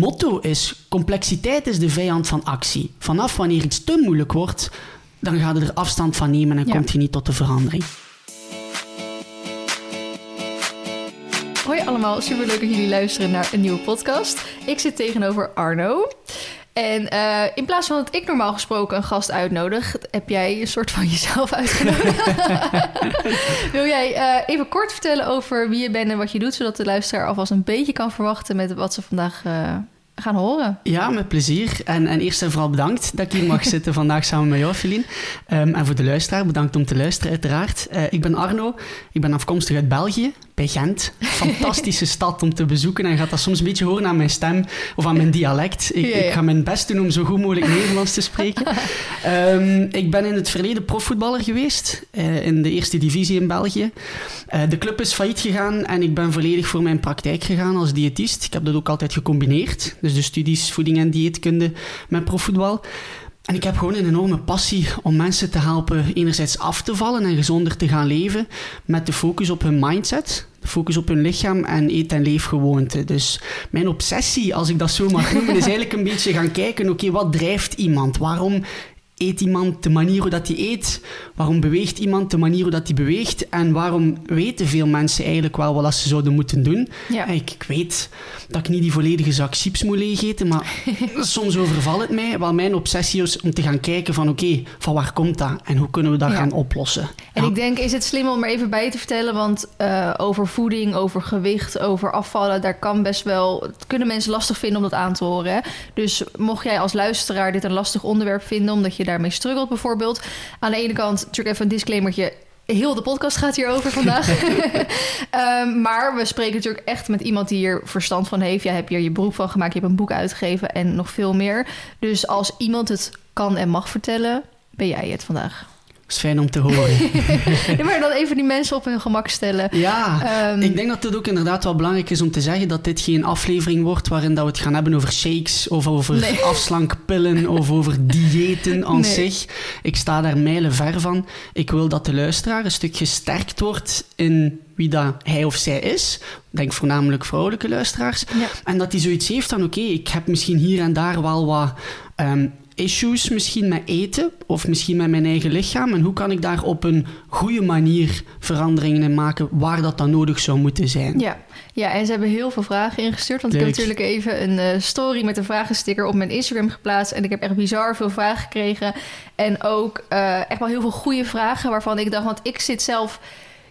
motto is: complexiteit is de vijand van actie. Vanaf wanneer iets te moeilijk wordt, dan gaat je er afstand van nemen en Ja. komt je niet tot de verandering. Hoi allemaal, superleuk dat jullie luisteren naar een nieuwe podcast. Ik zit tegenover Arno. En eh, in plaats van dat ik normaal gesproken een gast uitnodig, heb jij een soort van jezelf uitgenodigd. Wil jij eh, even kort vertellen over wie je bent en wat je doet, zodat de luisteraar alvast een beetje kan verwachten met wat ze vandaag eh, gaan horen? Ja, met plezier. En, en eerst en vooral bedankt dat ik hier mag zitten vandaag samen met jou, Feline. Ehm, en voor de luisteraar, bedankt om te luisteren, uiteraard. Ik ben Arno, ik ben afkomstig uit België, bij Gent. Fantastische stad om te bezoeken. En je gaat dat soms een beetje horen aan mijn stem of aan mijn dialect. Ik, Ja, ja. ik ga mijn best doen om zo goed mogelijk Nederlands te spreken. Ehm, ik ben in het verleden profvoetballer geweest, eh, in de eerste divisie in België. Eh, de club is failliet gegaan en ik ben volledig voor mijn praktijk gegaan als diëtist. Ik heb dat ook altijd gecombineerd. Dus de studies voeding en dieetkunde met profvoetbal. En ik heb gewoon een enorme passie om mensen te helpen enerzijds af te vallen en gezonder te gaan leven met de focus op hun mindset, focus op hun lichaam en eet- en leefgewoonten. Dus mijn obsessie, als ik dat zo mag noemen, is eigenlijk een beetje gaan kijken, oké, wat drijft iemand? Waarom eet iemand de manier hoe dat hij eet? Waarom beweegt iemand de manier hoe dat hij beweegt? En waarom weten veel mensen eigenlijk wel wat ze zouden moeten doen? Ja. Ik, ik weet dat ik niet die volledige zak chips moet leegeten, maar soms overvalt het mij. Wel, mijn obsessie is om te gaan kijken van oké, van waar komt dat? En hoe kunnen we dat Ja. gaan oplossen? En Ja. ik denk, is het slim om er even bij te vertellen? Want eh, over voeding, over gewicht, over afvallen, daar kan best wel. Het kunnen mensen lastig vinden om dat aan te horen. Hè? Dus mocht jij als luisteraar dit een lastig onderwerp vinden, omdat je daarmee struggelt bijvoorbeeld. Aan de ene kant, natuurlijk even een disclaimertje. Heel de podcast gaat hierover vandaag. Ehm, maar we spreken natuurlijk echt met iemand die hier verstand van heeft. Jij hebt hier je beroep van gemaakt, je hebt een boek uitgegeven en nog veel meer. Dus als iemand het kan en mag vertellen, ben jij het vandaag. Is fijn om te horen. Ja, maar dan even die mensen op hun gemak stellen. ja, Ehm, ik denk dat het ook inderdaad wel belangrijk is om te zeggen dat dit geen aflevering wordt waarin dat we het gaan hebben over shakes of over Nee. afslankpillen of over diëten aan Nee. zich. Ik sta daar mijlen ver van. Ik wil dat de luisteraar een stuk gesterkt wordt in wie dat hij of zij is. Ik denk voornamelijk vrouwelijke luisteraars. Ja. En dat hij zoiets heeft van, oké, ik heb misschien hier en daar wel wat ehm, issues misschien met eten of misschien met mijn eigen lichaam. En hoe kan ik daar op een goede manier veranderingen in maken waar dat dan nodig zou moeten zijn? Ja. ja, en ze hebben heel veel vragen ingestuurd. Want ik heb natuurlijk even een eh, story met een vragensticker op mijn Instagram geplaatst. En ik heb echt bizar veel vragen gekregen. En ook eh, echt wel heel veel goede vragen waarvan ik dacht... Want ik zit zelf...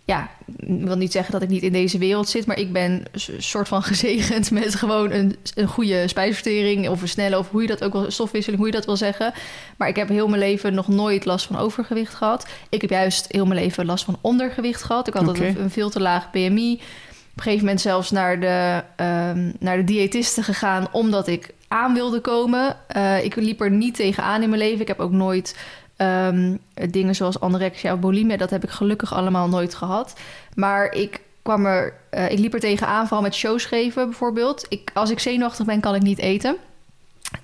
Ja, ik wil niet zeggen dat ik niet in deze wereld zit... maar ik ben een soort van gezegend met gewoon een, een goede spijsvertering... of versnellen, of hoe je dat ook wel... stofwisseling, hoe je dat wil zeggen. Maar ik heb heel mijn leven nog nooit last van overgewicht gehad. Ik heb juist heel mijn leven last van ondergewicht gehad. Ik had een, een veel te laag BMI. Op een gegeven moment zelfs naar de, ehm, naar de diëtiste gegaan... omdat ik aan wilde komen. Eh, ik liep er niet tegenaan in mijn leven. Ik heb ook nooit ehm, dingen zoals anorexia bulimia... dat heb ik gelukkig allemaal nooit gehad. Maar ik kwam er... eh, ik liep er tegenaan, vooral met shows geven bijvoorbeeld. Ik, als ik zenuwachtig ben, kan ik niet eten...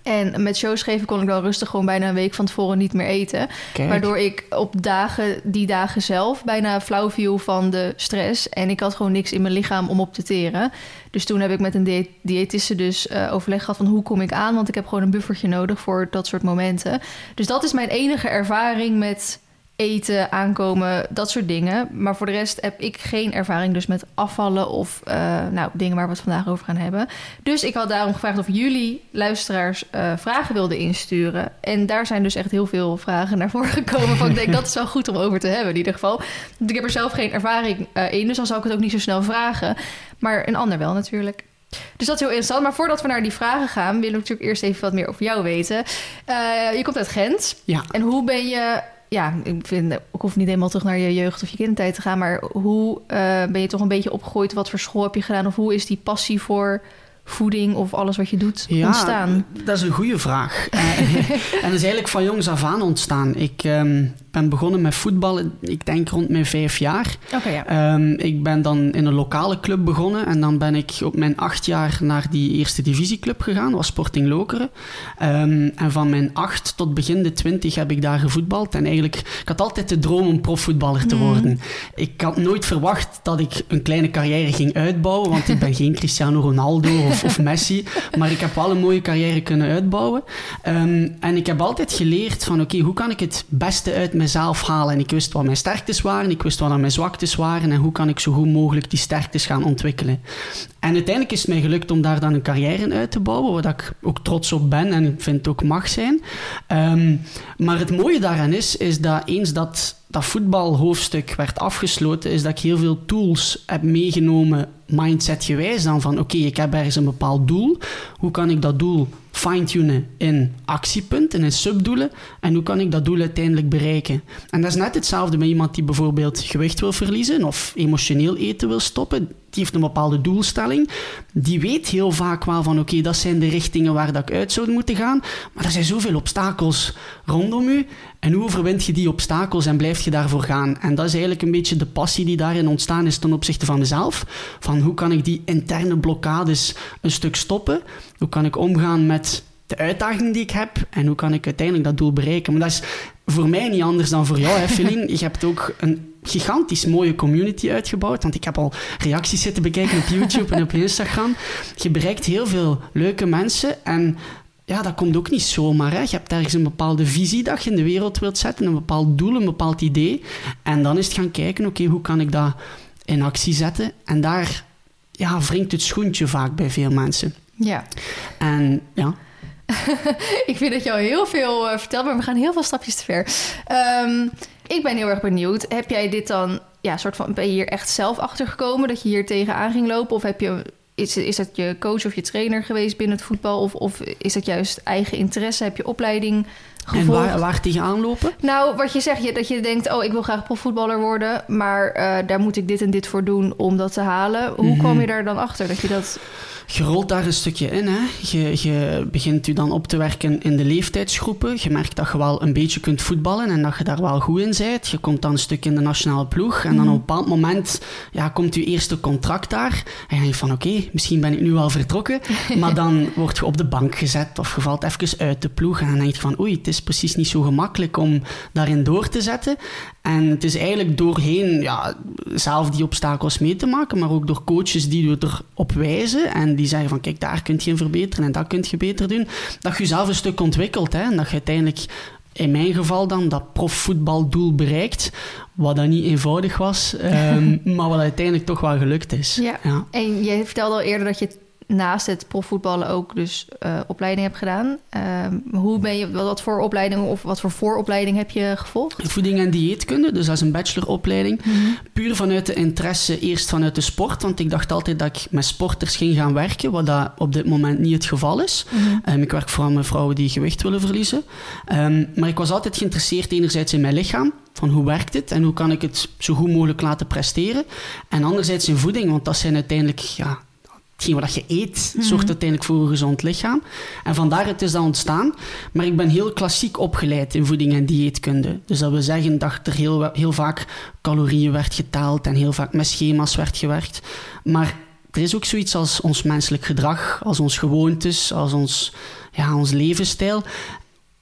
En met shows geven kon ik dan rustig gewoon bijna een week van tevoren niet meer eten. Kijk. Waardoor ik op dagen, die dagen zelf bijna flauw viel van de stress. En ik had gewoon niks in mijn lichaam om op te teren. Dus toen heb ik met een die- diëtiste dus eh, overleg gehad van hoe kom ik aan. Want ik heb gewoon een buffertje nodig voor dat soort momenten. Dus dat is mijn enige ervaring met eten, aankomen, dat soort dingen. Maar voor de rest heb ik geen ervaring dus met afvallen of eh, nou, dingen waar we het vandaag over gaan hebben. Dus ik had daarom gevraagd of jullie luisteraars eh, vragen wilden insturen. En daar zijn dus echt heel veel vragen naar voren gekomen. Van ik denk dat is wel goed om over te hebben in ieder geval. Want ik heb er zelf geen ervaring eh, in, dus dan zou ik het ook niet zo snel vragen. Maar een ander wel natuurlijk. Dus dat is heel interessant. Maar voordat we naar die vragen gaan, willen we natuurlijk eerst even wat meer over jou weten. Je komt uit Gent. Ja. En hoe ben je ja, ik, vind, ik hoef niet helemaal terug naar je jeugd of je kindertijd te gaan, maar hoe eh, ben je toch een beetje opgegroeid? Wat voor school heb je gedaan? Of hoe is die passie voor voeding of alles wat je doet ontstaan? Dat is een goede vraag. Eh, en dat is eigenlijk van jongs af aan ontstaan. Ik, ehm, ben begonnen met voetbal, ik denk rond mijn vijf jaar. Oké, ja. Ehm, ik ben dan in een lokale club begonnen en dan ben ik op mijn acht jaar naar die eerste divisieclub gegaan, was Sporting Lokeren. Ehm, en van mijn acht tot begin de twintig heb ik daar gevoetbald. En eigenlijk, ik had altijd de droom om profvoetballer te Mhm. worden. Ik had nooit verwacht dat ik een kleine carrière ging uitbouwen, want ik ben geen Cristiano Ronaldo of, of Messi, maar ik heb wel een mooie carrière kunnen uitbouwen. Ehm, en ik heb altijd geleerd van, oké, hoe kan ik het beste uit mezelf halen? En ik wist wat mijn sterktes waren, ik wist wat mijn zwaktes waren en hoe kan ik zo goed mogelijk die sterktes gaan ontwikkelen. En uiteindelijk is het mij gelukt om daar dan een carrière in uit te bouwen, waar ik ook trots op ben en vind ook mag zijn. Ehm, maar het mooie daaraan is, is dat eens dat dat voetbalhoofdstuk werd afgesloten, is dat ik heel veel tools heb meegenomen, mindset-gewijs dan van oké, ik heb ergens een bepaald doel. Hoe kan ik dat doel fine-tunen in actiepunten, in subdoelen? En hoe kan ik dat doel uiteindelijk bereiken? En dat is net hetzelfde met iemand die bijvoorbeeld gewicht wil verliezen of emotioneel eten wil stoppen. Die heeft een bepaalde doelstelling. Die weet heel vaak wel van oké, dat zijn de richtingen waar dat ik uit zou moeten gaan. Maar er zijn zoveel obstakels rondom u. En hoe overwint je die obstakels en blijf je daarvoor gaan? En dat is eigenlijk een beetje de passie die daarin ontstaan is ten opzichte van mezelf. Van hoe kan ik die interne blokkades een stuk stoppen? Hoe kan ik omgaan met de uitdaging die ik heb? En hoe kan ik uiteindelijk dat doel bereiken? Maar dat is voor mij niet anders dan voor jou, hè, Feline? Je hebt ook een gigantisch mooie community uitgebouwd. Want ik heb al reacties zitten bekijken op YouTube en op Instagram. Je bereikt heel veel leuke mensen. En ja, dat komt ook niet zomaar. Hè. Je hebt ergens een bepaalde visie dat je in de wereld wilt zetten, een bepaald doel, een bepaald idee. En dan is het gaan kijken, oké, hoe kan ik dat in actie zetten? En daar ja, wringt het schoentje vaak bij veel mensen. Ja. En ja, ik vind dat je al heel veel eh, vertelt, maar we gaan heel veel stapjes te ver. Ehm, ik ben heel erg benieuwd. Heb jij dit dan, ja, soort van, ben je hier echt zelf achter gekomen dat je hier tegenaan ging lopen? Of heb je, is, is dat je coach of je trainer geweest binnen het voetbal? Of, of is dat juist eigen interesse? Heb je opleiding en waar, waar tegenaan lopen? Nou, wat je zegt, je, dat je denkt, oh, ik wil graag profvoetballer worden, maar eh, daar moet ik dit en dit voor doen om dat te halen. Hoe Mhm. kwam je daar dan achter dat je dat... Je rolt daar een stukje in. Hè. Je, je begint u dan op te werken in de leeftijdsgroepen. Je merkt dat je wel een beetje kunt voetballen en dat je daar wel goed in bent. Je komt dan een stuk in de nationale ploeg. En dan op een bepaald moment ja, komt je eerste contract daar. En je denkt van oké, misschien ben ik nu wel vertrokken. Maar dan word je op de bank gezet of je valt even uit de ploeg. En dan denk je van oei, het is precies niet zo gemakkelijk om daarin door te zetten. En het is eigenlijk doorheen ja, zelf die obstakels mee te maken, maar ook door coaches die je erop wijzen en die zeggen van kijk, daar kun je in verbeteren en dat kun je beter doen, dat je jezelf een stuk ontwikkelt hè, en dat je uiteindelijk in mijn geval dan dat profvoetbaldoel bereikt, wat dan niet eenvoudig was, ehm, maar wat uiteindelijk toch wel gelukt is. Ja. En je vertelde al eerder dat je naast het profvoetballen ook dus uh, opleiding hebt gedaan. Ehm, hoe ben je, wat voor opleiding of wat voor vooropleiding heb je gevolgd? Voeding en dieetkunde, dus dat is een bacheloropleiding. Mm -hmm. Puur vanuit de interesse, eerst vanuit de sport, want ik dacht altijd dat ik met sporters ging gaan werken, wat dat op dit moment niet het geval is. Mm -hmm. um, ik werk vooral met vrouwen die gewicht willen verliezen. Um, maar ik was altijd geïnteresseerd enerzijds in mijn lichaam, van hoe werkt het en hoe kan ik het zo goed mogelijk laten presteren. En anderzijds in voeding, want dat zijn uiteindelijk ja, hetgeen wat je eet, Mhm. zorgt uiteindelijk voor een gezond lichaam. En vandaar het is dat ontstaan. Maar ik ben heel klassiek opgeleid in voeding en dieetkunde. Dus dat wil zeggen dat er heel, heel vaak calorieën werd geteld en heel vaak met schema's werd gewerkt. Maar er is ook zoiets als ons menselijk gedrag, als ons gewoontes, als ons, ja, ons levensstijl.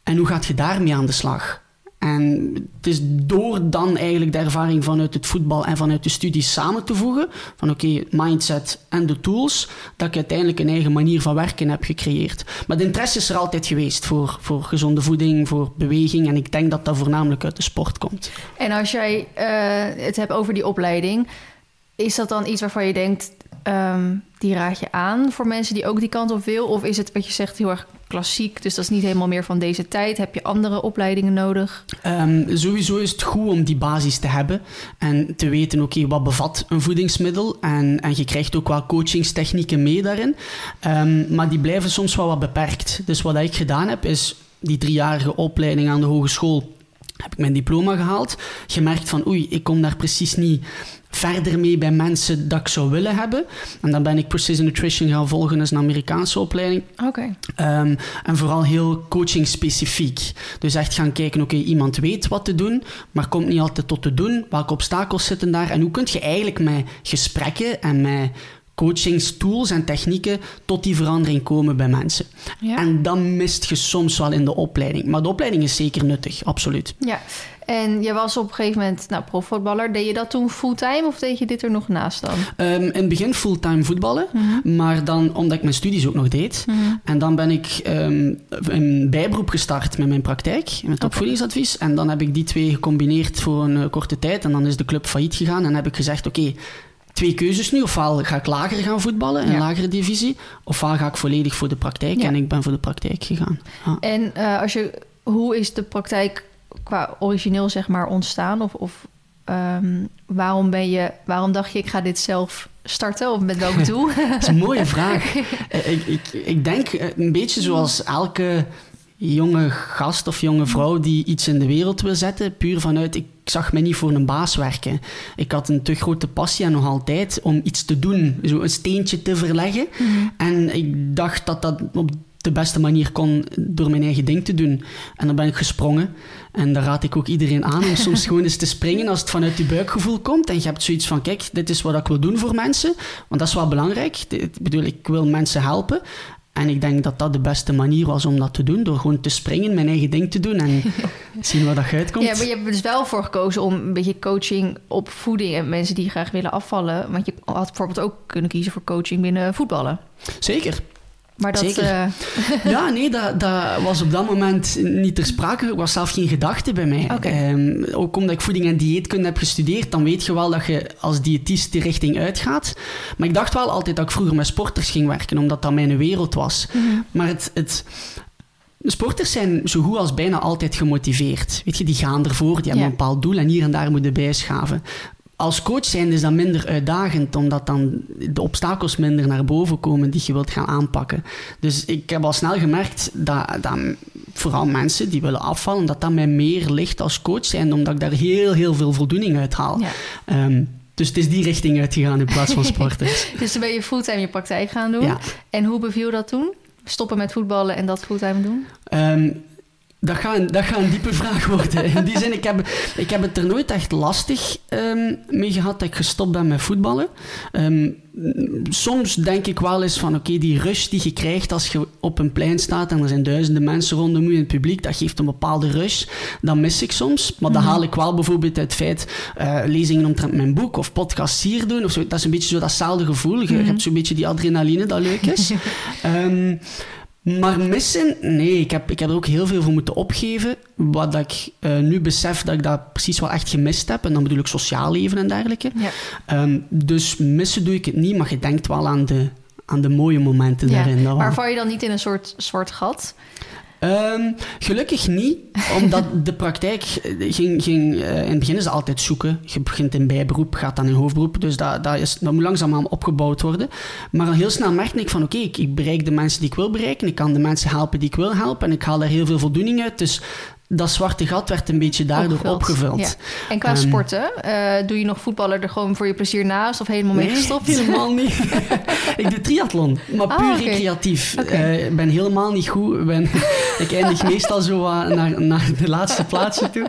En hoe gaat je daarmee aan de slag? En het is door dan eigenlijk de ervaring vanuit het voetbal en vanuit de studies samen te voegen, van oké, mindset en de tools, dat ik uiteindelijk een eigen manier van werken heb gecreëerd. Maar de interesse is er altijd geweest voor, voor gezonde voeding, voor beweging. En ik denk dat dat voornamelijk uit de sport komt. En als jij uh, het hebt over die opleiding, is dat dan iets waarvan je denkt, um, die raad je aan voor mensen die ook die kant op wil? Of is het wat je zegt heel erg klassiek, dus dat is niet helemaal meer van deze tijd? Heb je andere opleidingen nodig? Um, sowieso is het goed om die basis te hebben en te weten, oké, wat bevat een voedingsmiddel? En, en je krijgt ook wel coachingstechnieken mee daarin, um, maar die blijven soms wel wat beperkt. Dus wat ik gedaan heb, is die driejarige opleiding aan de hogeschool heb ik mijn diploma gehaald. Gemerkt van, oei, ik kom daar precies niet verder mee bij mensen dat ik zou willen hebben. En dan ben ik Precision Nutrition gaan volgen, dat is een Amerikaanse opleiding. Oké. Ehm, en vooral heel coaching specifiek. Dus echt gaan kijken, oké, iemand weet wat te doen, maar komt niet altijd tot te doen. Welke obstakels zitten daar? En hoe kun je eigenlijk met gesprekken en met coachingstools en technieken tot die verandering komen bij mensen. Ja. En dan mist je soms wel in de opleiding. Maar de opleiding is zeker nuttig, absoluut. Ja, en je was op een gegeven moment nou, profvoetballer. Deed je dat toen fulltime of deed je dit er nog naast dan? Um, in het begin fulltime voetballen, Mhm. maar dan omdat ik mijn studies ook nog deed. En dan ben ik um, een bijberoep gestart met mijn praktijk, met opvoedingsadvies. En dan heb ik die twee gecombineerd voor een eh, korte tijd. En dan is de club failliet gegaan. En heb ik gezegd, oké, twee keuzes nu. Ofwel ga ik lager gaan voetballen, in Ja. een lagere divisie. Ofwel ga ik volledig voor de praktijk. Ja. En ik ben voor de praktijk gegaan. Ja. En eh, als je, hoe is de praktijk qua origineel zeg maar ontstaan? Of, of ehm, waarom, ben je, waarom dacht je ik ga dit zelf starten? Of met welk doel? Dat is een mooie vraag. Eh, ik, ik, ik denk eh, een beetje zoals elke jonge gast of jonge vrouw die iets in de wereld wil zetten, puur vanuit ik zag me niet voor een baas werken. Ik had een te grote passie en nog altijd om iets te doen, zo een steentje te verleggen. En ik dacht dat dat op de beste manier kon door mijn eigen ding te doen. En dan ben ik gesprongen. En daar raad ik ook iedereen aan om soms gewoon eens te springen als het vanuit je buikgevoel komt. En je hebt zoiets van, kijk, dit is wat ik wil doen voor mensen. Want dat is wel belangrijk. Ik bedoel, ik wil mensen helpen. En ik denk dat dat de beste manier was om dat te doen. Door gewoon te springen, mijn eigen ding te doen en zien waar dat uitkomt. Ja, maar je hebt er dus wel voor gekozen om een beetje coaching op voeding en mensen die graag willen afvallen. Want je had bijvoorbeeld ook kunnen kiezen voor coaching binnen voetballen. Zeker. Maar dat, Zeker. eh, Ja, nee, dat, dat was op dat moment niet ter sprake. Er was zelf geen gedachte bij mij. Ehm, ook omdat ik voeding en dieetkunde heb gestudeerd, dan weet je wel dat je als diëtist die richting uitgaat. Maar ik dacht wel altijd dat ik vroeger met sporters ging werken, omdat dat mijn wereld was. Maar het... het Sporters zijn zo goed als bijna altijd gemotiveerd. Weet je, die gaan ervoor, die hebben Ja. een bepaald doel en hier en daar moeten bijschaven. Als coach zijn is dat minder uitdagend, omdat dan de obstakels minder naar boven komen die je wilt gaan aanpakken. Dus ik heb al snel gemerkt dat, dat vooral mensen die willen afvallen, dat dat mij meer ligt als coach zijn, omdat ik daar heel, heel veel voldoening uit haal. ja. Ehm, dus het is die richting uitgegaan in plaats van sporters. Dus toen ben je fulltime je praktijk gaan doen. Ja. En hoe beviel dat toen? Stoppen met voetballen en dat fulltime doen? Ehm, dat, gaat een, dat gaat een diepe vraag worden. In die zin, ik heb, ik heb het er nooit echt lastig ehm, mee gehad dat ik gestopt ben met voetballen. Ehm, soms denk ik wel eens van, oké, die rush die je krijgt als je op een plein staat en er zijn duizenden mensen rondom je in het publiek, dat geeft een bepaalde rush. Dat mis ik soms. Maar dat haal ik wel bijvoorbeeld uit het feit, eh, lezingen omtrent mijn boek of podcasts hier doen. Of zo. Dat is een beetje zo datzelfde gevoel. Je hebt zo'n beetje die adrenaline dat leuk is. Ehm, maar missen? Nee, ik heb, ik heb er ook heel veel voor moeten opgeven. Wat ik eh, nu besef dat ik dat precies wel echt gemist heb. En dan bedoel ik sociaal leven en dergelijke. Ja. Ehm, dus missen doe ik het niet, maar je denkt wel aan de, aan de mooie momenten Ja. daarin. dat. Maar val je dan niet in een soort zwart gat? Ehm, gelukkig niet, omdat de praktijk eh, ging, ging eh, in het begin is altijd zoeken. Je begint in bijberoep, gaat dan in hoofdberoep, dus dat, dat, is, dat moet langzaamaan opgebouwd worden. Maar al heel snel merkte ik van oké, ik, ik bereik de mensen die ik wil bereiken, ik kan de mensen helpen die ik wil helpen en ik haal daar heel veel voldoening uit. Dus dat zwarte gat werd een beetje daardoor opgevuld. Ja. En qua Ehm, sporten, eh, doe je nog voetballen er gewoon voor je plezier naast of helemaal mee Nee, gestopt? helemaal niet. ik doe triathlon, maar Ah, puur recreatief. Eh, Ik ben helemaal niet goed. Ik Ben, ik eindig meestal zo naar, naar de laatste plaatsen toe.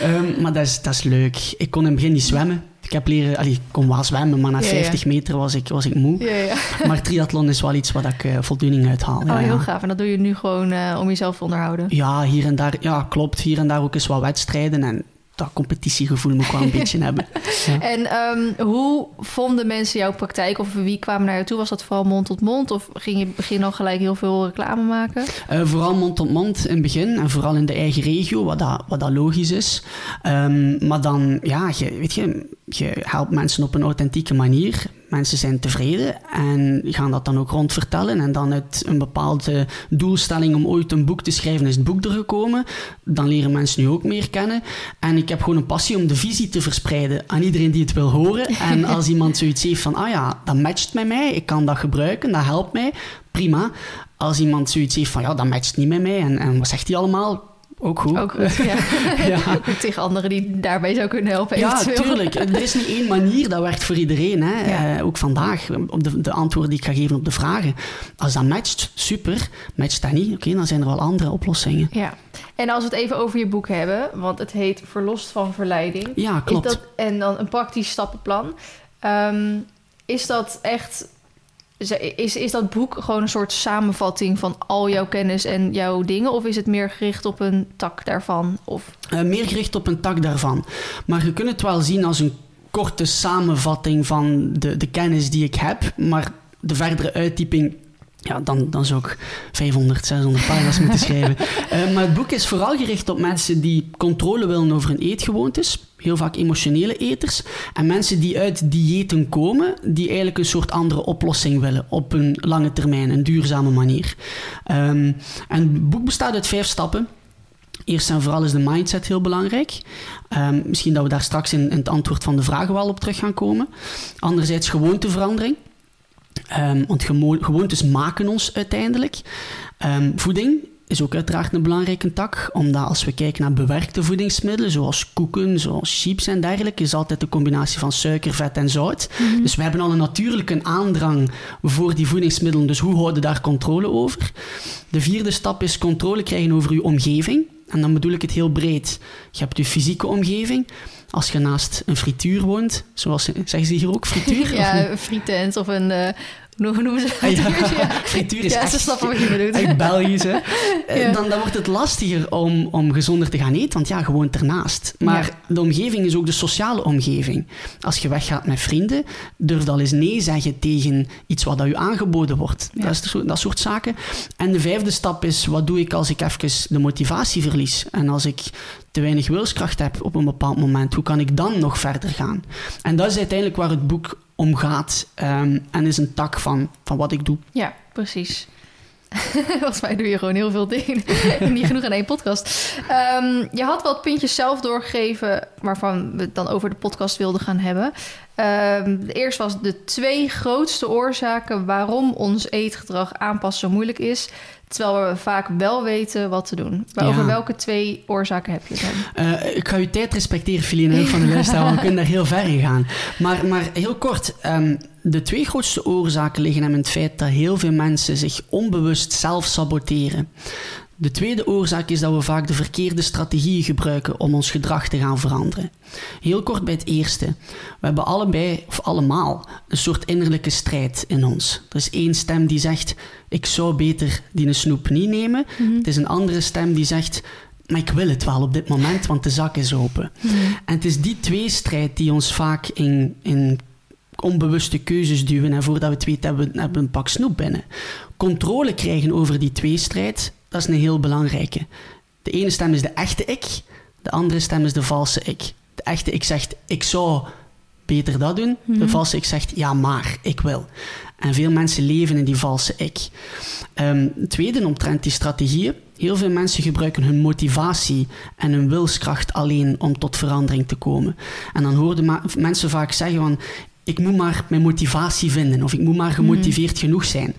Ehm, maar dat is, dat is leuk. Ik kon in het begin niet zwemmen. Ik heb leren, allee, ik kon wel zwemmen, maar na Ja, ja. 50 meter was ik, was ik moe. Ja, ja. Maar triathlon is wel iets waar ik eh, voldoening uit haal. Oh, heel gaaf. En dat doe je nu gewoon eh, om jezelf te onderhouden. Ja, hier en daar, ja, klopt. Hier en daar ook eens wat wedstrijden. En dat competitiegevoel moet ik wel een beetje hebben. Ja. En ehm, hoe vonden mensen jouw praktijk? Of wie kwamen naar jou toe? Was dat vooral mond tot mond? Of ging je begin al gelijk heel veel reclame maken? Eh, vooral mond tot mond in het begin en vooral in de eigen regio, wat dat, wat dat logisch is. Ehm, maar dan, ja, je, weet je, je helpt mensen op een authentieke manier. Mensen zijn tevreden en gaan dat dan ook rond vertellen. En dan uit een bepaalde doelstelling om ooit een boek te schrijven, is het boek er gekomen. Dan leren mensen nu ook meer kennen. En ik heb gewoon een passie om de visie te verspreiden aan iedereen die het wil horen. En als iemand zoiets heeft van, ah ja, dat matcht met mij, ik kan dat gebruiken, dat helpt mij, prima. Als iemand zoiets heeft van, ja, dat matcht niet met mij en, en wat zegt hij allemaal? Ook goed. Ook goed, ja. Ja. Tegen anderen die daarbij zou kunnen helpen. Ja, eventueel. tuurlijk. Er is niet één manier, dat werkt voor iedereen. Hè. Ja. Eh, ook vandaag, op de, de antwoorden die ik ga geven op de vragen. Als dat matcht, super. Matcht dat niet, oké, dan zijn er wel andere oplossingen. Ja. En als we het even over je boek hebben, want het heet Verlost van Verleiding. Ja, klopt. Dat, en dan een praktisch stappenplan. Ehm, is dat echt... Is, is dat boek gewoon een soort samenvatting van al jouw kennis en jouw dingen? Of is het meer gericht op een tak daarvan? Of, Eh, meer gericht op een tak daarvan. Maar je kunt het wel zien als een korte samenvatting van de, de kennis die ik heb. Maar de verdere uitdieping, ja, dan, dan zou ik 500, 600 pagina's moeten schrijven. Eh, maar het boek is vooral gericht op mensen die controle willen over hun eetgewoontes. Heel vaak emotionele eters. En mensen die uit diëten komen, die eigenlijk een soort andere oplossing willen. Op een lange termijn, een duurzame manier. Ehm, en het boek bestaat uit vijf stappen. Eerst en vooral is de mindset heel belangrijk. Ehm, misschien dat we daar straks in, het antwoord van de vragen wel op terug gaan komen. Anderzijds gewoonteverandering. Ehm, want gewoontes maken ons uiteindelijk. Voeding is ook uiteraard een belangrijke tak, omdat als we kijken naar bewerkte voedingsmiddelen, zoals koeken, zoals chips en dergelijke, is altijd de combinatie van suiker, vet en zout. Dus we hebben al een natuurlijke aandrang voor die voedingsmiddelen, dus hoe houden we daar controle over? De vierde stap is controle krijgen over je omgeving. En dan bedoel ik het heel breed. Je hebt je fysieke omgeving. Als je naast een frituur woont, zoals ze- zeggen ze hier ook, frituur? Of ja, een frietent of een... eh, hoe noemen ze Ah, dat? ja. Frituur is ja, echt, ze snappen wat je bedoelt. echt Belgisch, hè? Eh, Ja. Dan, dan wordt het lastiger om, om gezonder te gaan eten, want ja, gewoon ernaast. Maar Ja. de omgeving is ook de sociale omgeving. Als je weggaat met vrienden, durf al eens nee zeggen tegen iets wat dat u aangeboden wordt. Dat, is de dat soort zaken. En de vijfde stap is, wat doe ik als ik even de motivatie verlies? En als ik te weinig wilskracht heb op een bepaald moment, hoe kan ik dan nog verder gaan? En dat is uiteindelijk waar het boek om gaat. ehm, en is een tak van, van wat ik doe. Ja, precies. Volgens mij doe je gewoon heel veel dingen. Niet genoeg aan één podcast. Ehm, je had wat puntjes zelf doorgegeven waarvan we het dan over de podcast wilden gaan hebben. Ehm, de eerste was de twee grootste oorzaken waarom ons eetgedrag aanpassen zo moeilijk is. Terwijl we vaak wel weten wat te doen. Maar Ja. over welke twee oorzaken heb je het dan? Eh, ik ga uw tijd respecteren, Feline, en ook van de luisteraar, want we kunnen daar heel ver in gaan. Maar, maar heel kort, ehm, de twee grootste oorzaken liggen hem in het feit dat heel veel mensen zich onbewust zelf saboteren. De tweede oorzaak is dat we vaak de verkeerde strategieën gebruiken om ons gedrag te gaan veranderen. Heel kort bij het eerste. We hebben allebei, of allemaal, een soort innerlijke strijd in ons. Er is één stem die zegt, ik zou beter die een snoep niet nemen. Het is een andere stem die zegt, maar ik wil het wel op dit moment, want de zak is open. En het is die tweestrijd die ons vaak in, in onbewuste keuzes duwen. En voordat we het weten, hebben we, hebben we een pak snoep binnen. Controle krijgen over die tweestrijd, dat is een heel belangrijke. De ene stem is de echte ik, de andere stem is de valse ik. De echte ik zegt, ik zou beter dat doen. De valse ik zegt, ja maar, ik wil. En veel mensen leven in die valse ik. Het tweede omtrent die strategieën. Heel veel mensen gebruiken hun motivatie en hun wilskracht alleen om tot verandering te komen. En dan hoorden ma- mensen vaak zeggen van, ik moet maar mijn motivatie vinden of ik moet maar gemotiveerd genoeg zijn.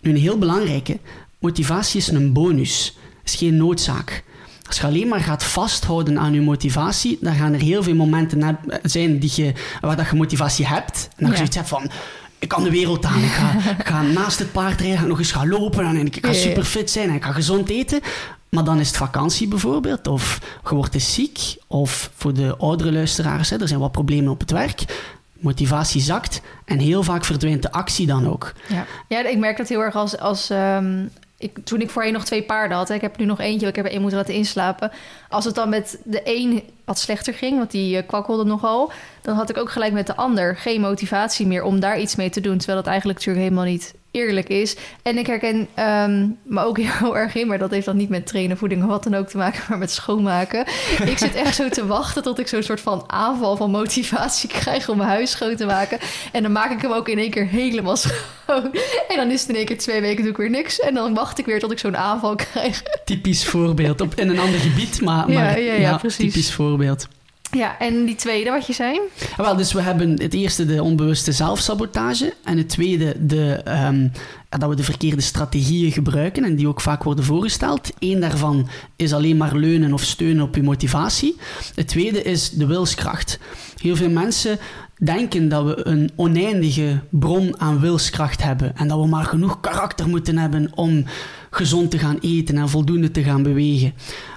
Nu een heel belangrijke, motivatie is een bonus, is geen noodzaak. Als je alleen maar gaat vasthouden aan je motivatie, dan gaan er heel veel momenten zijn die je, waar dat je motivatie hebt. En dat je Ja. zoiets hebt van, ik kan de wereld aan, ik ga, ik ga naast het paard rijden, ga nog eens gaan lopen en ik ga Ja, ja. super fit zijn en ik ga gezond eten. Maar dan is het vakantie bijvoorbeeld, of je wordt eens ziek, of voor de oudere luisteraars, hè, er zijn wat problemen op het werk. Motivatie zakt en heel vaak verdwijnt de actie dan ook. Ja, ja ik merk dat heel erg als... als ehm, ik, toen ik voorheen nog twee paarden had... ik heb nu nog eentje, ik heb er één moeten laten inslapen... als het dan met de een wat slechter ging... want die eh, kwakkelde nogal... dan had ik ook gelijk met de ander geen motivatie meer... om daar iets mee te doen... terwijl dat eigenlijk natuurlijk helemaal niet eerlijk is. En ik herken ehm, me ook heel erg in... maar dat heeft dan niet met trainen, voeding of wat dan ook te maken... maar met schoonmaken. ik zit echt zo te wachten tot ik zo'n soort van aanval van motivatie krijg... om mijn huis schoon te maken. En dan maak ik hem ook in één keer helemaal schoon. En dan is het in één keer twee weken doe ik weer niks. En dan wacht ik weer tot ik zo'n aanval krijg. Typisch voorbeeld, op, in een ander gebied, maar, Ja, maar ja, ja, precies. typisch voorbeeld. Ja, en die tweede wat je zei? Ah, wel, dus we hebben het eerste de onbewuste zelfsabotage en het tweede de, ehm, dat we de verkeerde strategieën gebruiken en die ook vaak worden voorgesteld. Eén daarvan is alleen maar leunen of steunen op je motivatie. Het tweede is de wilskracht. Heel veel mensen denken dat we een oneindige bron aan wilskracht hebben en dat we maar genoeg karakter moeten hebben om gezond te gaan eten en voldoende te gaan bewegen.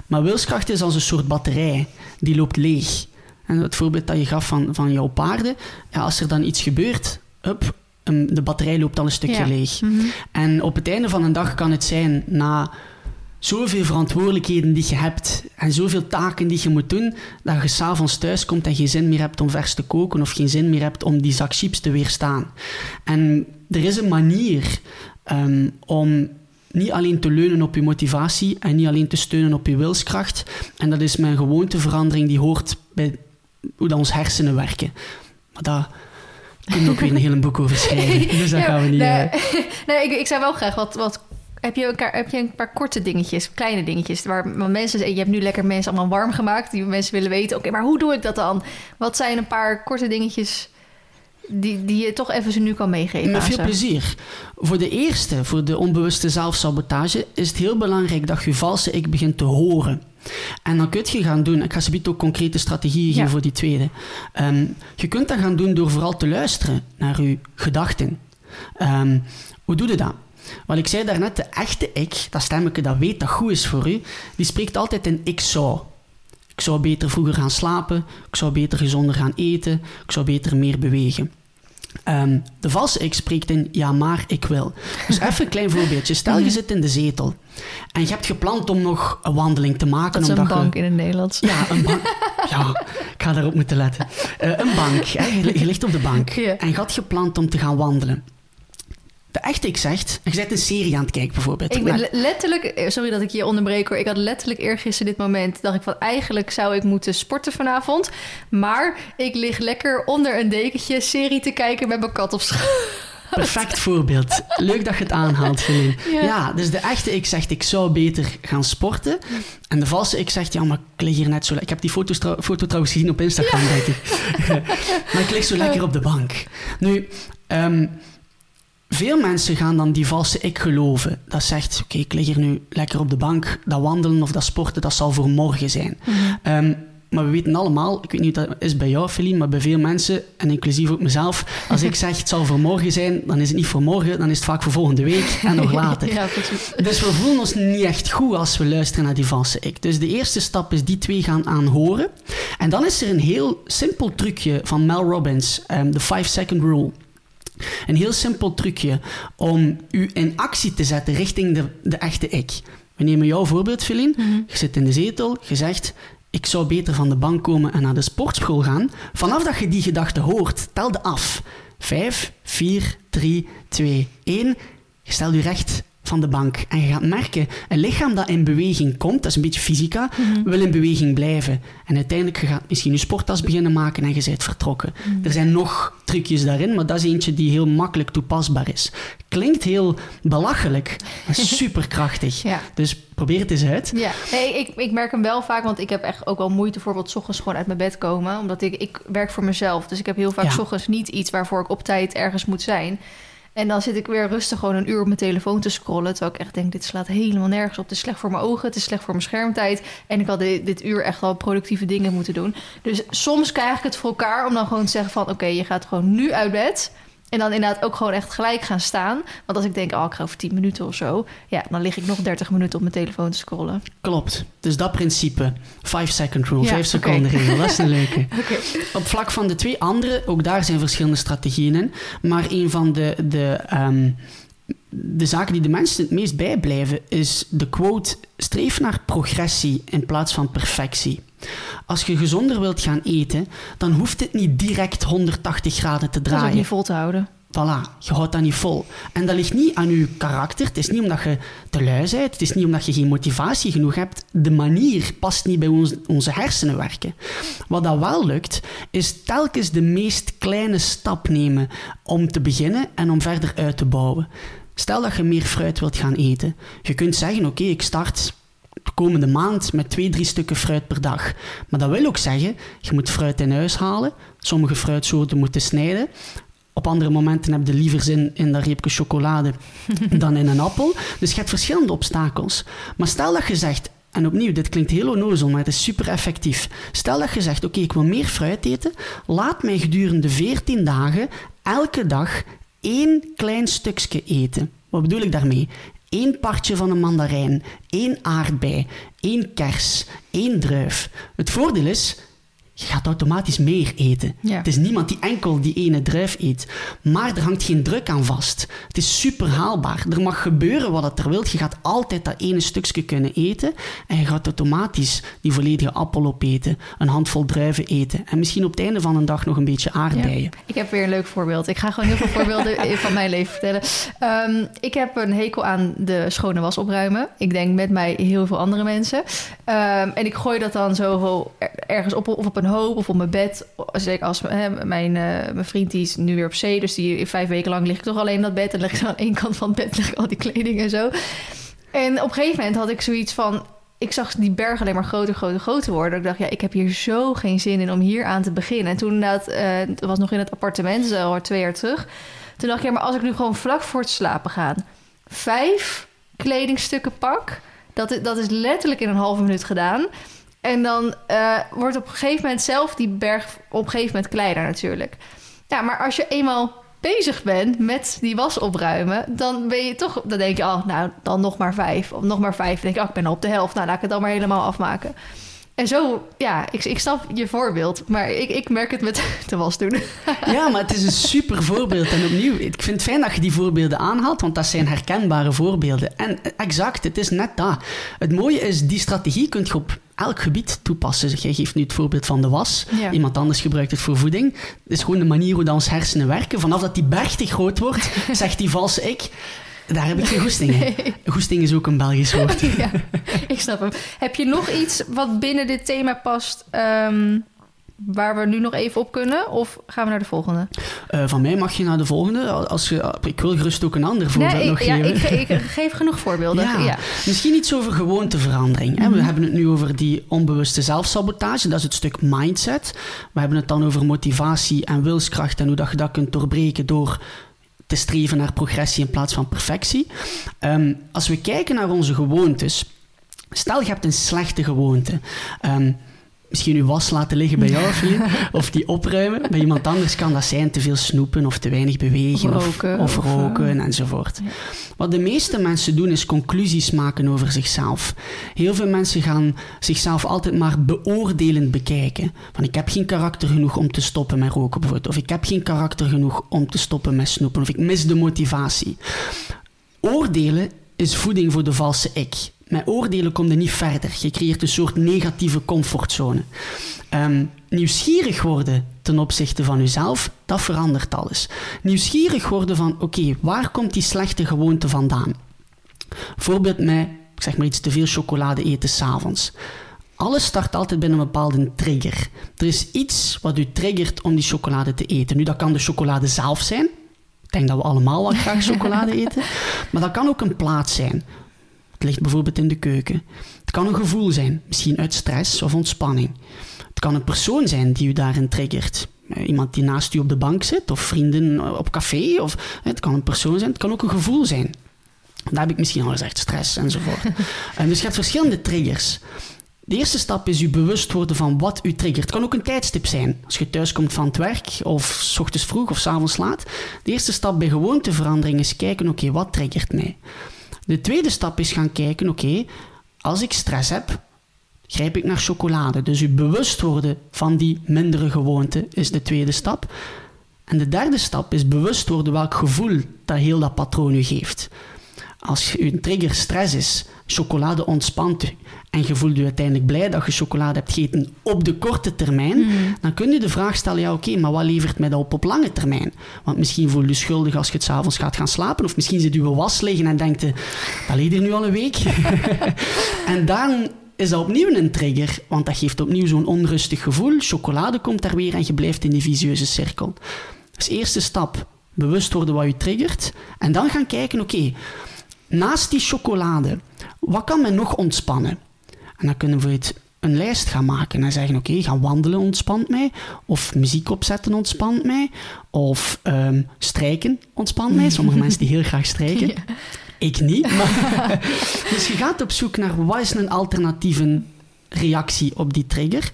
Maar wilskracht is als een soort batterij, die loopt leeg. En het voorbeeld dat je gaf van, van jouw paarden, ja, als er dan iets gebeurt, up, de batterij loopt al een stukje leeg. Mhm. En op het einde van een dag kan het zijn, na zoveel verantwoordelijkheden die je hebt en zoveel taken die je moet doen, dat je s'avonds thuis komt en geen zin meer hebt om vers te koken of geen zin meer hebt om die zak chips te weerstaan. En er is een manier um, om niet alleen te leunen op je motivatie en niet alleen te steunen op je wilskracht. En dat is mijn gewoonteverandering die hoort bij hoe dat ons hersenen werken. Maar daar kunnen we ook weer een hele boek over schrijven. Dus dat gaan we niet... Nee, uh... nee ik, ik zou wel graag wat... wat heb je, een, heb je een paar korte dingetjes, kleine dingetjes, waar mensen, je hebt nu lekker mensen allemaal warm gemaakt, die mensen willen weten, oké, maar hoe doe ik dat dan? Wat zijn een paar korte dingetjes die, die je toch even ze nu kan meegeven. Met veel plezier. Voor de eerste, voor de onbewuste zelfsabotage, is het heel belangrijk dat je valse ik begint te horen. En dan kun je gaan doen, ik ga ze ook concrete strategieën geven voor die tweede. Ehm, je kunt dat gaan doen door vooral te luisteren naar je gedachten. Um, hoe doe je dat? Want ik zei daarnet, de echte ik, dat stemmetje dat weet dat goed is voor u, die spreekt altijd in ik zou. Ik zou beter vroeger gaan slapen, ik zou beter gezonder gaan eten, ik zou beter meer bewegen. Um, de valse ik spreekt in ja, maar ik wil. Dus even een klein voorbeeldje. Stel je zit in de zetel en je hebt gepland om nog een wandeling te maken. Dat is een bank in het Nederlands. Ja, een bank. Ja, ik ga daarop moeten letten. Uh, een bank. Hè? Je, ligt op de bank en je had gepland om te gaan wandelen de echte ik zegt, je zet een serie aan het kijken bijvoorbeeld. Ik ben letterlijk, eh, sorry dat ik je onderbreek hoor. Ik had letterlijk eergisteren dit moment, dacht ik van eigenlijk zou ik moeten sporten vanavond. Maar ik lig lekker onder een dekentje serie te kijken met mijn kat op schoot. Perfect voorbeeld. Leuk dat je het aanhaalt, Feline. Ja. ja. dus de echte ik zegt, ik zou beter gaan sporten. En de valse ik zegt, ja, maar ik lig hier net zo... Ik heb die foto's foto trouwens gezien op Instagram, denk ik. maar ik lig zo lekker op de bank. Nu, um, veel mensen gaan dan die valse ik geloven. Dat zegt, oké, ik lig hier nu lekker op de bank. Dat wandelen of dat sporten, dat zal voor morgen zijn. Mhm. Ehm, maar we weten allemaal, ik weet niet of dat is bij jou, Feline, maar bij veel mensen, en inclusief ook mezelf, als ik zeg het zal voor morgen zijn, dan is het niet voor morgen, dan is het vaak voor volgende week en nog later. ja, dus we voelen ons niet echt goed als we luisteren naar die valse ik. Dus de eerste stap is die twee gaan aanhoren. En dan is er een heel simpel trucje van Mel Robbins, um, de 5 second rule. Een heel simpel trucje om u in actie te zetten richting de, de echte ik. We nemen jouw voorbeeld, Feline. Mhm. Je zit in de zetel, je zegt... Ik zou beter van de bank komen en naar de sportschool gaan. Vanaf dat je die gedachte hoort, telde af. 5, 4, 3, 2, 1. Je stelt je recht van de bank. En je gaat merken, een lichaam dat in beweging komt, dat is een beetje fysica, mhm. wil in beweging blijven. En uiteindelijk, je gaat misschien je sporttas beginnen maken en je bent vertrokken. Mhm. Er zijn nog trucjes daarin, maar dat is eentje die heel makkelijk toepasbaar is. Klinkt heel belachelijk, maar superkrachtig. ja. Dus probeer het eens uit. Ja, nee, ik, ik merk hem wel vaak, want ik heb echt ook wel moeite bijvoorbeeld s ochtends gewoon uit mijn bed komen. Omdat ik, ik werk voor mezelf, dus ik heb heel vaak ja. s ochtends niet iets waarvoor ik op tijd ergens moet zijn. En dan zit ik weer rustig gewoon een uur op mijn telefoon te scrollen. Terwijl ik echt denk, dit slaat helemaal nergens op. Het is slecht voor mijn ogen, het is slecht voor mijn schermtijd. En ik had dit, uur echt wel productieve dingen moeten doen. Dus soms krijg ik het voor elkaar om dan gewoon te zeggen van... oké, je gaat gewoon nu uit bed... En dan inderdaad ook gewoon echt gelijk gaan staan. Want als ik denk, oh, ik ga over 10 minuten of zo... ja, dan lig ik nog 30 minuten op mijn telefoon te scrollen. Klopt. Dus dat principe. 5 second rule, 5 seconden regel. Dat is een leuke. Op vlak van de twee andere, ook daar zijn verschillende strategieën in. Maar een van de... de um, de zaken die de mensen het meest bijblijven is de quote: streef naar progressie in plaats van perfectie. Als je gezonder wilt gaan eten, dan hoeft het niet direct 180 graden te draaien. Dat is niet vol te houden. Voilà, je houdt dat niet vol. En dat ligt niet aan je karakter. Het is niet omdat je te lui bent. Het is niet omdat je geen motivatie genoeg hebt. De manier past niet bij ons, onze hersenen werken. Wat dat wel lukt, is telkens de meest kleine stap nemen om te beginnen en om verder uit te bouwen. Stel dat je meer fruit wilt gaan eten. Je kunt zeggen, oké, ik start de komende maand met twee, drie stukken fruit per dag. Maar dat wil ook zeggen, je moet fruit in huis halen. Sommige fruitsoorten moeten snijden. Op andere momenten heb je liever zin in dat reepje chocolade dan in een appel. Dus je hebt verschillende obstakels. Maar stel dat je zegt, en opnieuw, dit klinkt heel onnozel, maar het is super effectief. Stel dat je zegt, oké, ik wil meer fruit eten. Laat mij gedurende 14 dagen elke dag één klein stukje eten. Wat bedoel ik daarmee? Eén partje van een mandarijn, één aardbei, één kers, één druif. Het voordeel is, je gaat automatisch meer eten. Ja. Het is niemand die enkel die ene druif eet. Maar er hangt geen druk aan vast. Het is super haalbaar. Er mag gebeuren wat het er wilt. Je gaat altijd dat ene stukje kunnen eten. En je gaat automatisch die volledige appel opeten. Een handvol druiven eten. En misschien op het einde van een dag nog een beetje aardbeien. Ja. Ik heb weer een leuk voorbeeld. Ik ga gewoon heel veel voorbeelden van mijn leven vertellen. Um, ik heb een hekel aan de schone was opruimen. Ik denk met mij heel veel andere mensen. Um, en ik gooi dat dan zo ergens op of op een hoop of op mijn bed. Zeker als hè, mijn, uh, mijn vriend die is nu weer op zee, dus die vijf weken lang lig ik toch alleen in dat bed en leg ik aan één kant van het bed leg ik al die kleding en zo. En op een gegeven moment had ik zoiets van, ik zag die berg alleen maar groter, groter, groter worden. Ik dacht, ja, ik heb hier zo geen zin in om hier aan te beginnen. En toen dat, uh, was nog in het appartement, zo al twee jaar terug. Toen dacht ik, ja, maar als ik nu gewoon vlak voor het slapen ga, vijf kledingstukken pak, dat, dat is letterlijk in een halve minuut gedaan. En dan uh, wordt op een gegeven moment zelf die berg op een gegeven moment kleiner natuurlijk. Ja, maar als je eenmaal bezig bent met die was opruimen, dan ben je toch, dan denk je, oh, nou, dan nog maar vijf. Of nog maar vijf. Dan denk je, oh, ik ben al op de helft. Nou, laat ik het dan maar helemaal afmaken. En zo, ja, ik, ik snap je voorbeeld, maar ik, ik merk het met de was doen. Ja, maar het is een super voorbeeld. En opnieuw, ik vind het fijn dat je die voorbeelden aanhaalt, want dat zijn herkenbare voorbeelden. En exact, het is net dat. Het mooie is, die strategie kun je op elk gebied toepassen. Jij geeft nu het voorbeeld van de was. Ja. Iemand anders gebruikt het voor voeding. Het is gewoon de manier hoe dan ons hersenen werken. Vanaf dat die berg te groot wordt, zegt die valse ik... Daar heb ik geen goesting in. Nee. Goesting is ook een Belgisch woord. ja, ik snap hem. Heb je nog iets wat binnen dit thema past... Um, waar we nu nog even op kunnen? Of gaan we naar de volgende? Uh, van mij mag je naar de volgende. Als je, ik wil gerust ook een ander voorbeeld nee, ik, nog ja, geven. Ik, ik, geef genoeg voorbeelden. Ja, ja. Misschien iets over gewoonteverandering. Mm -hmm. We hebben het nu over die onbewuste zelfsabotage. Dat is het stuk mindset. We hebben het dan over motivatie en wilskracht... en hoe dat je dat kunt doorbreken door te streven naar progressie in plaats van perfectie. Um, als we kijken naar onze gewoontes... Stel, je hebt een slechte gewoonte... Um, misschien je was laten liggen bij jou vriend, of die opruimen. Bij iemand anders kan dat zijn te veel snoepen of te weinig bewegen of roken, of, of roken uh, enzovoort. Ja. Wat de meeste mensen doen is conclusies maken over zichzelf. Heel veel mensen gaan zichzelf altijd maar beoordelend bekijken. Van ik heb geen karakter genoeg om te stoppen met roken bijvoorbeeld. Of ik heb geen karakter genoeg om te stoppen met snoepen. Of ik mis de motivatie. Oordelen is voeding voor de valse ik met oordelen kom je niet verder. Je creëert een soort negatieve comfortzone. Um, nieuwsgierig worden ten opzichte van jezelf, dat verandert alles. Nieuwsgierig worden van, oké, okay, waar komt die slechte gewoonte vandaan? Bijvoorbeeld met, ik zeg maar iets, te veel chocolade eten s'avonds. Alles start altijd binnen een bepaalde trigger. Er is iets wat u triggert om die chocolade te eten. Nu, dat kan de chocolade zelf zijn. Ik denk dat we allemaal wel graag chocolade eten. Maar dat kan ook een plaats zijn. Het ligt bijvoorbeeld in de keuken. Het kan een gevoel zijn, misschien uit stress of ontspanning. Het kan een persoon zijn die u daarin triggert. Iemand die naast u op de bank zit, of vrienden op café. Of, het kan een persoon zijn, het kan ook een gevoel zijn. Daar heb ik misschien al gezegd, stress enzovoort. dus je hebt verschillende triggers. De eerste stap is u bewust worden van wat u triggert. Het kan ook een tijdstip zijn. Als je thuis komt van het werk, of s ochtends vroeg of s avonds laat. De eerste stap bij gewoonteverandering is kijken, oké, okay, wat triggert mij? De tweede stap is gaan kijken, oké, als ik stress heb, grijp ik naar chocolade. Dus u bewust worden van die mindere gewoonte is de tweede stap. En de derde stap is bewust worden welk gevoel dat heel dat patroon u geeft. Als uw trigger stress is, chocolade ontspant u en je voelt je uiteindelijk blij dat je chocolade hebt gegeten op de korte termijn, mm. dan kun je de vraag stellen, ja oké, okay, maar wat levert mij dat op op lange termijn? Want misschien voel je je schuldig als je het s'avonds gaat gaan slapen, of misschien zit je was liggen en denkt, dat ligt er nu al een week. en dan is dat opnieuw een trigger, want dat geeft opnieuw zo'n onrustig gevoel. Chocolade komt daar weer en je blijft in die visieuze cirkel. Dus eerste stap, bewust worden wat je triggert, en dan gaan kijken, oké, okay, naast die chocolade, wat kan men nog ontspannen? En dan kunnen we het een lijst gaan maken en zeggen: Oké, gaan wandelen ontspant mij. Of muziek opzetten ontspant mij. Of um, strijken ontspant mij. Sommige mensen die heel graag strijken. Ik niet. Maar dus je gaat op zoek naar wat is een alternatieve reactie op die trigger.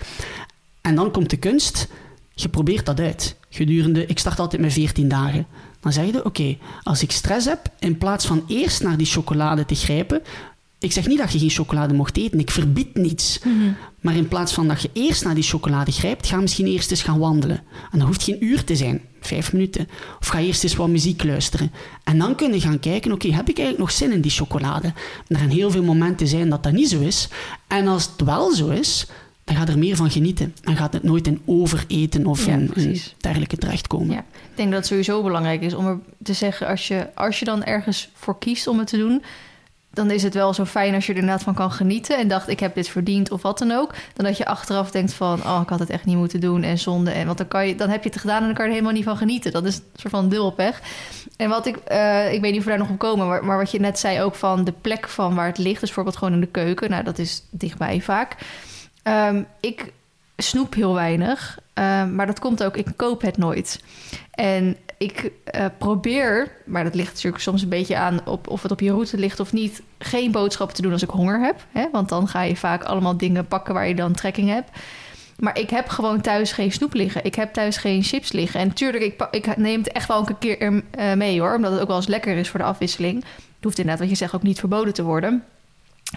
En dan komt de kunst. Je probeert dat uit. Gedurende, ik start altijd met 14 dagen. Dan zeg je, oké, als ik stress heb, in plaats van eerst naar die chocolade te grijpen, ik zeg niet dat je geen chocolade mocht eten, ik verbied niets. Mhm. Maar in plaats van dat je eerst naar die chocolade grijpt, ga misschien eerst eens gaan wandelen. En dat hoeft geen uur te zijn, vijf minuten. Of ga eerst eens wat muziek luisteren. En dan kun je gaan kijken, oké, heb ik eigenlijk nog zin in die chocolade? Er gaan heel veel momenten zijn dat dat niet zo is. En als het wel zo is, dan gaat er meer van genieten. Dan gaat het nooit in overeten of in, in, dergelijke terechtkomen. Ja, ik denk dat het sowieso belangrijk is om er te zeggen... Als je, als je dan ergens voor kiest om het te doen dan is het wel zo fijn als je er inderdaad van kan genieten en dacht ik heb dit verdiend of wat dan ook, dan dat je achteraf denkt van oh ik had het echt niet moeten doen en zonde en want dan kan je dan heb je het gedaan en dan kan je er helemaal niet van genieten. Dat is een soort van dubbelpech. En wat ik uh, ik weet niet of we daar nog op komen, maar, maar, wat je net zei ook van de plek van waar het ligt, dus bijvoorbeeld gewoon in de keuken, nou dat is dichtbij vaak. Um, ik snoep heel weinig, um, maar dat komt ook ik koop het nooit. En ik uh, probeer, maar dat ligt natuurlijk soms een beetje aan op, of het op je route ligt of niet, geen boodschappen te doen als ik honger heb. Hè? Want dan ga je vaak allemaal dingen pakken waar je dan trekking hebt. Maar ik heb gewoon thuis geen snoep liggen. Ik heb thuis geen chips liggen. En tuurlijk, ik, ik neem het echt wel een keer uh, mee hoor. Omdat het ook wel eens lekker is voor de afwisseling. Het hoeft inderdaad, wat je zegt, ook niet verboden te worden.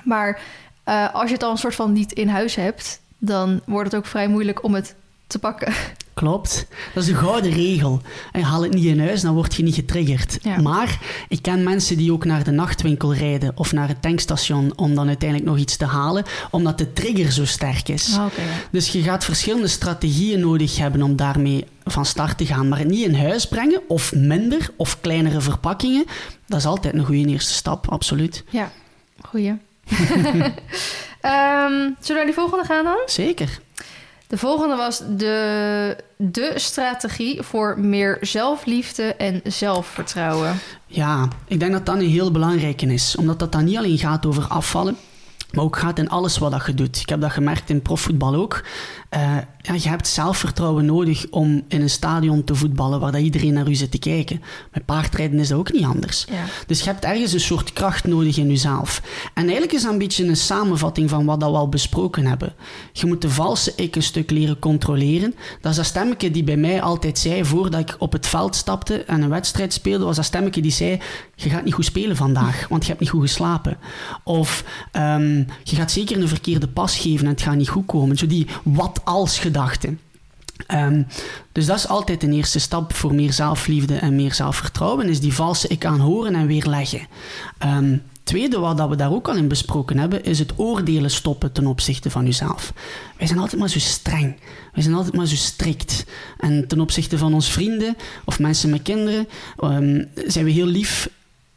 Maar uh, als je het dan een soort van niet in huis hebt, dan wordt het ook vrij moeilijk om het te pakken. Klopt. Dat is een gouden regel. En haal het niet in huis, dan word je niet getriggerd. Maar ik ken mensen die ook naar de nachtwinkel rijden of naar het tankstation om dan uiteindelijk nog iets te halen, omdat de trigger zo sterk is. Ah, dus je gaat verschillende strategieën nodig hebben om daarmee van start te gaan. Maar het niet in huis brengen, of minder, of kleinere verpakkingen, dat is altijd een goede eerste stap, absoluut. Ja, goeie. Um, zullen we naar die volgende gaan dan? Zeker. De volgende was de, de strategie voor meer zelfliefde en zelfvertrouwen. Ja, ik denk dat dat een heel belangrijke is. Omdat dat dan niet alleen gaat over afvallen, maar ook gaat in alles wat dat je doet. Ik heb dat gemerkt in profvoetbal ook. Uh, ja, je hebt zelfvertrouwen nodig om in een stadion te voetballen waar dat iedereen naar u zit te kijken. Met paardrijden is dat ook niet anders. Ja. Dus je hebt ergens een soort kracht nodig in jezelf. En eigenlijk is dat een beetje een samenvatting van wat dat we al besproken hebben. Je moet de valse ik een stuk leren controleren. Dat is dat stemmetje die bij mij altijd zei, voordat ik op het veld stapte en een wedstrijd speelde, was dat stemmetje die zei, je gaat niet goed spelen vandaag, want je hebt niet goed geslapen. Of um, je gaat zeker een verkeerde pas geven en het gaat niet goed komen. Zo die wat-als gedachte. Um, dus dat is altijd een eerste stap voor meer zelfliefde en meer zelfvertrouwen, is die valse ik aanhoren en weerleggen. Um, tweede, wat we daar ook al in besproken hebben, is het oordelen stoppen ten opzichte van jezelf. Wij zijn altijd maar zo streng. Wij zijn altijd maar zo strikt. En ten opzichte van onze vrienden of mensen met kinderen um, zijn we heel lief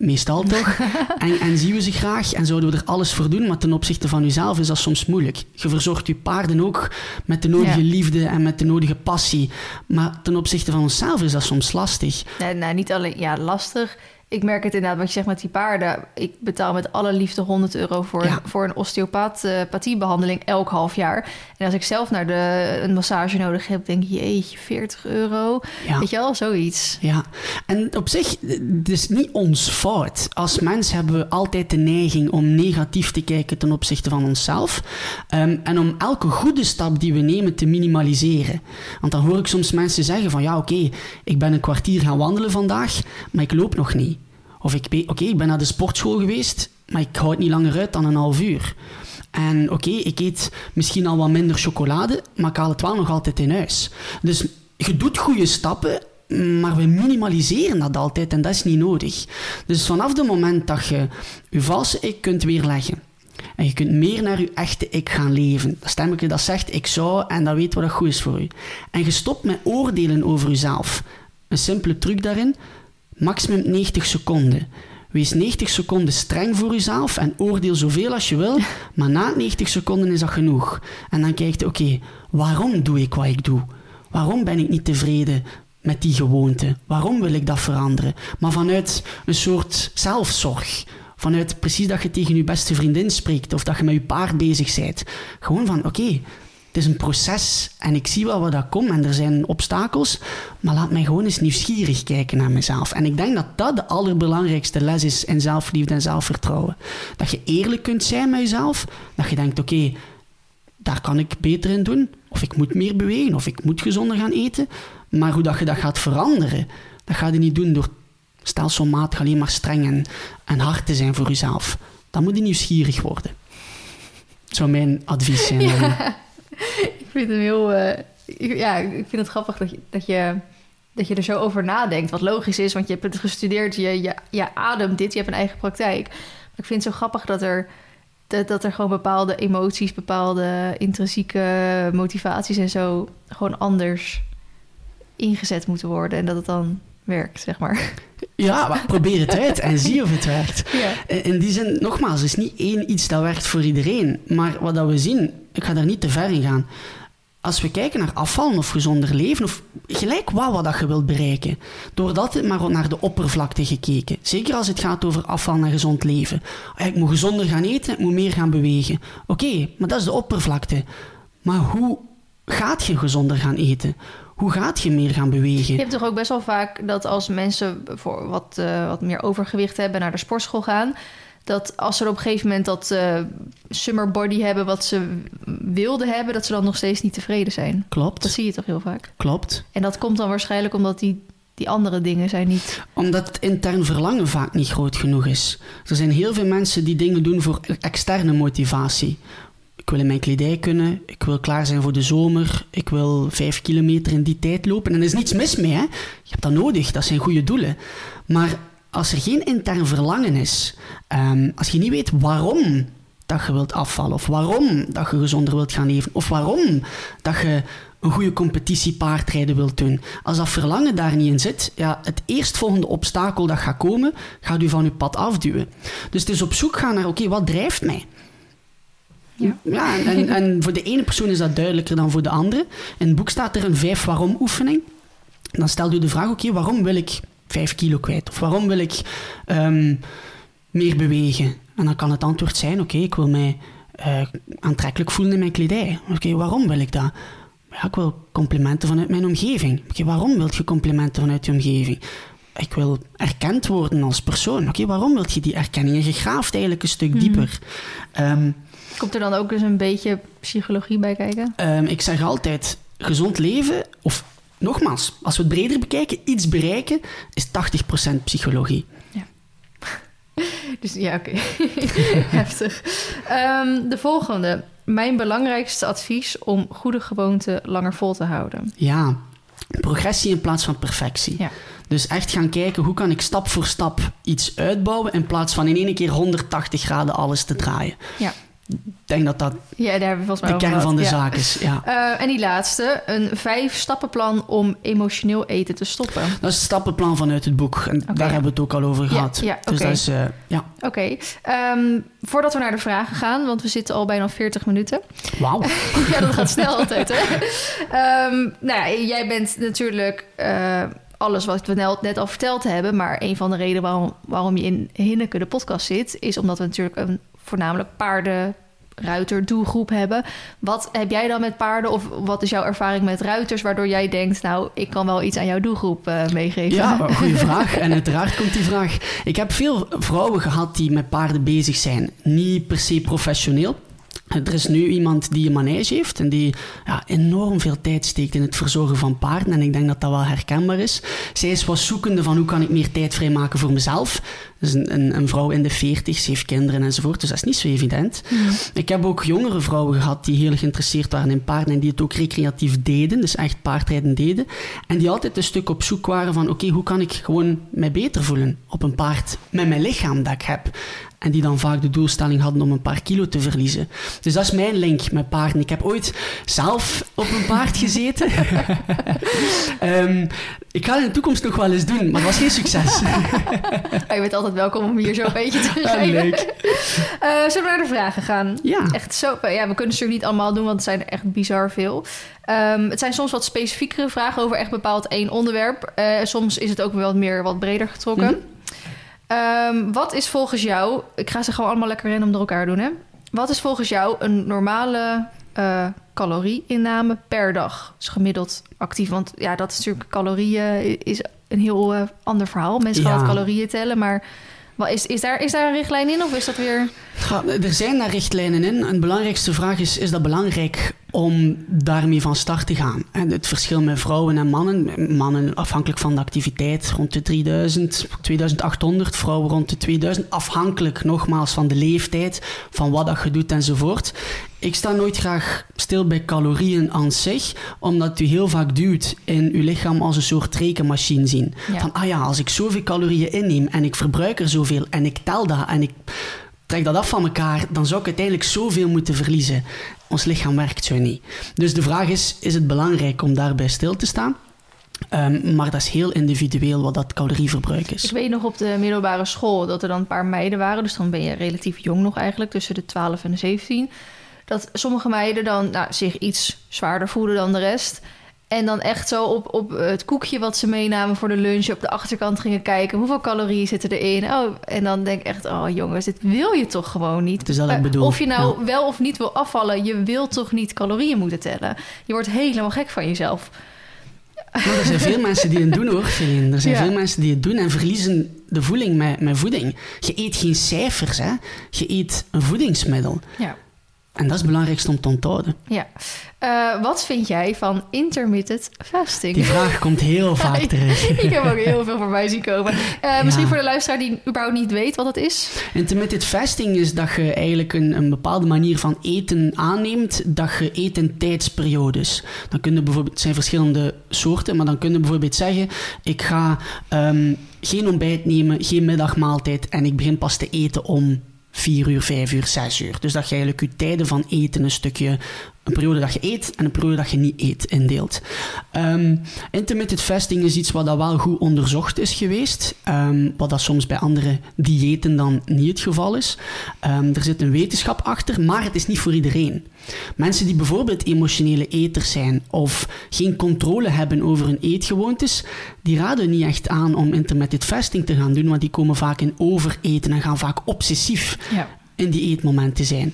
Meestal toch? en, en, zien we ze graag en zouden we er alles voor doen, maar ten opzichte van jezelf is dat soms moeilijk. Je verzorgt je paarden ook met de nodige liefde en met de nodige passie. Maar ten opzichte van onszelf is dat soms lastig. Nee, nou, niet alleen ja, lastig ik merk het inderdaad, wat je zegt met die paarden. Ik betaal met alle liefde 100 euro voor, voor een osteopathiebehandeling elk half jaar. En als ik zelf naar de, een massage nodig heb, denk je, jeetje, 40 euro. Weet je wel, zoiets. Ja, en op zich, het is niet ons fout. Als mens hebben we altijd de neiging om negatief te kijken ten opzichte van onszelf. Um, en om elke goede stap die we nemen te minimaliseren. Want dan hoor ik soms mensen zeggen van, ja oké, ik ben een kwartier gaan wandelen vandaag, maar ik loop nog niet. Of ik, oké, ik ben naar de sportschool geweest, maar ik hou het niet langer uit dan een half uur. En oké, ik eet misschien al wat minder chocolade, maar ik haal het wel nog altijd in huis. Dus je doet goede stappen, maar we minimaliseren dat altijd en dat is niet nodig. Dus vanaf het moment dat je je valse ik kunt weerleggen, en je kunt meer naar je echte ik gaan leven. Dat stemmetje dat zegt ik zou en dat weet wat dat goed is voor u. En je stopt met oordelen over jezelf. Een simpele truc daarin, maximum 90 seconden. Wees 90 seconden streng voor jezelf en oordeel zoveel als je wil, maar na 90 seconden is dat genoeg. En dan kijk je, oké, waarom doe ik wat ik doe? Waarom ben ik niet tevreden met die gewoonte? Waarom wil ik dat veranderen? Maar vanuit een soort zelfzorg. vanuit precies dat je tegen je beste vriendin spreekt of dat je met je paard bezig bent. Gewoon van, oké, het is een proces en ik zie wel wat dat komt en er zijn obstakels, maar laat mij gewoon eens nieuwsgierig kijken naar mezelf. En ik denk dat dat de allerbelangrijkste les is in zelfliefde en zelfvertrouwen. Dat je eerlijk kunt zijn met jezelf, dat je denkt, oké, daar kan ik beter in doen, of ik moet meer bewegen, of ik moet gezonder gaan eten. Maar hoe dat je dat gaat veranderen, dat ga je niet doen door stelselmatig alleen maar streng en, en hard te zijn voor jezelf. Dan moet je nieuwsgierig worden. Dat zou mijn advies zijn. Ja. Ik vind het heel... Uh, ik, ja, ik vind het grappig dat je, dat, je, dat je er zo over nadenkt. Wat logisch is, want je hebt het gestudeerd. Je, je, je ademt dit, je hebt een eigen praktijk. Maar ik vind het zo grappig dat er, dat, dat er gewoon bepaalde emoties... bepaalde intrinsieke motivaties en zo... gewoon anders ingezet moeten worden. En dat het dan werkt, zeg maar. Ja, maar probeer het uit en zie of het werkt. Ja. In die zin, nogmaals, is niet één iets dat werkt voor iedereen. Maar wat dat we zien, ik ga daar niet te ver in gaan. Als we kijken naar afvallen of gezonder leven, of gelijk wat, wat dat je wilt bereiken, doordat het maar naar de oppervlakte gekeken. Zeker als het gaat over afval en gezond leven. Ik moet gezonder gaan eten, ik moet meer gaan bewegen. Oké, maar dat is de oppervlakte. Maar hoe gaat je gezonder gaan eten? hoe gaat je meer gaan bewegen? Je hebt toch ook best wel vaak dat als mensen voor wat, uh, wat meer overgewicht hebben naar de sportschool gaan, dat als ze op een gegeven moment dat uh, summer body hebben wat ze wilden hebben, dat ze dan nog steeds niet tevreden zijn. Klopt. Dat zie je toch heel vaak. Klopt. En dat komt dan waarschijnlijk omdat die, die andere dingen zijn niet. Omdat het intern verlangen vaak niet groot genoeg is. Er zijn heel veel mensen die dingen doen voor externe motivatie. Ik wil in mijn kledij kunnen. Ik wil klaar zijn voor de zomer. Ik wil vijf kilometer in die tijd lopen. En er is niets mis mee, hè? Je hebt dat nodig. Dat zijn goede doelen. Maar als er geen intern verlangen is, ehm, als je niet weet waarom dat je wilt afvallen, of waarom dat je gezonder wilt gaan leven, of waarom dat je een goede competitie paardrijden wilt doen. Als dat verlangen daar niet in zit, ja, het eerstvolgende obstakel dat gaat komen, gaat u van uw pad afduwen. Dus het is op zoek gaan naar, oké, wat drijft mij? Ja, ja en, en, voor de ene persoon is dat duidelijker dan voor de andere. In het boek staat er een vijf waarom oefening. Dan stelt u de vraag, oké, waarom wil ik vijf kilo kwijt? Of waarom wil ik um, meer bewegen? En dan kan het antwoord zijn, oké, ik wil mij uh, aantrekkelijk voelen in mijn kledij. Oké, waarom wil ik dat? Ja, ik wil complimenten vanuit mijn omgeving. Oké, waarom wil je complimenten vanuit je omgeving? Ik wil erkend worden als persoon. Oké, waarom wil je die erkenning? En je graaft eigenlijk een stuk dieper. Um, Komt er dan ook dus een beetje psychologie bij kijken? Um, ik zeg altijd, gezond leven, of nogmaals, als we het breder bekijken, iets bereiken, is 80% psychologie. Ja. Dus ja, oké. Heftig. Um, de volgende. Mijn belangrijkste advies om goede gewoonten langer vol te houden. Ja, progressie in plaats van perfectie. Ja. Dus echt gaan kijken hoe kan ik stap voor stap iets uitbouwen in plaats van in één keer 180 graden alles te draaien. Ja. Ik denk dat dat ja, daar hebben we de kern van de zaak is. Ja. Uh, en die laatste, een vijf stappenplan om emotioneel eten te stoppen. Dat is het stappenplan vanuit het boek. En okay. daar hebben we het ook al over gehad. Ja, dus okay. dat is, uh, ja. Oké. Okay. Um, voordat we naar de vragen gaan, want we zitten al bijna 40 minuten. Wauw. ja, dat gaat snel altijd, hè? Um, nou ja, jij bent natuurlijk... Uh, alles wat we net al verteld hebben. Maar een van de redenen waarom, waarom je in Hinneke de podcast zit, is omdat we natuurlijk een voornamelijk paarden ruiter doelgroep hebben. Wat heb jij dan met paarden of wat is jouw ervaring met ruiters waardoor jij denkt, nou, ik kan wel iets aan jouw doelgroep uh, meegeven? Ja, goede vraag. En uiteraard komt die vraag. Ik heb veel vrouwen gehad die met paarden bezig zijn. Niet per se professioneel. Er is nu iemand die een manege heeft en die ja, enorm veel tijd steekt in het verzorgen van paarden. En ik denk dat dat wel herkenbaar is. Zij is wat zoekende van hoe kan ik meer tijd vrijmaken voor mezelf. Dus een, een, een, vrouw in de 40, ze heeft kinderen enzovoort. Dus dat is niet zo evident. Mm. Ik heb ook jongere vrouwen gehad die heel geïnteresseerd waren in paarden en die het ook recreatief deden, dus echt paardrijden deden. En die altijd een stuk op zoek waren van oké, hoe kan ik gewoon mij beter voelen op een paard met mijn lichaam dat ik heb. En die dan vaak de doelstelling hadden om een paar kilo te verliezen. Dus dat is mijn link met paarden. Ik heb ooit zelf op een paard gezeten. um, ik ga het in de toekomst nog wel eens doen, maar dat was geen succes. je bent altijd welkom om hier zo een beetje te zijn. Ja, leuk. Uh, zullen we naar de vragen gaan? Ja. Echt zo, ja, we kunnen ze niet allemaal doen, want het zijn er echt bizar veel. Um, het zijn soms wat specifiekere vragen over echt bepaald één onderwerp. Uh, soms is het ook wel meer wat breder getrokken. Mm -hmm. Ehm, wat is volgens jou... Ik ga ze gewoon allemaal lekker random door elkaar doen, hè? Wat is volgens jou een normale uh, calorieinname per dag? Dus gemiddeld actief. Want ja, dat is natuurlijk calorieën is een heel uh, ander verhaal. Mensen gaan ja. calorieën tellen, maar... Is, is, daar, is daar een richtlijn in of is dat weer... er zijn daar richtlijnen in. En de belangrijkste vraag is, is dat belangrijk om daarmee van start te gaan? En het verschil met vrouwen en mannen, mannen afhankelijk van de activiteit rond de 3000, 2800, vrouwen rond de 2000, afhankelijk nogmaals van de leeftijd, van wat dat je doet enzovoort. Ik sta nooit graag stil bij calorieën aan zich, omdat u heel vaak duwt in uw lichaam als een soort rekenmachine zien. Van, ah ja, als ik zoveel calorieën inneem en ik verbruik er zoveel en ik tel dat en ik trek dat af van elkaar, dan zou ik uiteindelijk zoveel moeten verliezen. Ons lichaam werkt zo niet. Dus de vraag is, is het belangrijk om daarbij stil te staan? Um, maar dat is heel individueel wat dat calorieverbruik is. Ik weet nog op de middelbare school dat er dan een paar meiden waren. Dus dan ben je relatief jong nog eigenlijk, tussen de 12 en de 17 dat sommige meiden dan nou, zich iets zwaarder voelen dan de rest. En dan echt zo op, op het koekje wat ze meenamen voor de lunch op de achterkant gingen kijken. Hoeveel calorieën zitten erin? Oh, en dan denk ik echt, oh jongens, dit wil je toch gewoon niet. Dus dat ik bedoel. Of je nou wel of niet wil afvallen, je wilt toch niet calorieën moeten tellen. Je wordt helemaal gek van jezelf. Maar er zijn veel mensen die het doen hoor, Feline. Er zijn veel mensen die het doen en verliezen de voeling met, met voeding. Je eet geen cijfers, hè. Je eet een voedingsmiddel. Ja. En dat is het belangrijkste om te onthouden. Ja. Uh, wat vind jij van intermittent fasting? Die vraag komt heel vaak terug. ik heb ook heel veel voorbij zien komen. Uh, misschien voor de luisteraar die überhaupt niet weet wat dat is. Intermittent fasting is dat je eigenlijk een, een bepaalde manier van eten aanneemt. Dat je eet in tijdsperiodes. Dan kunnen bijvoorbeeld, het zijn verschillende soorten, maar dan kun je bijvoorbeeld zeggen: ik ga um, geen ontbijt nemen, geen middagmaaltijd en ik begin pas te eten om 4 uur, 5 uur, 6 uur. Dus dat je eigenlijk je tijden van eten een stukje een periode dat je eet en een periode dat je niet eet indeelt. Um, intermittent fasting is iets wat dat wel goed onderzocht is geweest, um, wat dat soms bij andere diëten dan niet het geval is. Um, er zit een wetenschap achter, maar het is niet voor iedereen. Mensen die bijvoorbeeld emotionele eters zijn of geen controle hebben over hun eetgewoontes, die raden niet echt aan om intermittent fasting te gaan doen, want die komen vaak in overeten en gaan vaak obsessief ja. in die eetmomenten zijn.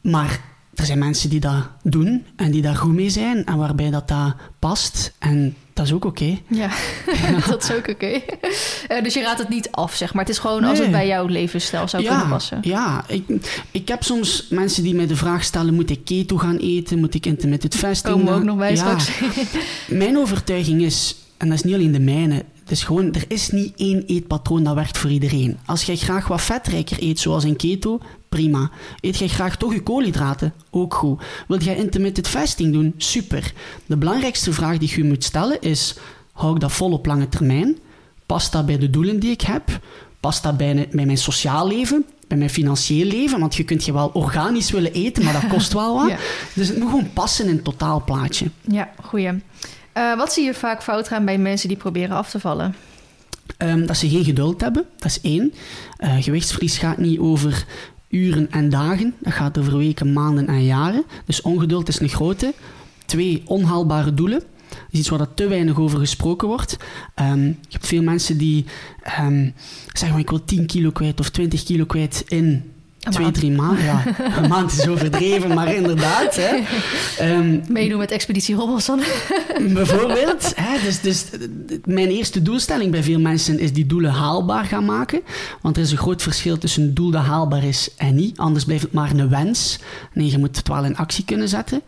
maar er zijn mensen die dat doen en die daar goed mee zijn en waarbij dat, dat past. En dat is ook oké. Ja, dat is ook oké. Eh, dus je raadt het niet af, zeg maar. Het is gewoon als het bij jouw levensstijl zou kunnen passen. Ja, ik, ik heb soms mensen die mij de vraag stellen... moet ik keto gaan eten? Moet ik intermittent fasting? Komen we ook nog bij ja. straks. Mijn overtuiging is, en dat is niet alleen de mijne... Dus gewoon, er is niet één eetpatroon dat werkt voor iedereen. Als jij graag wat vetrijker eet, zoals in keto, prima. Eet jij graag toch je koolhydraten? Ook goed. Wil jij intermittent fasting doen? Super. De belangrijkste vraag die je moet stellen is: hou ik dat vol op lange termijn? Past dat bij de doelen die ik heb? Past dat bij, bij mijn sociaal leven? Bij mijn financieel leven? Want je kunt je wel organisch willen eten, maar dat kost wel wat. Dus het moet gewoon passen in het totaalplaatje. Ja, goeie. Uh, wat zie je vaak fout gaan bij mensen die proberen af te vallen? Um, dat ze geen geduld hebben, dat is één. Uh, gewichtsverlies gaat niet over uren en dagen. Dat gaat over weken, maanden en jaren. Dus ongeduld is een grote. Twee, onhaalbare doelen. Dat is iets waar te weinig over gesproken wordt. Um, je hebt veel mensen die um, zeggen: Ik wil 10 kilo kwijt of 20 kilo kwijt in Twee, drie maanden. Ja, een maand is overdreven, maar inderdaad. Hè. Um, Meedoen met Expeditie Robinson. bijvoorbeeld. Hè, dus, dus mijn eerste doelstelling bij veel mensen is die doelen haalbaar gaan maken. Want er is een groot verschil tussen een doel dat haalbaar is en niet. Anders blijft het maar een wens. Nee, je moet het wel in actie kunnen zetten.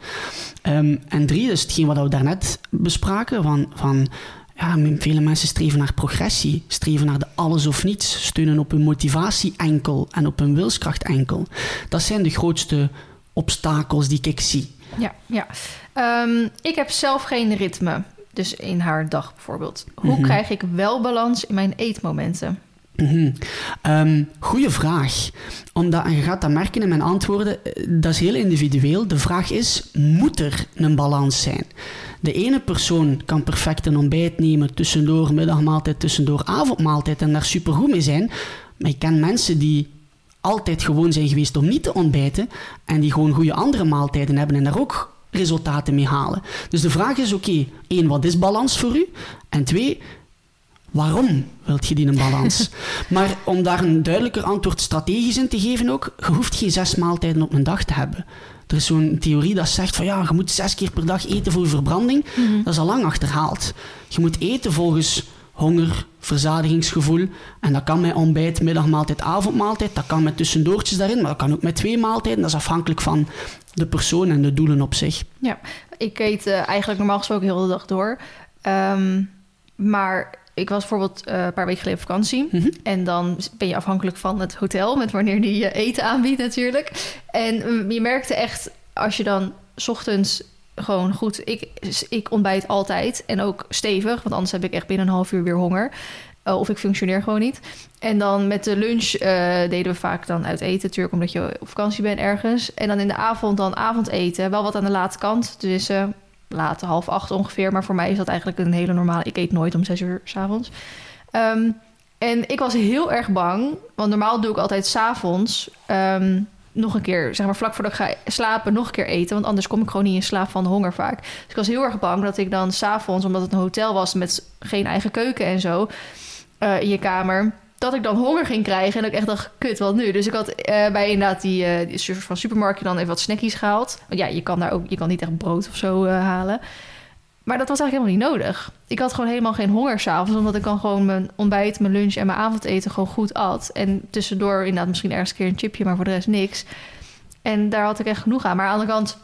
Um, en drie, dus hetgeen wat we daarnet bespraken, van... van ja, vele mensen streven naar progressie, streven naar de alles of niets, steunen op hun motivatie enkel en op hun wilskracht enkel. Dat zijn de grootste obstakels die ik zie. Ja, ja. Um, ik heb zelf geen ritme, dus in haar dag bijvoorbeeld. Hoe mhm. krijg ik wel balans in mijn eetmomenten? Mm -hmm. goeie vraag. Omdat, en je gaat dat merken in mijn antwoorden, eh, dat is heel individueel. De vraag is, moet er een balans zijn? De ene persoon kan perfect een ontbijt nemen, tussendoor middagmaaltijd, tussendoor avondmaaltijd en daar supergoed mee zijn. Maar ik ken mensen die altijd gewoon zijn geweest om niet te ontbijten en die gewoon goede andere maaltijden hebben en daar ook resultaten mee halen. Dus de vraag is, oké, één, wat is balans voor u? En twee, Waarom wilt je die een balans? maar om daar een duidelijker antwoord strategisch in te geven ook, je hoeft geen zes maaltijden op een dag te hebben. Er is zo'n theorie dat zegt van ja, je moet zes keer per dag eten voor verbranding. Mhm. Dat is al lang achterhaald. Je moet eten volgens honger, verzadigingsgevoel. En dat kan met ontbijt, middagmaaltijd, avondmaaltijd. Dat kan met tussendoortjes daarin, maar dat kan ook met twee maaltijden. Dat is afhankelijk van de persoon en de doelen op zich. Ja, ik eet eh, eigenlijk normaal gesproken heel de dag door. Ehm, maar ik was bijvoorbeeld eh, een paar weken geleden op vakantie. Mhm. En dan ben je afhankelijk van het hotel, met wanneer die je eten aanbiedt natuurlijk. En mm, je merkte echt, als je dan 's ochtends gewoon goed... Ik, ik ontbijt altijd en ook stevig, want anders heb ik echt binnen een half uur weer honger. Eh, of ik functioneer gewoon niet. En dan met de lunch eh, deden we vaak dan uit eten, natuurlijk, omdat je op vakantie bent ergens. En dan in de avond dan avondeten, wel wat aan de late kant. Dus laat, half acht ongeveer. Maar voor mij is dat eigenlijk een hele normale... Ik eet nooit om zes uur s'avonds. Ehm en ik was heel erg bang, want normaal doe ik altijd s'avonds... ehm nog een keer, zeg maar vlak voordat ik ga slapen, nog een keer eten. Want anders kom ik gewoon niet in slaap van de honger vaak. Dus ik was heel erg bang dat ik dan s'avonds, omdat het een hotel was met geen eigen keuken en zo, eh, in je kamer, dat ik dan honger ging krijgen. En ik echt dacht, kut, wat nu? Dus ik had eh, bij inderdaad die, soort van supermarktje dan even wat snackies gehaald. Want ja, je kan daar ook, je kan niet echt brood of zo eh, halen. Maar dat was eigenlijk helemaal niet nodig. Ik had gewoon helemaal geen honger s'avonds, omdat ik dan gewoon mijn ontbijt, mijn lunch en mijn avondeten gewoon goed at. En tussendoor inderdaad misschien ergens een keer een chipje, maar voor de rest niks. En daar had ik echt genoeg aan. Maar aan de kant,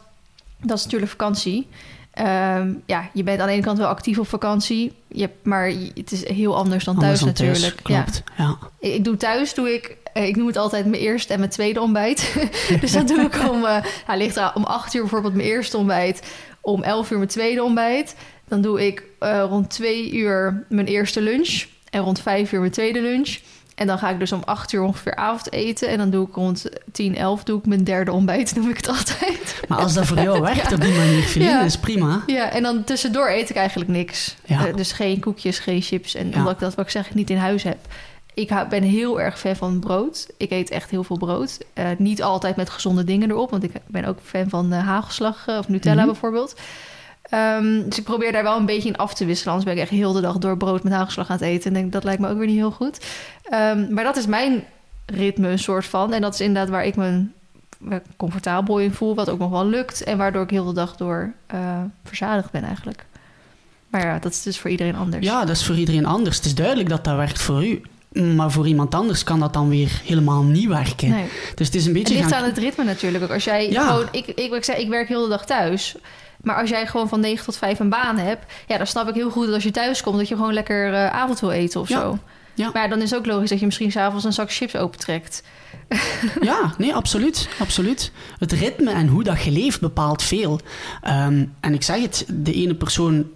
dat is natuurlijk vakantie. Ehm, ja, je bent aan de ene kant wel actief op vakantie, je maar het is heel anders dan thuis Anders dan thuis, natuurlijk. Klopt, ja. Ik ik doe thuis, doe ik, eh, ik noem het altijd mijn eerste en mijn tweede ontbijt. dus dat doe ik om, nou, ligt om acht uur bijvoorbeeld mijn eerste ontbijt, om elf uur mijn tweede ontbijt. Dan doe ik eh, rond twee uur mijn eerste lunch en rond vijf uur mijn tweede lunch. En dan ga ik dus om acht uur ongeveer avondeten. En dan doe ik rond tien, elf doe ik mijn derde ontbijt, noem ik het altijd. Maar als dat voor jou werkt op die manier, Feline, Ja. is prima. Ja, en dan tussendoor eet ik eigenlijk niks. Ja. Eh, dus geen koekjes, geen chips. En omdat ik dat, wat ik zeg, niet in huis heb. Ik ben heel erg fan van brood. Ik eet echt heel veel brood. Eh, niet altijd met gezonde dingen erop. Want ik ben ook fan van eh, hagelslag of Nutella Mhm. bijvoorbeeld. Ehm, dus ik probeer daar wel een beetje in af te wisselen. Anders ben ik echt heel de dag door brood met hagelslag aan het eten. En denk, dat lijkt me ook weer niet heel goed. Ehm, maar dat is mijn ritme een soort van. En dat is inderdaad waar ik me comfortabel in voel. Wat ook nog wel lukt. En waardoor ik heel de dag door eh, verzadigd ben eigenlijk. Maar ja, dat is dus voor iedereen anders. Ja, dat is voor iedereen anders. Het is duidelijk dat dat werkt voor u. Maar voor iemand anders kan dat dan weer helemaal niet werken. Nee. Dus het is een Het beetje... ligt gaan- aan het ritme natuurlijk ook. Als jij Ja. gewoon, ik, ik, ik, zei, ik werk heel de dag thuis. Maar als jij gewoon van 9 tot 5 een baan hebt, ja, dan snap ik heel goed dat als je thuis komt, dat je gewoon lekker eh, avond wil eten of Ja. zo. Ja. Maar dan is het ook logisch dat je misschien s'avonds een zak chips opentrekt. Ja, nee, absoluut, absoluut. Het ritme en hoe dat je leeft bepaalt veel. Ehm, en ik zeg het, de ene persoon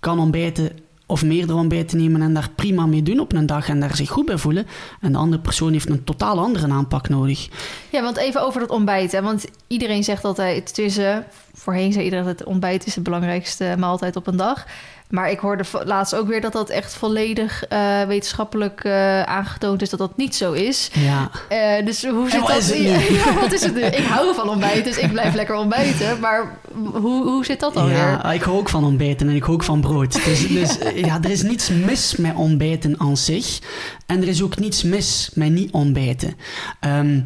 kan ontbijten of meerdere ontbijten nemen en daar prima mee doen op een dag en daar zich goed bij voelen. En de andere persoon heeft een totaal andere aanpak nodig. Ja, want even over dat ontbijt. Want iedereen zegt altijd, is, eh, voorheen zei iedereen dat het ontbijt is de belangrijkste maaltijd op een dag. Maar ik hoorde laatst ook weer dat dat echt volledig eh, wetenschappelijk eh, aangetoond is dat dat niet zo is. Ja, Eh, dus hoe zit dat? Ja, wat is het nu? Ik hou van ontbijt, dus ik blijf lekker ontbijten. Maar hoe, hoe zit dat dan weer? ja, ik hou ook van ontbijten en ik hou ook van brood. Dus, dus ja, er is niets mis met ontbijten aan zich. En er is ook niets mis met niet ontbijten. Ehm,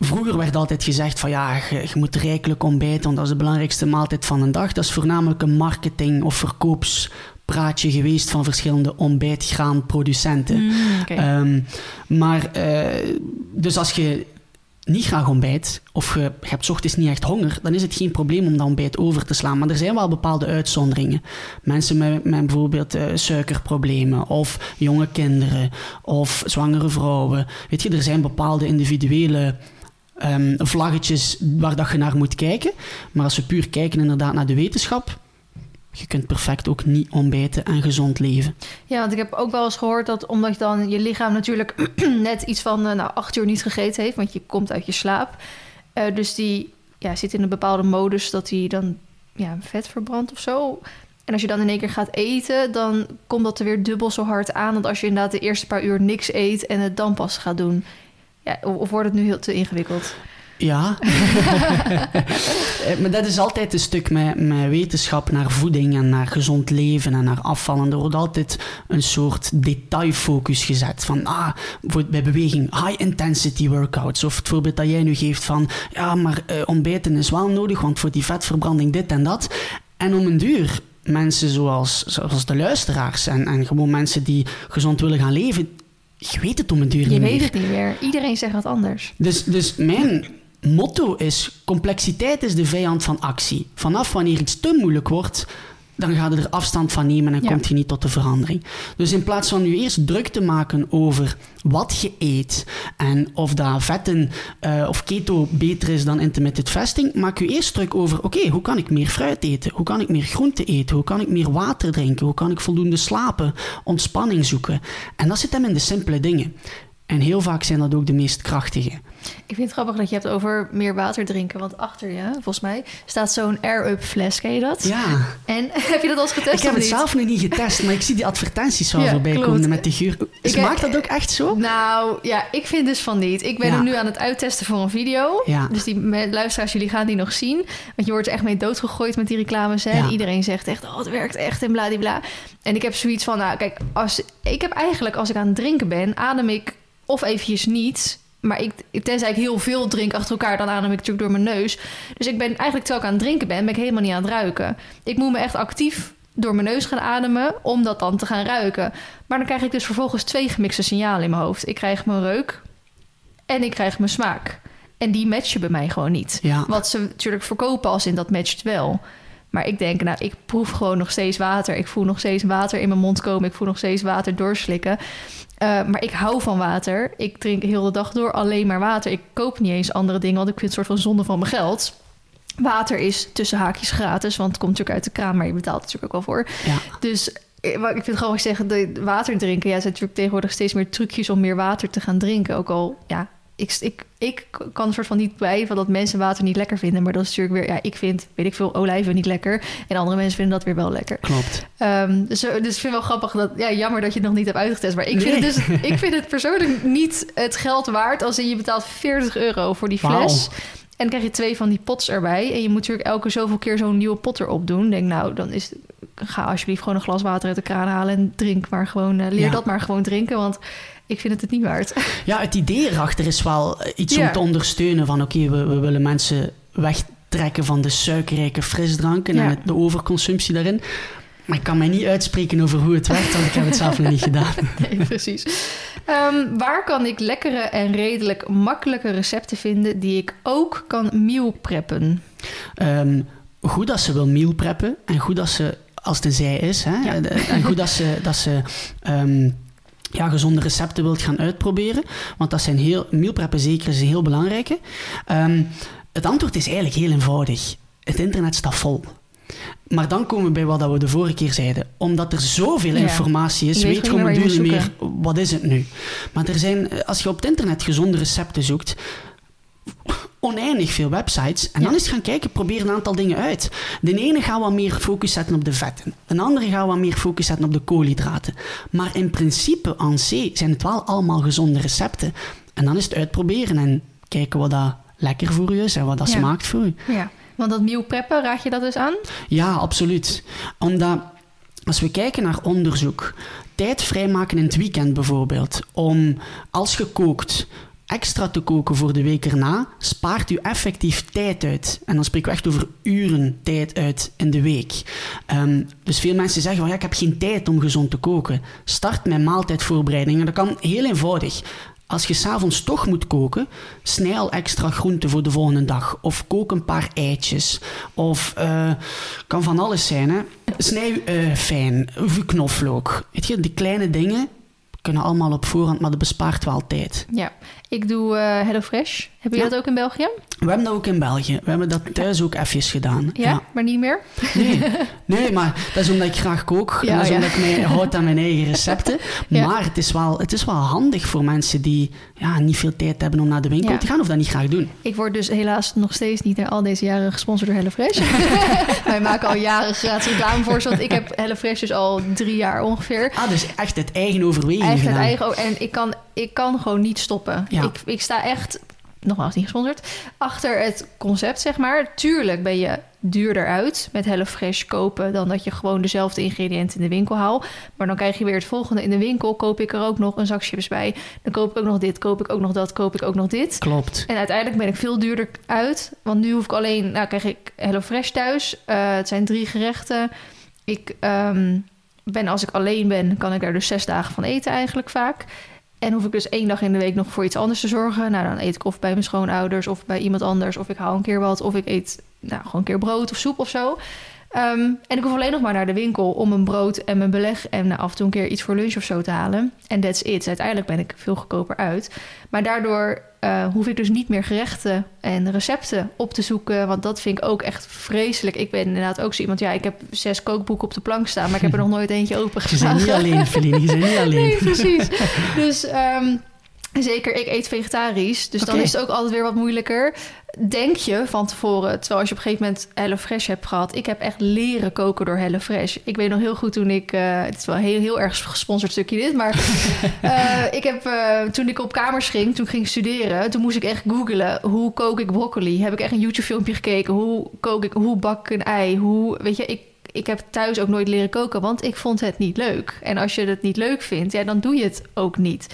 Vroeger werd altijd gezegd van ja, je, je moet rijkelijk ontbijten, want dat is de belangrijkste maaltijd van een dag. Dat is voornamelijk een marketing- of verkoopspraatje geweest van verschillende ontbijtgraanproducenten. Mm. Ehm, maar, eh, dus als je niet graag ontbijt, of je, je hebt ochtends niet echt honger, dan is het geen probleem om dat ontbijt over te slaan. Maar er zijn wel bepaalde uitzonderingen. Mensen met, met bijvoorbeeld eh, suikerproblemen, of jonge kinderen, of zwangere vrouwen. Weet je, er zijn bepaalde individuele ehm, vlaggetjes waar dat je naar moet kijken. Maar als we puur kijken inderdaad naar de wetenschap, je kunt perfect ook niet ontbijten en gezond leven. Ja, want ik heb ook wel eens gehoord dat omdat dan je lichaam natuurlijk net iets van eh, nou, acht uur niet gegeten heeft, want je komt uit je slaap. Eh, dus die ja, zit in een bepaalde modus dat hij dan ja, vet verbrandt of zo. En als je dan in één keer gaat eten, dan komt dat er weer dubbel zo hard aan. Dan als je inderdaad de eerste paar uur niks eet en het dan pas gaat doen. Ja, of wordt het nu heel te ingewikkeld? Ja. Eh, maar dat is altijd een stuk met, met wetenschap naar voeding en naar gezond leven en naar afvallen. Er wordt altijd een soort detailfocus gezet. Van, ah, bij beweging, high intensity workouts. Of het voorbeeld dat jij nu geeft van, ja, maar uh, ontbijten is wel nodig, want voor die vetverbranding dit en dat. En om een duur mensen zoals, zoals de luisteraars en, en gewoon mensen die gezond willen gaan leven, je weet het om een duur niet meer. Je weet het niet meer. Iedereen zegt wat anders. Dus, dus mijn motto is: complexiteit is de vijand van actie. Vanaf wanneer iets te moeilijk wordt, dan ga je er afstand van nemen en komt je niet tot de verandering. Dus in plaats van je eerst druk te maken over wat je eet en of dat vetten uh, of keto beter is dan intermittent fasting, maak je eerst druk over: oké, hoe kan ik meer fruit eten? Hoe kan ik meer groente eten? Hoe kan ik meer water drinken? Hoe kan ik voldoende slapen? Ontspanning zoeken. En dat zit hem in de simpele dingen. En heel vaak zijn dat ook de meest krachtige. Ik vind het grappig dat je hebt over meer water drinken. Want achter je, volgens mij, staat zo'n air-up fles. Ken je dat? Ja. En heb je dat al eens getest? Ik heb het zelf nog niet getest, maar ik zie die advertenties zo ja, voorbij komen met de geur. Ik, maakt dat ook echt zo? Nou, ja, ik vind dus van niet. Ik ben hem nu aan het uittesten voor een video. Ja. Dus die luisteraars, jullie gaan die nog zien. Want je wordt er echt mee doodgegooid met die reclames. Hè? En iedereen zegt echt, oh, het werkt echt en bladibla. En ik heb zoiets van, nou, kijk, als, ik heb eigenlijk als ik aan het drinken ben, adem ik of eventjes niet. Maar ik, tenzij ik heel veel drink achter elkaar, dan adem ik natuurlijk door mijn neus. Dus ik ben eigenlijk terwijl ik aan het drinken ben, ben ik helemaal niet aan het ruiken. Ik moet me echt actief door mijn neus gaan ademen om dat dan te gaan ruiken. Maar dan krijg ik dus vervolgens twee gemixte signalen in mijn hoofd. Ik krijg mijn reuk en ik krijg mijn smaak. En die matchen bij mij gewoon niet. Wat ze natuurlijk verkopen als in dat matcht wel. Maar ik denk, nou, ik proef gewoon nog steeds water. Ik voel nog steeds water in mijn mond komen. Ik voel nog steeds water doorslikken. Uh, maar ik hou van water. Ik drink heel de dag door alleen maar water. Ik koop niet eens andere dingen, want ik vind het een soort van zonde van mijn geld. Water is tussen haakjes gratis, want het komt natuurlijk uit de kraan, maar je betaalt er natuurlijk ook wel voor. Ja. Dus eh, ik vind gewoon zeggen, de water drinken. Ja, er zijn natuurlijk tegenwoordig steeds meer trucjes om meer water te gaan drinken. Ook al, ja, ik, ik, ik kan een soort van niet bij van dat mensen water niet lekker vinden. Maar dat is natuurlijk weer, ja, ik vind, weet ik veel, olijven niet lekker. En andere mensen vinden dat weer wel lekker. Klopt. Um, dus, dus ik vind het wel grappig dat, ja, jammer dat je het nog niet hebt uitgetest. Maar ik, vind, het dus, ik vind het persoonlijk niet het geld waard als je betaalt 40 euro voor die fles. En dan krijg je twee van die pots erbij. En je moet natuurlijk elke zoveel keer zo'n nieuwe pot erop doen. Denk, nou, dan is ga alsjeblieft gewoon een glas water uit de kraan halen en drink maar gewoon. Uh, leer dat maar gewoon drinken. Want ik vind het het niet waard. Ja, het idee erachter is wel iets om te ondersteunen van oké, we, we willen mensen wegtrekken van de suikerrijke frisdranken en de overconsumptie daarin. Maar ik kan mij niet uitspreken over hoe het werkt, want ik heb het zelf nog niet gedaan. Nee, precies. Ehm, waar kan ik lekkere en redelijk makkelijke recepten vinden die ik ook kan meal preppen? Ehm, goed dat ze wil meal preppen en goed dat ze, als het een zij is, hè, en goed dat ze, dat ze ehm, ja, gezonde recepten wilt gaan uitproberen. Want dat zijn heel, meal preppen zeker is een heel belangrijke. Um, het antwoord is eigenlijk heel eenvoudig. Het internet staat vol. Maar dan komen we bij wat we de vorige keer zeiden. Omdat er zoveel informatie is, weet, je gewoon niet meer wat is het nu. Maar er zijn, als je op het internet gezonde recepten zoekt, oneindig veel websites. En dan eens gaan kijken, probeer een aantal dingen uit. De ene gaat wat meer focus zetten op de vetten. De andere gaat wat meer focus zetten op de koolhydraten. Maar in principe, aan C, zijn het wel allemaal gezonde recepten. En dan is het uitproberen en kijken wat dat lekker voor u is en wat dat smaakt voor u. Ja, want dat meal preppen, raad je dat dus aan? Ja, absoluut. Omdat als we kijken naar onderzoek, tijd vrijmaken in het weekend bijvoorbeeld, om als je kookt extra te koken voor de week erna, spaart u effectief tijd uit. En dan spreken we echt over uren tijd uit in de week. Ehm, dus veel mensen zeggen van ja, ik heb geen tijd om gezond te koken. Start met maaltijdvoorbereidingen. Dat kan heel eenvoudig. Als je s'avonds toch moet koken, snij al extra groenten voor de volgende dag. Of kook een paar eitjes. Of uh, kan van alles zijn. Hè? Snij uh, fijn, of knoflook. Weet je, die kleine dingen kunnen allemaal op voorhand, maar dat bespaart wel tijd. Ja, ik doe uh, HelloFresh. Heb je dat ook in België? We hebben dat ook in België. We hebben dat thuis ook even gedaan. Ja, maar niet meer? Nee. nee, maar dat is omdat ik graag kook. en dat is omdat ik mij houd aan mijn eigen recepten. Maar het is, wel, het is wel handig voor mensen die ja, niet veel tijd hebben om naar de winkel te gaan of dat niet graag doen. Ik word dus helaas nog steeds niet al deze jaren gesponsord door HelloFresh. Wij maken al jaren gratis reclame voor Want ik heb HelloFresh dus al drie jaar ongeveer. Ah, dus echt het eigen overweging Echt het eigen... En ik kan, ik kan gewoon niet stoppen. Ik, ik sta echt nogmaals niet gesponsord, achter het concept, zeg maar. Tuurlijk ben je duurder uit met HelloFresh kopen dan dat je gewoon dezelfde ingrediënten in de winkel haalt. Maar dan krijg je weer het volgende. In de winkel koop ik er ook nog een zak chips bij. Dan koop ik ook nog dit, koop ik ook nog dat, koop ik ook nog dit. Klopt. En uiteindelijk ben ik veel duurder uit. Want nu hoef ik alleen, nou krijg ik HelloFresh thuis. Uh, het zijn drie gerechten. Ik um, ben, als ik alleen ben, kan ik er dus zes dagen van eten eigenlijk vaak. En hoef ik dus één dag in de week nog voor iets anders te zorgen. Nou, dan eet ik of bij mijn schoonouders of bij iemand anders. Of ik haal een keer wat. Of ik eet nou, gewoon een keer brood of soep of zo. Um, en ik hoef alleen nog maar naar de winkel om een brood en mijn beleg en af en toe een keer iets voor lunch of zo te halen. En that's it. Uiteindelijk ben ik veel goedkoper uit. Maar daardoor uh, hoef ik dus niet meer gerechten en recepten op te zoeken. Want dat vind ik ook echt vreselijk. Ik ben inderdaad ook zo iemand. Ja, ik heb zes kookboeken op de plank staan, maar ik heb er nog nooit eentje open gedaan. Je bent niet alleen, Feline. Je bent niet alleen. Nee, precies. Dus um, Zeker, ik eet vegetarisch. Dus dan is het ook altijd weer wat moeilijker. Denk je van tevoren, terwijl als je op een gegeven moment HelloFresh hebt gehad. Ik heb echt leren koken door HelloFresh. Ik weet nog heel goed toen ik... Uh, het is wel heel, heel erg gesponsord stukje dit. Maar uh, ik heb, uh, toen ik op kamers ging, toen ik ging studeren... toen moest ik echt googlen, hoe kook ik broccoli? Heb ik echt een YouTube-filmpje gekeken. Hoe kook ik, hoe bak ik een ei? Hoe, weet je, ik ik heb thuis ook nooit leren koken, want ik vond het niet leuk. En als je het niet leuk vindt, ja, dan doe je het ook niet.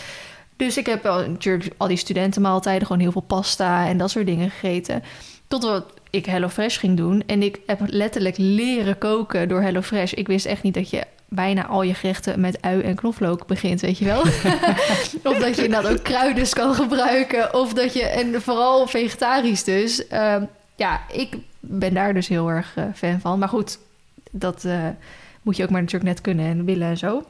Dus ik heb wel natuurlijk al die studentenmaaltijden, gewoon heel veel pasta en dat soort dingen gegeten. Totdat ik HelloFresh ging doen. En ik heb letterlijk leren koken door HelloFresh. Ik wist echt niet dat je bijna al je gerechten met ui en knoflook begint, weet je wel. of dat je inderdaad ook kruiden kan gebruiken. Of dat je, en vooral vegetarisch dus. Uh, ja, ik ben daar dus heel erg uh, fan van. Maar goed, dat uh, moet je ook maar natuurlijk net kunnen en willen en zo.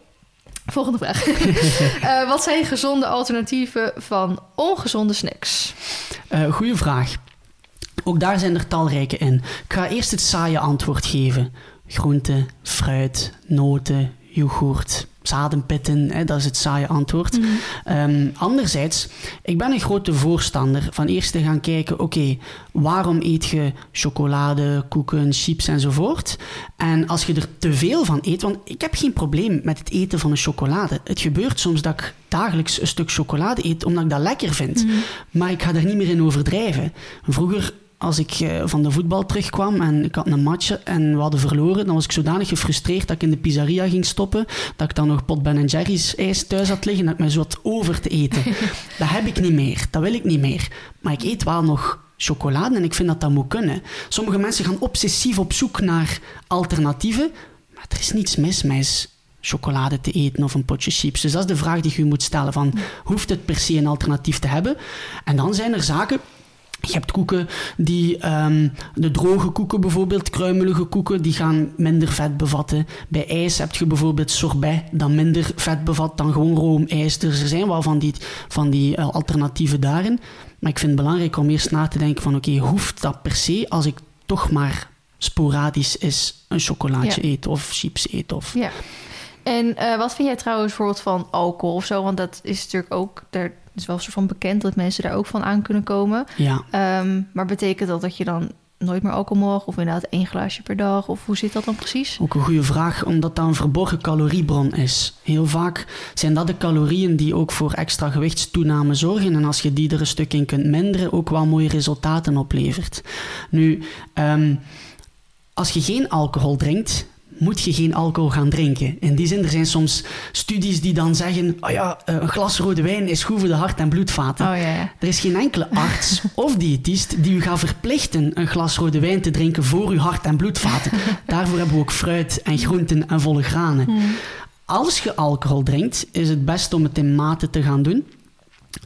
Volgende vraag. uh, wat zijn gezonde alternatieven van ongezonde snacks? Uh, goeie vraag. Ook daar zijn er talrijke in. Ik ga eerst het saaie antwoord geven. Groente, fruit, noten, yoghurt, zadenpitten, hè, dat is het saaie antwoord. Mm. Um, anderzijds, ik ben een grote voorstander van eerst te gaan kijken, oké, waarom eet je chocolade, koeken, chips enzovoort? En als je er te veel van eet, want ik heb geen probleem met het eten van een chocolade. Het gebeurt soms dat ik dagelijks een stuk chocolade eet, omdat ik dat lekker vind. Mm. Maar ik ga er niet meer in overdrijven. Vroeger als ik uh, van de voetbal terugkwam en ik had een match en we hadden verloren, dan was ik zodanig gefrustreerd dat ik in de pizzeria ging stoppen, dat ik dan nog pot Ben Jerry's ijs thuis had liggen, dat ik me zo had over te eten. dat heb ik niet meer, dat wil ik niet meer. Maar ik eet wel nog chocolade en ik vind dat dat moet kunnen. Sommige mensen gaan obsessief op zoek naar alternatieven, maar er is niets mis met chocolade te eten of een potje chips. Dus dat is de vraag die je moet stellen van, hoeft het per se een alternatief te hebben? En dan zijn er zaken je hebt koeken die, um, de droge koeken bijvoorbeeld, kruimelige koeken, die gaan minder vet bevatten. Bij ijs heb je bijvoorbeeld sorbet, dat minder vet bevat dan gewoon roomijs. Dus er zijn wel van die, van die uh, alternatieven daarin. Maar ik vind het belangrijk om eerst na te denken van, oké, okay, hoeft dat per se als ik toch maar sporadisch is een chocolaatje ja. eet of chips eet? Of... Ja. En uh, wat vind jij trouwens bijvoorbeeld van alcohol of zo? Want dat is natuurlijk ook... Daar is wel soort van bekend dat mensen daar ook van aan kunnen komen. Ja. Um, maar betekent dat dat je dan nooit meer alcohol mag? Of inderdaad één glaasje per dag? Of hoe zit dat dan precies? Ook een goede vraag, omdat dat een verborgen caloriebron is. Heel vaak zijn dat de calorieën die ook voor extra gewichtstoename zorgen. En als je die er een stuk in kunt minderen, ook wel mooie resultaten oplevert. Nu, um, als je geen alcohol drinkt, moet je geen alcohol gaan drinken. In die zin, er zijn soms studies die dan zeggen: oh ja, eh, een glas rode wijn is goed voor de hart- en bloedvaten. Oh, ja, ja. Er is geen enkele arts of diëtist die u gaat verplichten een glas rode wijn te drinken voor uw hart- en bloedvaten. Daarvoor hebben we ook fruit en groenten en volle granen. Hmm. Als je alcohol drinkt, is het best om het in mate te gaan doen.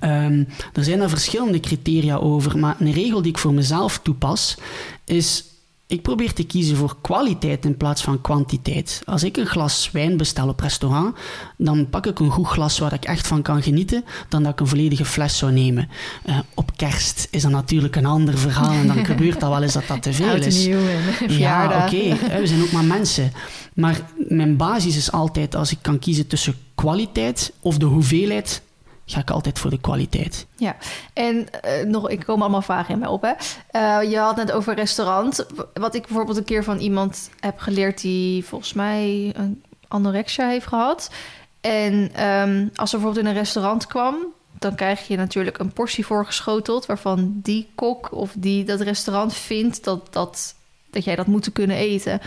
Um, er zijn er verschillende criteria over, maar een regel die ik voor mezelf toepas is ik probeer te kiezen voor kwaliteit in plaats van kwantiteit. Als ik een glas wijn bestel op restaurant, dan pak ik een goed glas waar ik echt van kan genieten, dan dat ik een volledige fles zou nemen. Uh, op kerst is dat natuurlijk een ander verhaal en dan gebeurt dat wel eens dat dat te veel is. Nieuw ja, oké, okay. we zijn ook maar mensen. Maar mijn basis is altijd, als ik kan kiezen tussen kwaliteit of de hoeveelheid, ga ik altijd voor de kwaliteit. Ja, en uh, nog, ik kom allemaal vragen in mij op. Hè. Uh, je had net over restaurant. Wat ik bijvoorbeeld een keer van iemand heb geleerd die volgens mij een anorexia heeft gehad. En um, als er bijvoorbeeld in een restaurant kwam, dan krijg je natuurlijk een portie voorgeschoteld... waarvan die kok of die, dat restaurant vindt dat, dat, dat jij dat moet kunnen eten.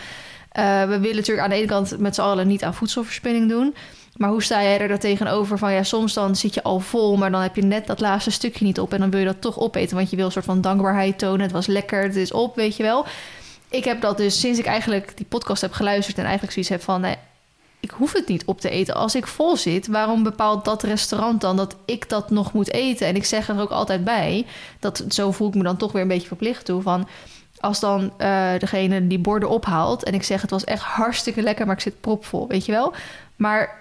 Uh, we willen natuurlijk aan de ene kant met z'n allen niet aan voedselverspilling doen... Maar hoe sta jij er tegenover van ja, soms dan zit je al vol, maar dan heb je net dat laatste stukje niet op en dan wil je dat toch opeten, want je wil een soort van dankbaarheid tonen. Het was lekker, het is op, weet je wel. Ik heb dat dus sinds ik eigenlijk die podcast heb geluisterd en eigenlijk zoiets heb van nee, ik hoef het niet op te eten. Als ik vol zit, waarom bepaalt dat restaurant dan dat ik dat nog moet eten? En ik zeg er ook altijd bij, dat zo voel ik me dan toch weer een beetje verplicht toe van als dan uh, degene die borden ophaalt en ik zeg het was echt hartstikke lekker, maar ik zit propvol, weet je wel. Maar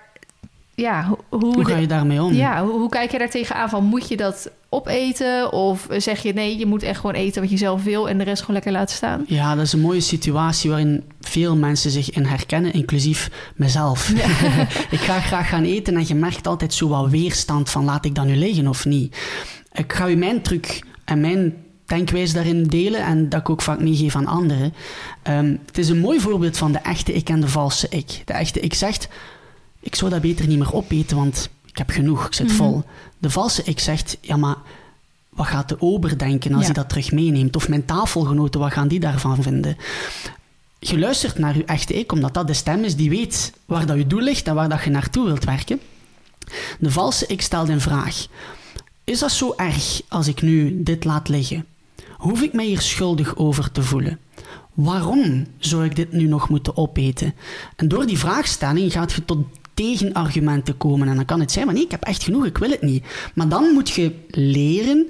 ja, hoe, hoe ga je daarmee om? Ja, hoe, hoe, kijk je daar tegenaan van moet je dat opeten of zeg je nee, je moet echt gewoon eten wat je zelf wil en de rest gewoon lekker laten staan? Ja, dat is een mooie situatie waarin veel mensen zich in herkennen, inclusief mezelf. ik ga graag gaan eten en je merkt altijd zo wat weerstand van laat ik dan nu liggen of niet. Ik ga u mijn truc en mijn denkwijze daarin delen en dat ik ook vaak meegeef aan anderen. Um, het is een mooi voorbeeld van de echte ik en de valse ik. De echte ik zegt ik zou dat beter niet meer opeten, want ik heb genoeg, ik zit mhm. vol. De valse ik zegt, ja, maar wat gaat de ober denken als hij dat terug meeneemt? Of mijn tafelgenoten, wat gaan die daarvan vinden? Je luistert naar je echte ik, omdat dat de stem is die weet waar dat je doel ligt en waar dat je naartoe wilt werken. De valse ik stelt een vraag. Is dat zo erg als ik nu dit laat liggen? Hoef ik mij hier schuldig over te voelen? Waarom zou ik dit nu nog moeten opeten? En door die vraagstelling gaat je tot tegenargumenten komen. En dan kan het zijn, maar nee, ik heb echt genoeg, ik wil het niet. Maar dan moet je leren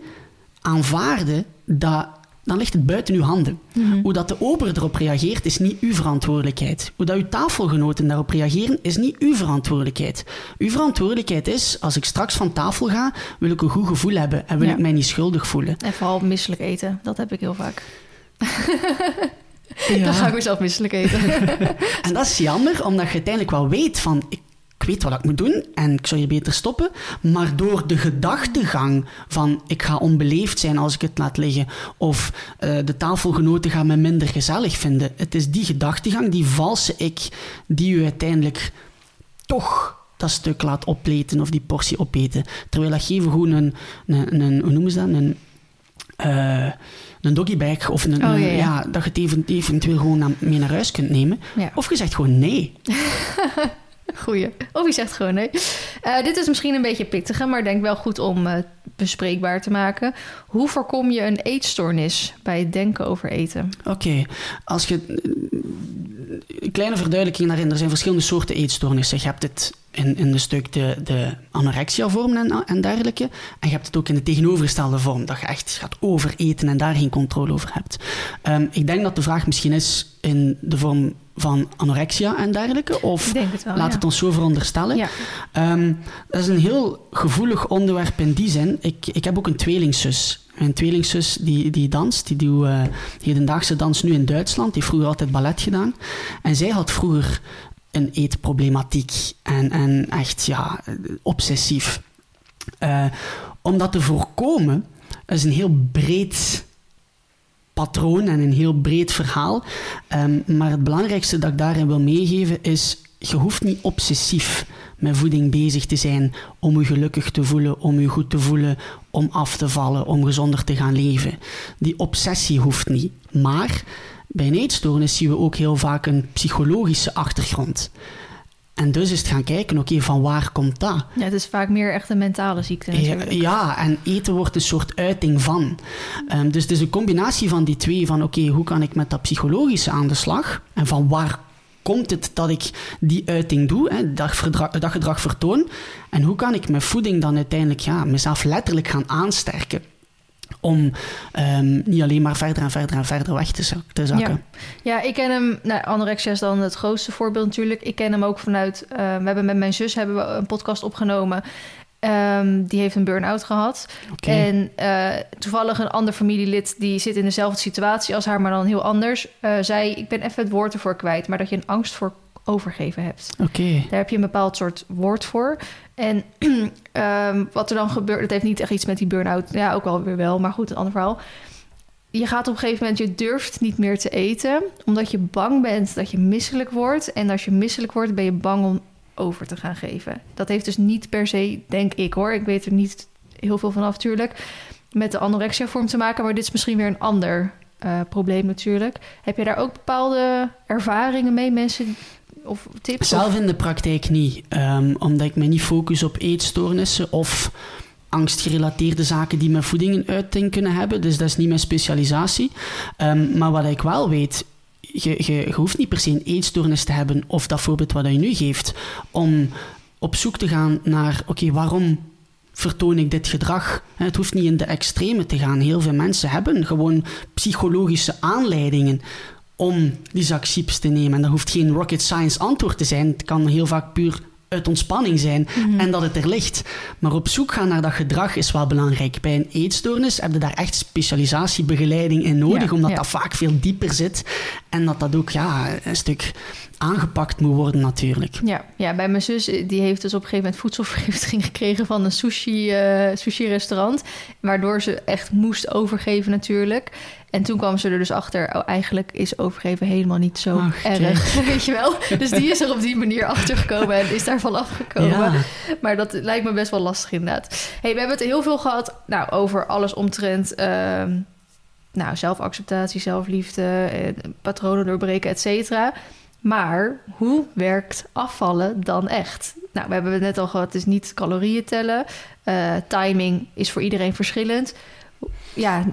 aanvaarden dat dan ligt het buiten uw handen. Mhm. Hoe dat de ober erop reageert, is niet uw verantwoordelijkheid. Hoe dat uw tafelgenoten daarop reageren, is niet uw verantwoordelijkheid. Uw verantwoordelijkheid is, als ik straks van tafel ga, wil ik een goed gevoel hebben en wil ik mij niet schuldig voelen. En vooral misselijk eten, dat heb ik heel vaak. Ja. Dan ga ik mezelf misselijk eten. en dat is jammer, omdat je uiteindelijk wel weet van... Ik ik weet wat ik moet doen en ik zou hier beter stoppen. Maar door de gedachtegang van ik ga onbeleefd zijn als ik het laat liggen, of uh, de tafelgenoten gaan me minder gezellig vinden. Het is die gedachtegang, die valse ik, die u uiteindelijk toch dat stuk laat opleten of die portie opeten. Terwijl dat geven gewoon een, een, een, hoe noemen ze dat? Een, uh, een doggybag of een, oh, ja, dat je het eventueel gewoon mee naar huis kunt nemen. Of je zegt gewoon nee. Goeie. Of je zegt gewoon nee. Uh, dit is misschien een beetje pittiger, maar denk wel goed om uh, bespreekbaar te maken. Hoe voorkom je een eetstoornis bij het denken over eten? Oké, als je. Een kleine verduidelijking daarin: er zijn verschillende soorten eetstoornissen. Je hebt het in, in de stuk de, de anorexia-vorm en, en dergelijke. En je hebt het ook in de tegenovergestelde vorm, dat je echt gaat overeten en daar geen controle over hebt. Um, ik denk dat de vraag misschien is in de vorm van anorexia en dergelijke? Of het wel, laat het ons zo veronderstellen. Ja. Um, dat is een heel gevoelig onderwerp in die zin. Ik, ik heb ook een tweelingzus. Mijn tweelingzus die, die danst, die doet uh, hedendaagse dans nu in Duitsland. Die heeft vroeger altijd ballet gedaan. En zij had vroeger een eetproblematiek. En, en echt, ja, obsessief. Uh, om dat te voorkomen, is een heel breed patroon en een heel breed verhaal. Um, maar het belangrijkste dat ik daarin wil meegeven is: je hoeft niet obsessief met voeding bezig te zijn om je gelukkig te voelen, om je goed te voelen, om af te vallen, om gezonder te gaan leven. Die obsessie hoeft niet. Maar bij een eetstoornis zien we ook heel vaak een psychologische achtergrond. En dus is het gaan kijken, oké, van waar komt dat? Ja, het is vaak meer echt een mentale ziekte natuurlijk. Ja, en eten wordt een soort uiting van. Um, dus het is een combinatie van die twee, van oké, hoe kan ik met dat psychologische aan de slag? En van waar komt het dat ik die uiting doe, hè, dat, dat gedrag vertoon? En hoe kan ik met voeding dan uiteindelijk ja, mezelf letterlijk gaan aansterken? Om um, niet alleen maar verder en verder en verder weg te, te zakken. Ja. ja, ik ken hem, nou, anorexia is dan het grootste voorbeeld natuurlijk. Ik ken hem ook vanuit, uh, we hebben met mijn zus hebben we een podcast opgenomen. Um, die heeft een burn-out gehad. Okay. En uh, toevallig een ander familielid die zit in dezelfde situatie als haar, maar dan heel anders. Uh, zei: Ik ben even het woord ervoor kwijt, maar dat je een angst voor overgeven hebt. Oké. Daar heb je een bepaald soort woord voor. En um, wat er dan gebeurt, dat heeft niet echt iets met die burn-out. Ja, ook wel weer wel, maar goed, een ander verhaal. Je gaat op een gegeven moment, je durft niet meer te eten, omdat je bang bent dat je misselijk wordt. En als je misselijk wordt, ben je bang om over te gaan geven. Dat heeft dus niet per se, denk ik hoor, ik weet er niet heel veel vanaf natuurlijk. Met de anorexia-vorm te maken. Maar dit is misschien weer een ander uh, probleem natuurlijk. Heb je daar ook bepaalde ervaringen mee, mensen of? Zelf in de praktijk niet. Um, omdat ik me niet focus op eetstoornissen of angstgerelateerde zaken die met voeding een kunnen hebben. Dus dat is niet mijn specialisatie. Um, maar wat ik wel weet, je, je, je, hoeft niet per se een eetstoornis te hebben, of dat voorbeeld wat je nu geeft, om op zoek te gaan naar, oké, waarom vertoon ik dit gedrag? Het hoeft niet in de extreme te gaan. Heel veel mensen hebben gewoon psychologische aanleidingen om die zak chips te nemen. En dat hoeft geen rocket science antwoord te zijn. Het kan heel vaak puur uit ontspanning zijn mhm. en dat het er ligt. Maar op zoek gaan naar dat gedrag is wel belangrijk. Bij een eetstoornis heb je daar echt specialisatiebegeleiding in nodig, omdat dat vaak veel dieper zit en dat dat ook ja, een stuk aangepakt moet worden natuurlijk. Ja, ja, bij mijn zus, die heeft dus op een gegeven moment voedselvergiftiging gekregen van een sushi, uh, sushi-restaurant, waardoor ze echt moest overgeven natuurlijk. En toen kwam ze er dus achter, oh, eigenlijk is overgeven helemaal niet zo erg, weet je wel. Dus die is er op die manier achter gekomen en is daarvan afgekomen. Maar dat lijkt me best wel lastig inderdaad. Hey, we hebben het heel veel gehad nou, over alles omtrent... Uh, nou, zelfacceptatie, zelfliefde, patronen doorbreken, et cetera. Maar hoe werkt afvallen dan echt? Nou, we hebben het net al gehad, het is niet calorieën tellen. Uh, timing is voor iedereen verschillend. Ja,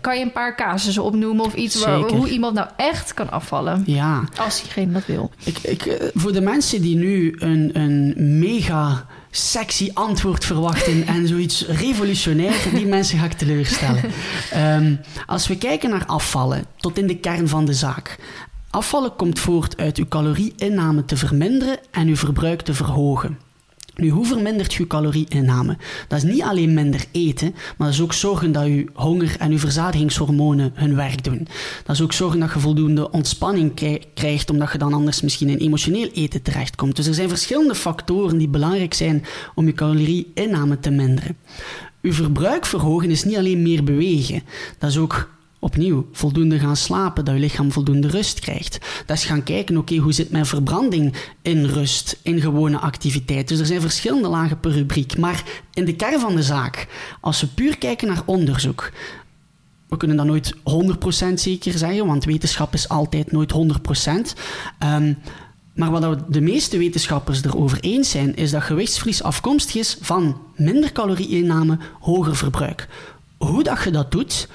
kan je een paar casussen opnoemen of iets waar, hoe iemand nou echt kan afvallen? Ja. Als diegene dat wil. Ik, ik, eh, voor de mensen die nu een, een mega sexy antwoord verwachten en zoiets revolutionair, die mensen ga ik teleurstellen. Um, als we kijken naar afvallen, tot in de kern van de zaak. Afvallen komt voort uit uw calorieinname te verminderen en uw verbruik te verhogen. Nu, hoe vermindert je calorieinname? Dat is niet alleen minder eten, maar dat is ook zorgen dat je honger en je verzadigingshormonen hun werk doen. Dat is ook zorgen dat je voldoende ontspanning krijgt, omdat je dan anders misschien in emotioneel eten terechtkomt. Dus er zijn verschillende factoren die belangrijk zijn om je calorieinname te minderen. Uw verbruik verhogen is niet alleen meer bewegen, dat is ook opnieuw voldoende gaan slapen, dat je lichaam voldoende rust krijgt. Dat is gaan kijken, oké, hoe zit mijn verbranding in rust, in gewone activiteit. Dus er zijn verschillende lagen per rubriek. Maar in de kern van de zaak, als we puur kijken naar onderzoek, we kunnen dat nooit 100% zeker zeggen, want wetenschap is altijd nooit 100%. Um, ehm, maar wat de meeste wetenschappers erover eens zijn, is dat gewichtsverlies afkomstig is van minder calorieinname, hoger verbruik. Hoe dat je dat doet,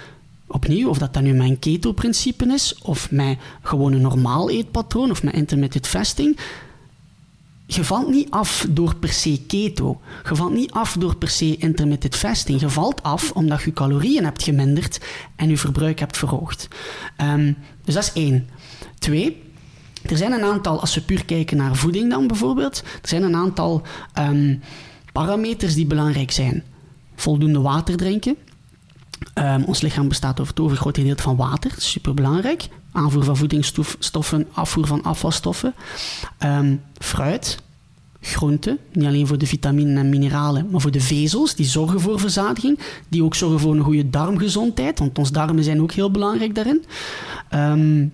opnieuw, of dat dat nu mijn keto-principe is, of mijn gewone normaal eetpatroon, of mijn intermittent fasting, je valt niet af door per se keto. Je valt niet af door per se intermittent fasting. Je valt af omdat je calorieën hebt geminderd en je verbruik hebt verhoogd. Um, dus dat is één. Twee, er zijn een aantal, als we puur kijken naar voeding dan bijvoorbeeld, er zijn een aantal um, parameters die belangrijk zijn. Voldoende water drinken, Um, ons lichaam bestaat over het overgrote gedeelte van water, superbelangrijk. Aanvoer van voedingsstoffen, afvoer van afvalstoffen. Um, fruit, groenten, niet alleen voor de vitaminen en mineralen, maar voor de vezels, die zorgen voor verzadiging, die ook zorgen voor een goede darmgezondheid, want onze darmen zijn ook heel belangrijk daarin. Um,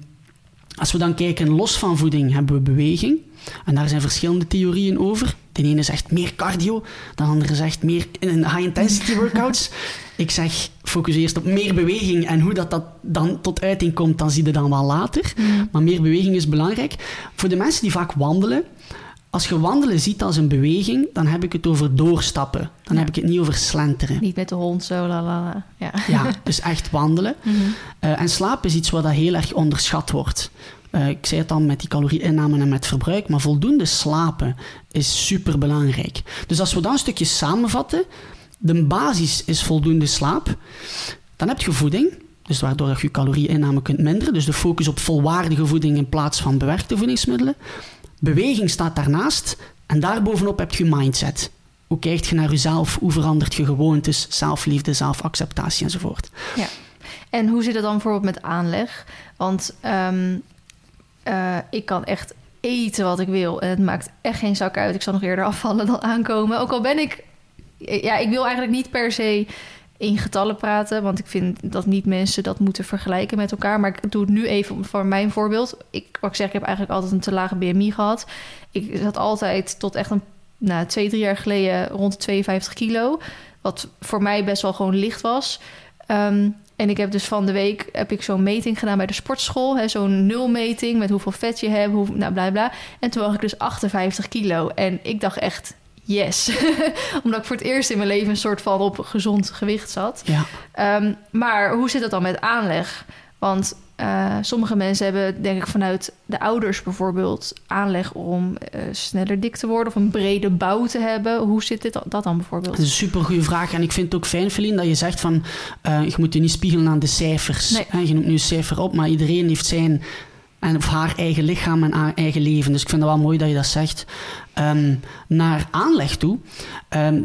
als we dan kijken los van voeding, hebben we beweging. En daar zijn verschillende theorieën over. De ene zegt meer cardio, de andere zegt meer high-intensity workouts. Ik zeg, focus eerst op meer beweging en hoe dat, dat dan tot uiting komt, dan zie je dan wel later. Mm. Maar meer beweging is belangrijk. Voor de mensen die vaak wandelen, als je wandelen ziet als een beweging, dan heb ik het over doorstappen. Dan heb ik het niet over slenteren. Niet met de hond zo, la la. Ja, ja dus echt wandelen. Mm en slaap is iets wat dat heel erg onderschat wordt. Uh, ik zei het al met die calorieinname en met verbruik, maar voldoende slapen is super belangrijk. Dus als we dan een stukje samenvatten, de basis is voldoende slaap. Dan heb je voeding, dus waardoor je calorieinname kunt minderen. Dus de focus op volwaardige voeding in plaats van bewerkte voedingsmiddelen. Beweging staat daarnaast. En daarbovenop heb je mindset. Hoe kijkt je naar jezelf? Hoe verandert je gewoontes, zelfliefde, zelfacceptatie enzovoort? Ja. En hoe zit het dan bijvoorbeeld met aanleg? Want um, uh, ik kan echt eten wat ik wil. En het maakt echt geen zak uit. Ik zal nog eerder afvallen dan aankomen. Ook al ben ik ja, ik wil eigenlijk niet per se in getallen praten, want ik vind dat niet mensen dat moeten vergelijken met elkaar. Maar ik doe het nu even voor mijn voorbeeld. Ik, wat ik zeg, ik heb eigenlijk altijd een te lage BMI gehad. Ik zat altijd tot echt een, nou, twee, drie jaar geleden rond de 52 kilo. wat voor mij best wel gewoon licht was. Ehm, en ik heb dus van de week heb ik zo'n meting gedaan bij de sportschool. Zo'n nulmeting met hoeveel vet je hebt, hoe, nou bla bla. En toen woog ik dus 58 kilo. En ik dacht echt, yes. Omdat ik voor het eerst in mijn leven een soort van op gezond gewicht zat. Ja. Ehm, maar hoe zit het dan met aanleg? Want eh, sommige mensen hebben, denk ik, vanuit de ouders bijvoorbeeld aanleg om eh, sneller dik te worden of een brede bouw te hebben. Hoe zit dit, dat dan bijvoorbeeld? Dat is een super goede vraag. En ik vind het ook fijn, Feline, dat je zegt van eh, je moet je niet spiegelen aan de cijfers. Nee. Hè, Je noemt nu een cijfer op, maar iedereen heeft zijn en of haar eigen lichaam en haar eigen leven. Dus ik vind het wel mooi dat je dat zegt. Ehm, naar aanleg toe. Ehm,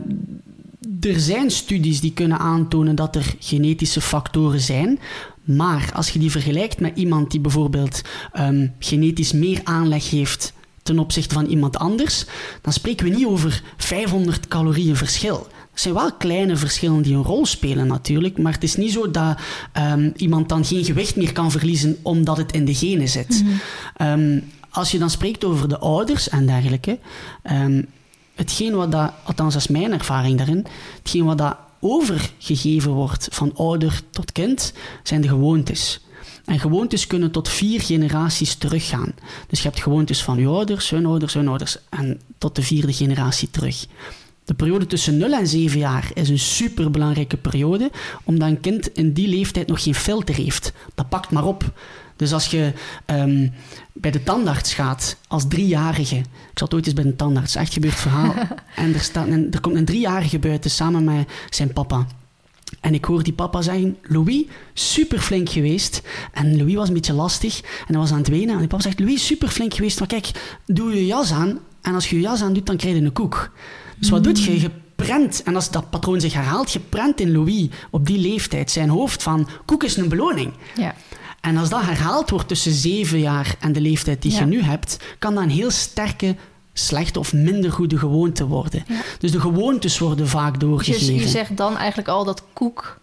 er zijn studies die kunnen aantonen dat er genetische factoren zijn. Maar als je die vergelijkt met iemand die bijvoorbeeld ehm, genetisch meer aanleg heeft ten opzichte van iemand anders, dan spreken we niet over 500 calorieën verschil. Het zijn wel kleine verschillen die een rol spelen natuurlijk, maar het is niet zo dat ehm, iemand dan geen gewicht meer kan verliezen omdat het in de genen zit. Ehm, als je dan spreekt over de ouders en dergelijke, hetgeen wat dat, althans dat is mijn ervaring daarin, hetgeen wat dat overgegeven wordt van ouder tot kind, zijn de gewoontes. En gewoontes kunnen tot vier generaties teruggaan. Dus je hebt gewoontes van je ouders, hun ouders, hun ouders en tot de vierde generatie terug. De periode tussen 0 en 7 jaar is een superbelangrijke periode, omdat een kind in die leeftijd nog geen filter heeft. Dat pakt maar op. Dus als je ehm, bij de tandarts gaat als driejarige, ik zat ooit eens bij een tandarts, echt gebeurd verhaal, en er, staat een, er komt een driejarige buiten samen met zijn papa. En ik hoor die papa zeggen, Louis, super flink geweest. En Louis was een beetje lastig en hij was aan het wenen. En die papa zegt, Louis, super flink geweest, maar kijk, doe je jas aan. En als je je jas aan doet, dan krijg je een koek. Dus wat doet je? Je prent, en als dat patroon zich herhaalt, je prent in Louis op die leeftijd zijn hoofd van, koek is een beloning. Ja. En als dat herhaald wordt tussen zeven jaar en de leeftijd die Ja. je nu hebt, kan dat een heel sterke, slechte of minder goede gewoonte worden. Ja. Dus de gewoontes worden vaak Dus doorgegeven. je, je zegt dan eigenlijk al dat koek,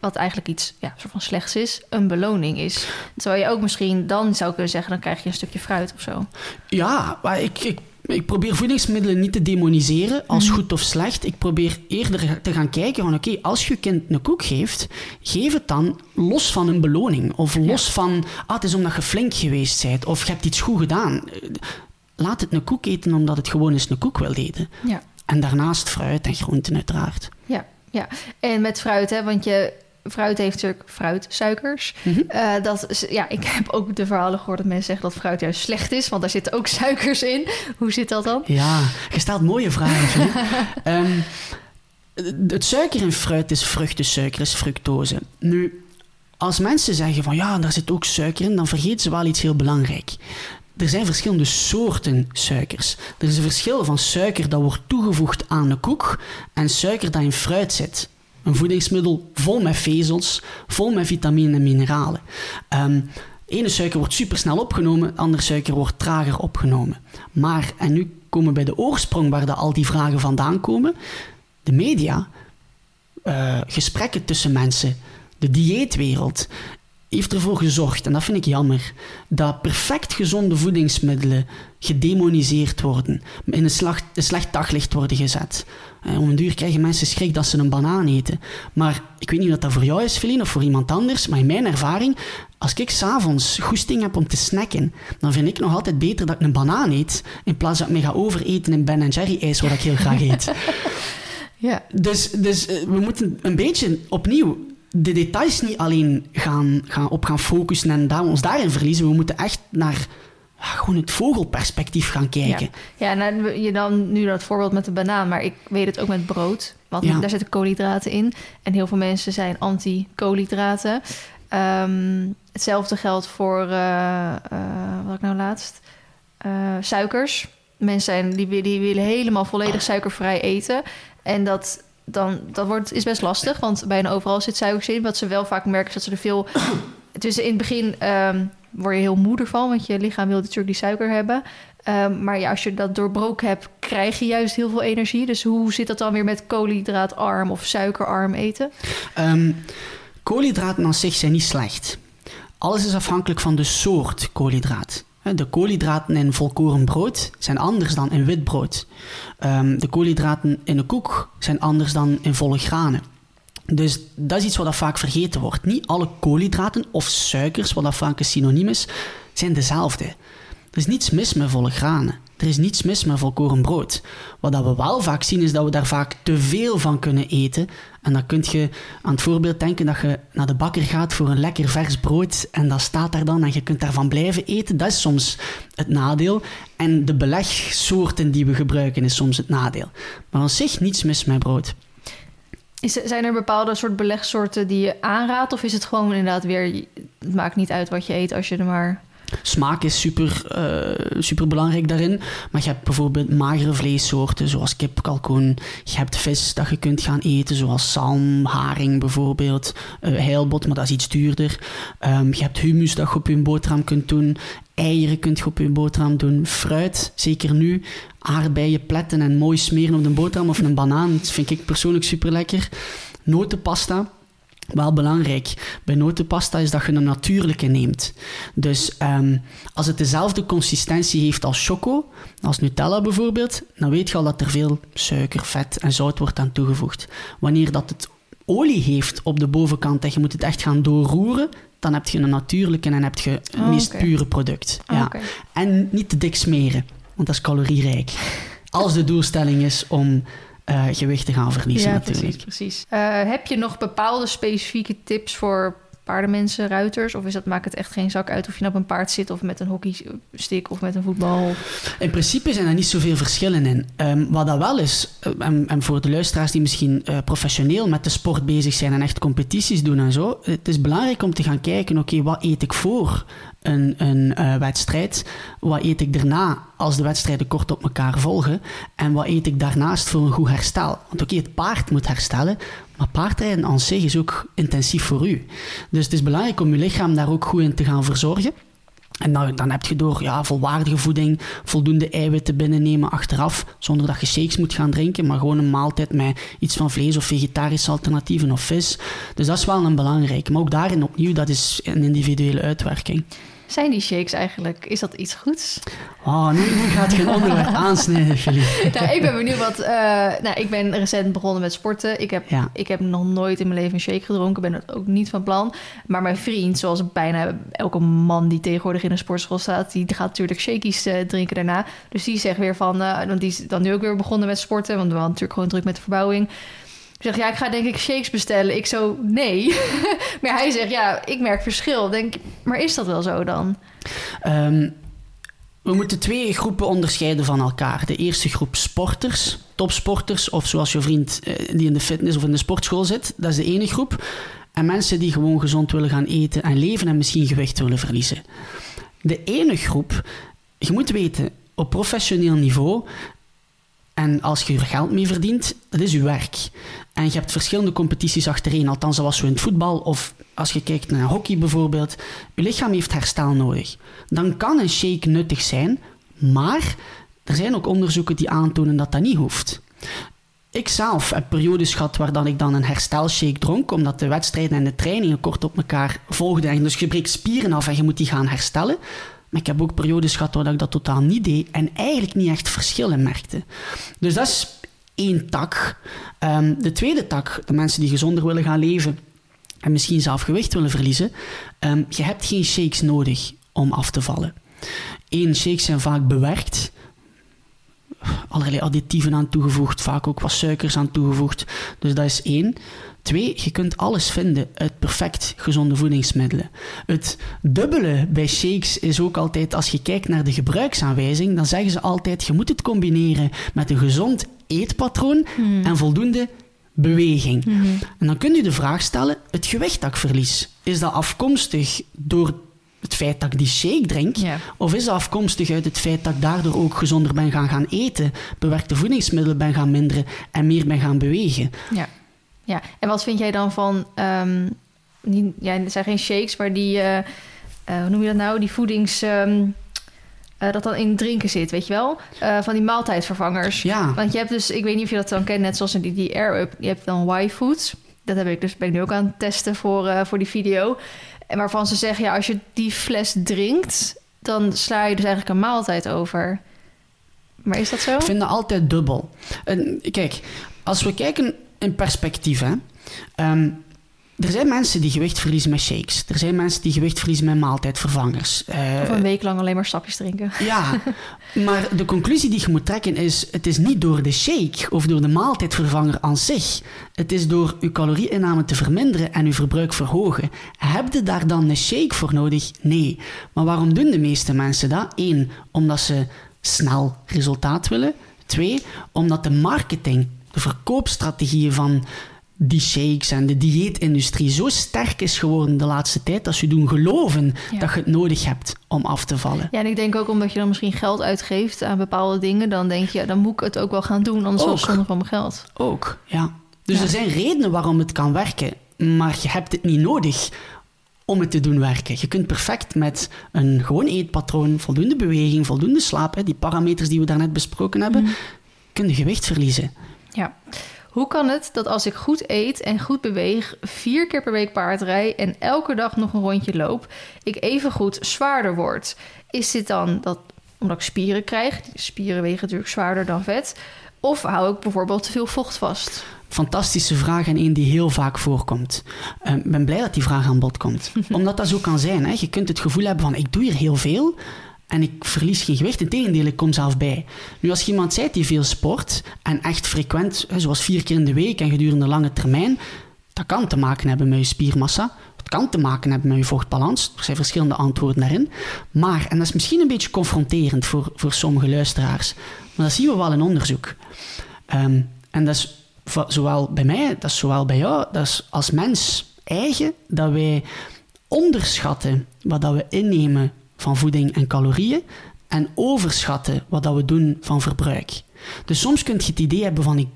wat eigenlijk iets ja, soort van slechts is, een beloning is. Terwijl je ook misschien dan zou kunnen zeggen, dan krijg je een stukje fruit of zo. Ja, maar ik, ik, ik probeer voedingsmiddelen niet te demoniseren als Mhm. goed of slecht. Ik probeer eerder te gaan kijken van oké, als je kind een koek geeft, geef het dan los van een beloning. Of los van, ah, het is omdat je flink geweest bent. Of je hebt iets goed gedaan. Laat het een koek eten omdat het gewoon eens een koek wil eten. Ja. En daarnaast fruit en groenten uiteraard. Ja, ja. En met fruit, hè, want je fruit heeft natuurlijk fruitsuikers. Eh, dat is, ja, ik heb ook de verhalen gehoord dat mensen zeggen dat fruit juist slecht is, want daar zitten ook suikers in. Hoe zit dat dan? Ja, je stelt mooie vragen. Ehm, het suiker in fruit is vruchtensuiker, is fructose. Nu, als mensen zeggen van ja, daar zit ook suiker in, dan vergeten ze wel iets heel belangrijk. Er zijn verschillende soorten suikers. Er is een verschil van suiker dat wordt toegevoegd aan een koek en suiker dat in fruit zit. Een voedingsmiddel vol met vezels, vol met vitamine en mineralen. Ehm, ene suiker wordt supersnel opgenomen, andere suiker wordt trager opgenomen. Maar, en nu komen we bij de oorsprong waar al die vragen vandaan komen. De media, eh, gesprekken tussen mensen, de dieetwereld, heeft ervoor gezorgd, en dat vind ik jammer, dat perfect gezonde voedingsmiddelen gedemoniseerd worden, in een, slag, een slecht daglicht worden gezet. Eh, om een duur krijgen mensen schrik dat ze een banaan eten. Maar ik weet niet of dat voor jou is, Feline, of voor iemand anders, maar in mijn ervaring, als ik s'avonds goesting heb om te snacken, dan vind ik nog altijd beter dat ik een banaan eet, in plaats dat ik me ga overeten in Ben Jerry ijs, wat ik heel graag eet. Ja, Dus, dus eh, we moeten een beetje opnieuw de details niet alleen gaan, gaan, op gaan focussen en daar, ons daarin verliezen. We moeten echt naar ja, gewoon het vogelperspectief gaan kijken. ja nou, je dan nu dat voorbeeld met de banaan, maar ik weet het ook met brood. Want Ja. daar zitten koolhydraten in. En heel veel mensen zijn anti-koolhydraten. Ehm, hetzelfde geldt voor, eh, eh, wat ik nou laatst, Eh, suikers. Mensen zijn, die, die willen helemaal volledig suikervrij eten. En dat, dan, dat wordt, is best lastig, want bijna overal zit suikers in. Wat ze wel vaak merken is dat ze er veel... Dus in het begin ehm, word je heel moe ervan, want je lichaam wil natuurlijk die suiker hebben. Ehm, maar ja, als je dat doorbroken hebt, krijg je juist heel veel energie. Dus hoe zit dat dan weer met koolhydraatarm of suikerarm eten? Ehm, koolhydraten aan zich zijn niet slecht. Alles is afhankelijk van de soort koolhydraat. De koolhydraten in volkoren brood zijn anders dan in wit brood. Ehm, de koolhydraten in een koek zijn anders dan in volle granen. Dus dat is iets wat vaak vergeten wordt. Niet alle koolhydraten of suikers, wat dat vaak een synoniem is, zijn dezelfde. Er is niets mis met volle granen. Er is niets mis met volkoren brood. Wat dat we wel vaak zien, is dat we daar vaak te veel van kunnen eten. En dan kun je aan het voorbeeld denken dat je naar de bakker gaat voor een lekker vers brood en dat staat daar dan en je kunt daarvan blijven eten. Dat is soms het nadeel. En de belegsoorten die we gebruiken is soms het nadeel. Maar aan zich niets mis met brood. Is, zijn er bepaalde soort belegsoorten die je aanraadt? Of is het gewoon inderdaad weer... Het maakt niet uit wat je eet als je er maar Smaak is super, uh, super belangrijk daarin. Maar je hebt bijvoorbeeld magere vleessoorten, zoals kip, kalkoen. Je hebt vis dat je kunt gaan eten, zoals zalm, haring bijvoorbeeld. Uh, heilbot, maar dat is iets duurder. Um, je hebt humus dat je op je boterham kunt doen. Eieren kunt je op je boterham doen. Fruit, zeker nu. Aardbeien pletten en mooi smeren op de boterham of een banaan. Dat vind ik persoonlijk super lekker. Notenpasta wel belangrijk bij notenpasta is dat je een natuurlijke neemt. Dus um, als het dezelfde consistentie heeft als choco, als Nutella bijvoorbeeld, dan weet je al dat er veel suiker, vet en zout wordt aan toegevoegd. Wanneer dat het olie heeft op de bovenkant en je moet het echt gaan doorroeren, dan heb je een natuurlijke en heb je het oh, meest pure product. Oh, ja. Okay. En niet te dik smeren, want dat is calorierijk. Als de doelstelling is om uh, gewicht te gaan verliezen ja, natuurlijk. Precies, precies. Uh, heb je nog bepaalde specifieke tips voor paardenmensen, ruiters? Of is dat, maakt het echt geen zak uit of je nou op een paard zit... of met een hockeystick of met een voetbal? In principe zijn er niet zoveel verschillen in. Um, wat dat wel is, eh, en, en, voor de luisteraars die misschien uh, professioneel met de sport bezig zijn... en echt competities doen en zo... het is belangrijk om te gaan kijken, oké, okay, wat eet ik voor? Een, een uh, wedstrijd. Wat eet ik daarna als de wedstrijden kort op elkaar volgen? En wat eet ik daarnaast voor een goed herstel? Want oké, het paard moet herstellen, maar paardrijden aan zich is ook intensief voor u. Dus het is belangrijk om je lichaam daar ook goed in te gaan verzorgen. En dan, dan heb je door ja, volwaardige voeding, voldoende eiwitten binnennemen achteraf, zonder dat je shakes moet gaan drinken, maar gewoon een maaltijd met iets van vlees of vegetarische alternatieven of vis. Dus dat is wel een belangrijke. Maar ook daarin opnieuw, dat is een individuele uitwerking. Zijn die shakes eigenlijk, is dat iets goeds? Oh, nu, nu gaat geen onderwerp aansnijden, Philippe. nou, ik ben benieuwd wat... Uh, nou, ik ben recent begonnen met sporten. Ik heb, ja. ik heb nog nooit in mijn leven een shake gedronken. Ben dat ook niet van plan. Maar mijn vriend, zoals bijna elke man die tegenwoordig in een sportschool staat... die gaat natuurlijk shakies uh, drinken daarna. Dus die zegt weer van... Uh, want die is dan nu ook weer begonnen met sporten. Want we waren natuurlijk gewoon druk met de verbouwing zeg, ja, ik ga denk ik shakes bestellen. Ik zo, nee. maar hij zegt, ja, ik merk verschil. Denk, maar is dat wel zo dan? Um, we moeten twee groepen onderscheiden van elkaar. De eerste groep sporters, topsporters, of zoals je vriend eh, die in de fitness of in de sportschool zit. Dat is de ene groep. En mensen die gewoon gezond willen gaan eten en leven en misschien gewicht willen verliezen. De ene groep, je moet weten, op professioneel niveau en als je er geld mee verdient, dat is je werk. En je hebt verschillende competities achtereen, althans zoals zo in het voetbal of als je kijkt naar hockey bijvoorbeeld. Je lichaam heeft herstel nodig. Dan kan een shake nuttig zijn, maar er zijn ook onderzoeken die aantonen dat dat niet hoeft. Ik zelf heb periodes gehad waar dan ik dan een herstelshake dronk, omdat de wedstrijden en de trainingen kort op elkaar volgden. En dus je breekt spieren af en je moet die gaan herstellen. Maar ik heb ook periodes gehad waar ik dat totaal niet deed en eigenlijk niet echt verschillen merkte. Dus dat is één tak. Um, de tweede tak, de mensen die gezonder willen gaan leven en misschien zelf gewicht willen verliezen, um, je hebt geen shakes nodig om af te vallen. Eén, shakes zijn vaak bewerkt allerlei additieven aan toegevoegd, vaak ook wat suikers aan toegevoegd. Dus dat is één. Twee, je kunt alles vinden uit perfect gezonde voedingsmiddelen. Het dubbele bij shakes is ook altijd, als je kijkt naar de gebruiksaanwijzing, dan zeggen ze altijd, je moet het combineren met een gezond eetpatroon hmm. en voldoende beweging. Hmm. En dan kun je de vraag stellen, het gewicht dat ik verlies, is dat afkomstig door het feit dat ik die shake drink? Of is dat afkomstig uit het feit dat ik daardoor ook gezonder ben gaan, gaan eten, bewerkte voedingsmiddelen ben gaan minderen en meer ben gaan bewegen? Ja, ja. en wat vind jij dan van, um, die, ja, het zijn geen shakes, maar die, uh, uh, hoe noem je dat nou, die voedings... Um, uh, dat dan in drinken zit, weet je wel? Uh, van die maaltijdvervangers. Ja. Want je hebt dus, ik weet niet of je dat dan kent, net zoals die, die Air Up. Je hebt dan Y-foods. Dat heb ik dus, ben ik nu ook aan het testen voor, uh, voor die video. En waarvan ze zeggen, ja, als je die fles drinkt, dan sla je dus eigenlijk een maaltijd over. Maar is dat zo? Ik vind dat altijd dubbel. En, kijk, als we kijken in perspectief, hè, ehm, er zijn mensen die gewicht verliezen met shakes. Er zijn mensen die gewicht verliezen met maaltijdvervangers. Uh, of een week lang alleen maar stapjes drinken. Ja, maar de conclusie die je moet trekken is... het is niet door de shake of door de maaltijdvervanger aan zich. Het is door uw calorieinname te verminderen en uw verbruik verhogen. Heb je daar dan een shake voor nodig? Nee. Maar waarom doen de meeste mensen dat? Eén, omdat ze snel resultaat willen. Twee, omdat de marketing, de verkoopstrategieën van die shakes en de dieetindustrie zo sterk is geworden de laatste tijd dat ze doen geloven dat je het nodig hebt om af te vallen. Ja, en ik denk ook omdat je dan misschien geld uitgeeft aan bepaalde dingen, dan denk je, dan moet ik het ook wel gaan doen, anders is het zonde van mijn geld. Ook, ja. Dus er zijn redenen waarom het kan werken, maar je hebt het niet nodig om het te doen werken. Je kunt perfect met een gewoon eetpatroon, voldoende beweging, voldoende slaap, die parameters die we daarnet besproken hebben, mm. kun je gewicht verliezen. Ja. Hoe kan het dat als ik goed eet en goed beweeg, vier keer per week paardrij en elke dag nog een rondje loop, ik even goed zwaarder word? Is dit dan dat omdat ik spieren krijg? Spieren wegen natuurlijk zwaarder dan vet. Of hou ik bijvoorbeeld te veel vocht vast? Fantastische vraag en een die heel vaak voorkomt. Ehm, ik ben blij dat die vraag aan bod komt. Omdat dat zo kan zijn. Hè? Je kunt het gevoel hebben van ik doe hier heel veel, en ik verlies geen gewicht. Integendeel, ik kom zelf bij. Nu, als iemand zijt die veel sport en echt frequent, zoals vier keer in de week en gedurende lange termijn, dat kan te maken hebben met je spiermassa. Dat kan te maken hebben met je vochtbalans. Er zijn verschillende antwoorden daarin. Maar, en dat is misschien een beetje confronterend voor, voor sommige luisteraars, maar dat zien we wel in onderzoek. Ehm, en dat is zowel bij mij, dat is zowel bij jou, dat is als mens eigen, dat wij onderschatten wat dat we innemen van voeding en calorieën en overschatten wat dat we doen van verbruik. Dus soms kun je het idee hebben van ik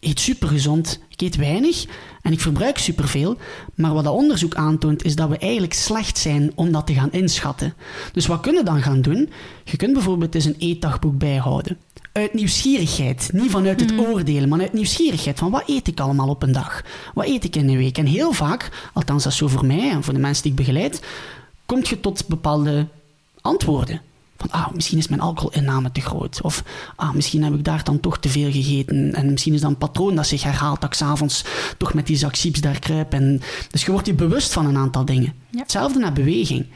eet supergezond, ik eet weinig en ik verbruik superveel, maar wat dat onderzoek aantoont is dat we eigenlijk slecht zijn om dat te gaan inschatten. Dus wat kunnen we dan gaan doen? Je kunt bijvoorbeeld eens een eetdagboek bijhouden. Uit nieuwsgierigheid, niet vanuit het mm. oordelen, maar uit nieuwsgierigheid van wat eet ik allemaal op een dag? Wat eet ik in een week? En heel vaak, althans dat is zo voor mij en voor de mensen die ik begeleid, kom je tot bepaalde antwoorden. Van, ah, misschien is mijn alcoholinname te groot. Of, ah, misschien heb ik daar dan toch te veel gegeten. En misschien is dat een patroon dat zich herhaalt, dat ik s'avonds toch met die zak chips daar kruip. En, dus je wordt je bewust van een aantal dingen. Hetzelfde naar beweging.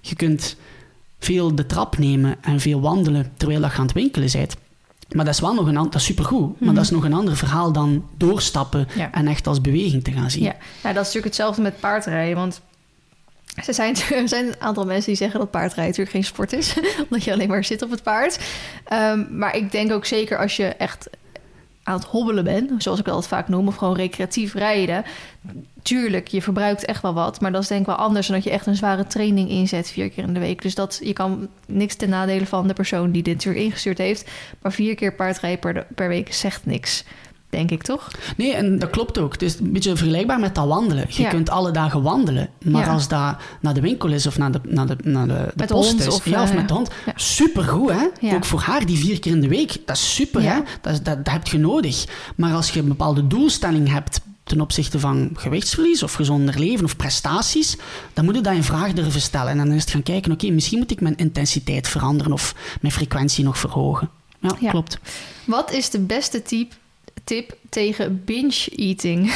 Je kunt veel de trap nemen en veel wandelen terwijl je aan het winkelen bent. Maar dat is wel nog een dat is supergoed. Maar mhm. dat is nog een ander verhaal dan doorstappen en echt als beweging te gaan zien. Ja, nou, dat is natuurlijk hetzelfde met paardrijden. Want er zijn, er zijn een aantal mensen die zeggen dat paardrijden natuurlijk geen sport is, omdat je alleen maar zit op het paard. Ehm, maar ik denk ook zeker als je echt aan het hobbelen bent, zoals ik dat vaak noem, of gewoon recreatief rijden. Tuurlijk, je verbruikt echt wel wat, maar dat is denk ik wel anders dan dat je echt een zware training inzet vier keer in de week. Dus dat je kan niks ten nadele van de persoon die dit natuurlijk ingestuurd heeft, maar vier keer paardrijden per week zegt niks denk ik toch? Nee, en dat klopt ook. Het is een beetje vergelijkbaar met dat wandelen. Je kunt alle dagen wandelen, maar als dat naar de winkel is of naar de, naar de, naar de, de post is, of, ja, of met de hond, supergoed hè? Ook voor haar die vier keer in de week, dat is super hè? Dat, dat, dat heb je nodig. Maar als je een bepaalde doelstelling hebt ten opzichte van gewichtsverlies of gezonder leven of prestaties, dan moet je dat in vraag durven stellen. En dan is het gaan kijken, oké, misschien moet ik mijn intensiteit veranderen of mijn frequentie nog verhogen. Ja, klopt. Wat is de beste type tip tegen binge-eating.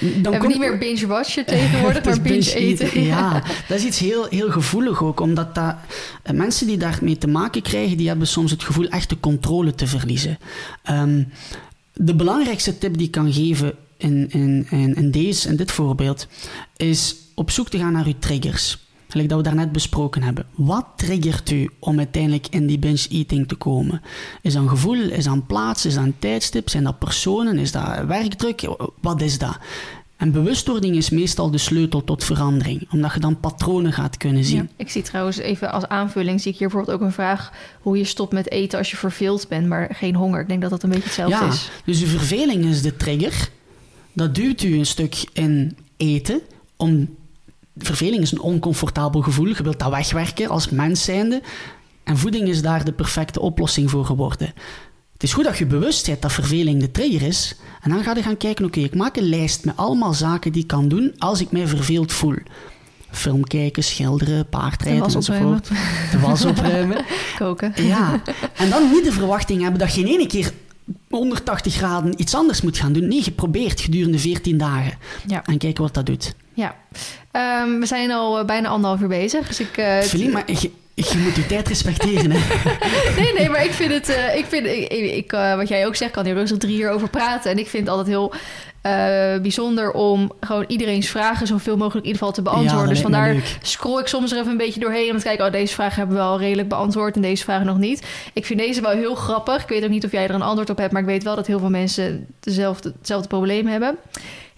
Dan We hebben niet meer binge-watchen tegenwoordig, maar binge-eten. ja, dat is iets heel, heel gevoelig ook, omdat dat, eh, mensen die daarmee te maken krijgen, die hebben soms het gevoel echt de controle te verliezen. Ehm, de belangrijkste tip die ik kan geven in, in, in, in, deze, in dit voorbeeld, is op zoek te gaan naar uw triggers. Gelijk dat we daarnet besproken hebben. Wat triggert u om uiteindelijk in die binge-eating te komen? Is dat een gevoel? Is dat een plaats? Is dat een tijdstip? Zijn dat personen? Is dat werkdruk? Wat is dat? En bewustwording is meestal de sleutel tot verandering, omdat je dan patronen gaat kunnen zien. Ja, ik zie trouwens even als aanvulling, zie ik hier bijvoorbeeld ook een vraag hoe je stopt met eten als je verveeld bent, maar geen honger. Ik denk dat dat een beetje hetzelfde ja, is. Dus de verveling is de trigger. Dat duwt u een stuk in eten om verveling is een oncomfortabel gevoel. Je wilt dat wegwerken als mens zijnde. En voeding is daar de perfecte oplossing voor geworden. Het is goed dat je bewust bent dat verveling de trigger is. En dan ga je gaan kijken, oké, ik maak een lijst met allemaal zaken die ik kan doen als ik mij verveeld voel. film kijken, schilderen, paardrijden De enzovoort. De was opruimen. Koken. Ja, en dan niet de verwachting hebben dat je in één keer 180 graden iets anders moet gaan doen. Nee, je probeert gedurende 14 dagen. Ja. En kijken wat dat doet. Ja. Ehm, we zijn al eh, bijna anderhalf uur bezig. Dus ik, eh, Feline, maar je, je moet je tijd respecteren. Hè? nee, nee, maar ik vind het... eh, ik vind, ik, ik, wat jij ook zegt, kan hier rustig drie uur over praten. En ik vind het altijd heel bijzonder om gewoon iedereen's vragen... zoveel mogelijk in ieder geval te beantwoorden. Ja, dus me vandaar leuk. scroll ik soms er even een beetje doorheen... om te kijken, oh, deze vragen hebben we al redelijk beantwoord... en deze vragen nog niet. Ik vind deze wel heel grappig. Ik weet ook niet of jij er een antwoord op hebt... maar ik weet wel dat heel veel mensen dezelfde, hetzelfde probleem hebben.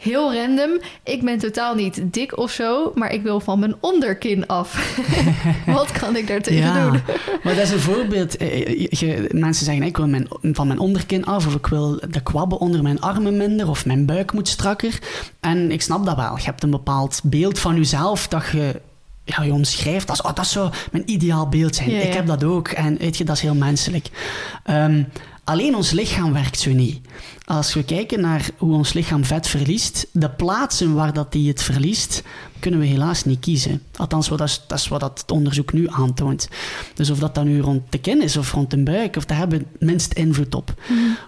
Heel random. Ik ben totaal niet dik of zo... maar ik wil van mijn onderkin af. Wat kan ik daar tegen ja, doen? maar dat is een voorbeeld. Eh, je- mensen zeggen, ik wil mijn, van mijn onderkin af, of ik wil de kwabben onder mijn armen minder, of mijn buik moet strakker. En ik snap dat wel. Je hebt een bepaald beeld van jezelf dat je, ja, je omschrijft als, oh, dat zou mijn ideaal beeld zijn. Ja, ja. Ik heb dat ook. En weet je, dat is heel menselijk. Ehm, alleen ons lichaam werkt zo niet. Als we kijken naar hoe ons lichaam vet verliest, de plaatsen waar dat die het verliest, kunnen we helaas niet kiezen. Althans, dat, is, dat is wat dat het onderzoek nu aantoont. Dus of dat dan nu rond de kin is of rond de buik, of daar hebben we minst invloed op.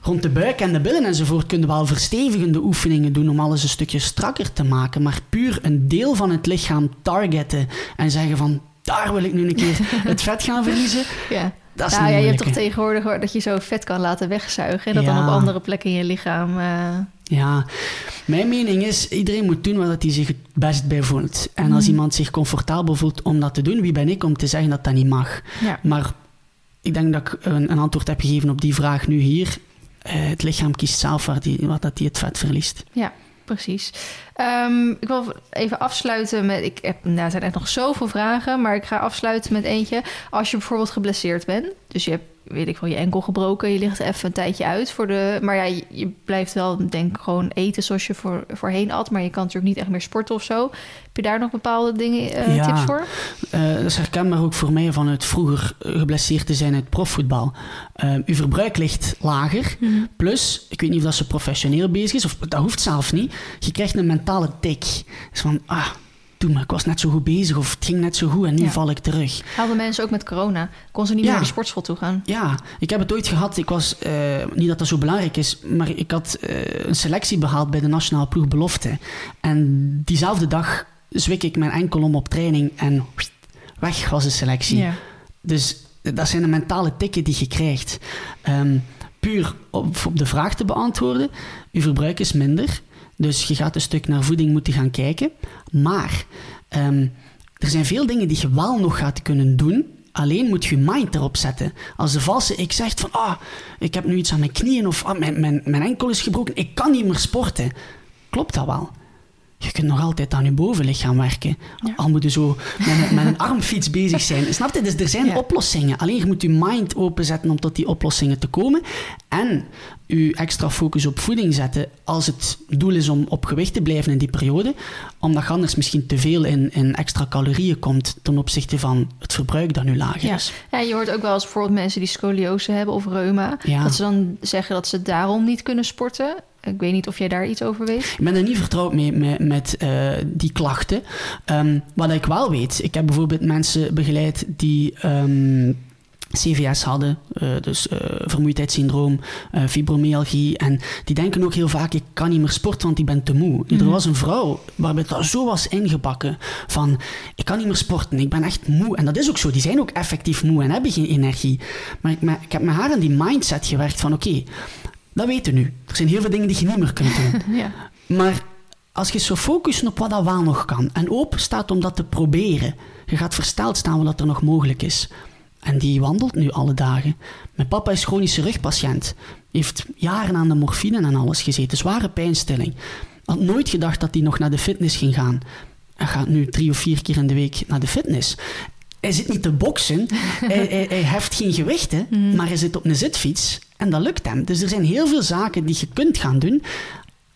Rond de buik en de billen enzovoort kunnen we wel verstevigende oefeningen doen om alles een stukje strakker te maken, maar puur een deel van het lichaam targetten en zeggen van daar wil ik nu een keer het vet gaan verliezen, Ja. Dat is Nou ja, je hebt toch tegenwoordig hoor, dat je zo vet kan laten wegzuigen. En dat dan op andere plekken in je lichaam. eh, Ja, mijn mening is, iedereen moet doen dat hij zich het best bij voelt. En als Mhm. iemand zich comfortabel voelt om dat te doen, wie ben ik om te zeggen dat dat niet mag? ja. Maar ik denk dat ik een, een antwoord heb gegeven op die vraag nu hier. Eh, het lichaam kiest zelf waar, die, waar dat die het vet verliest. ja, precies. Ehm, ik wil even afsluiten met. Ik heb, nou, er zijn echt nog zoveel vragen, maar ik ga afsluiten met eentje. Als je bijvoorbeeld geblesseerd bent, dus je hebt, weet ik wel, je enkel gebroken, je ligt even een tijdje uit voor de. Maar ja, je, je blijft wel, denk ik, gewoon eten zoals je voor, voorheen at, maar je kan natuurlijk niet echt meer sporten of zo. Heb je daar nog bepaalde dingen, eh, Ja. tips voor? Eh, dat is herkenbaar ook voor mij vanuit vroeger eh, geblesseerd te zijn uit profvoetbal. Eh, uw verbruik ligt lager. Plus, ik weet niet of dat ze professioneel bezig is, of dat hoeft zelf niet. Je krijgt een mentale tik. Dus van, ah, maar, ik was net zo goed bezig, of het ging net zo goed en nu Ja. val ik terug. Hadden mensen ook met corona? Kon ze niet Ja. meer naar de sportschool toe gaan? Ja, ik heb het ooit gehad. Ik was, eh, niet dat dat zo belangrijk is, maar ik had eh, een selectie behaald bij de nationale ploeg Belofte. En diezelfde dag zwik ik mijn enkel om op training en weg was de selectie. Ja. Dus dat zijn de mentale tikken die je krijgt. Ehm, puur op, op de vraag te beantwoorden, je verbruik is minder. Dus je gaat een stuk naar voeding moeten gaan kijken. Maar ehm, er zijn veel dingen die je wel nog gaat kunnen doen. Alleen moet je mind erop zetten. Als de valse ik zegt van, ah, ik heb nu iets aan mijn knieën of ah, mijn, mijn, mijn enkel is gebroken, ik kan niet meer sporten. Klopt dat wel? Je kunt nog altijd aan je bovenlichaam werken. Ja. Al moet je zo met, een- met een armfiets bezig zijn. Snap je? Dus er zijn Ja. oplossingen. Alleen je moet je mind openzetten om tot die oplossingen te komen. En je extra focus op voeding zetten als het doel is om op gewicht te blijven in die periode. Omdat je anders misschien te veel in, in extra calorieën komt ten opzichte van het verbruik dat nu lager Ja. is. ja, je hoort ook wel eens bijvoorbeeld mensen die scoliose hebben of reuma. Dat ze dan zeggen dat ze daarom niet kunnen sporten. Ik weet niet of jij daar iets over weet. Ik ben er niet vertrouwd mee met, met eh, die klachten. Ehm, wat ik wel weet, ik heb bijvoorbeeld mensen begeleid die ehm, CVS hadden, eh, dus eh, vermoeidheidssyndroom, eh, fibromyalgie. En die denken ook heel vaak, ik kan niet meer sporten, want ik ben te moe. Er Mhm. was een vrouw waarbij dat zo was ingebakken van, ik kan niet meer sporten, ik ben echt moe. En dat is ook zo, die zijn ook effectief moe en hebben geen energie. Maar ik, me- ik heb met haar aan die mindset gewerkt van, oké, dat weten we nu. Er zijn heel veel dingen die je niet meer kunt doen. Ja. Maar als je zo focussen op wat dat wel nog kan en open staat om dat te proberen, je gaat versteld staan wat er nog mogelijk is. En die wandelt nu alle dagen. Mijn papa is chronische rugpatiënt. Heeft jaren aan de morfine en alles gezeten. Zware pijnstilling. Had nooit gedacht dat hij nog naar de fitness ging gaan. Hij gaat nu drie of vier keer in de week naar de fitness. Hij zit niet te boksen. hij, hij, hij heft geen gewichten. Maar hij zit op een zitfiets. En dat lukt hem. Dus er zijn heel veel zaken die je kunt gaan doen.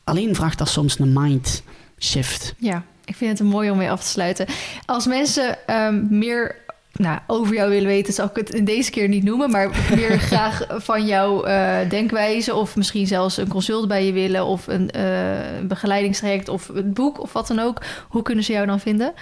Alleen vraagt dat soms een mind shift. ja, ik vind het een mooi om mee af te sluiten. Als mensen ehm, meer nou, over jou willen weten, zal ik het in deze keer niet noemen, maar meer graag van jouw uh, denkwijze of misschien zelfs een consult bij je willen of een uh, begeleidingstraject of een boek of wat dan ook, hoe kunnen ze jou dan vinden?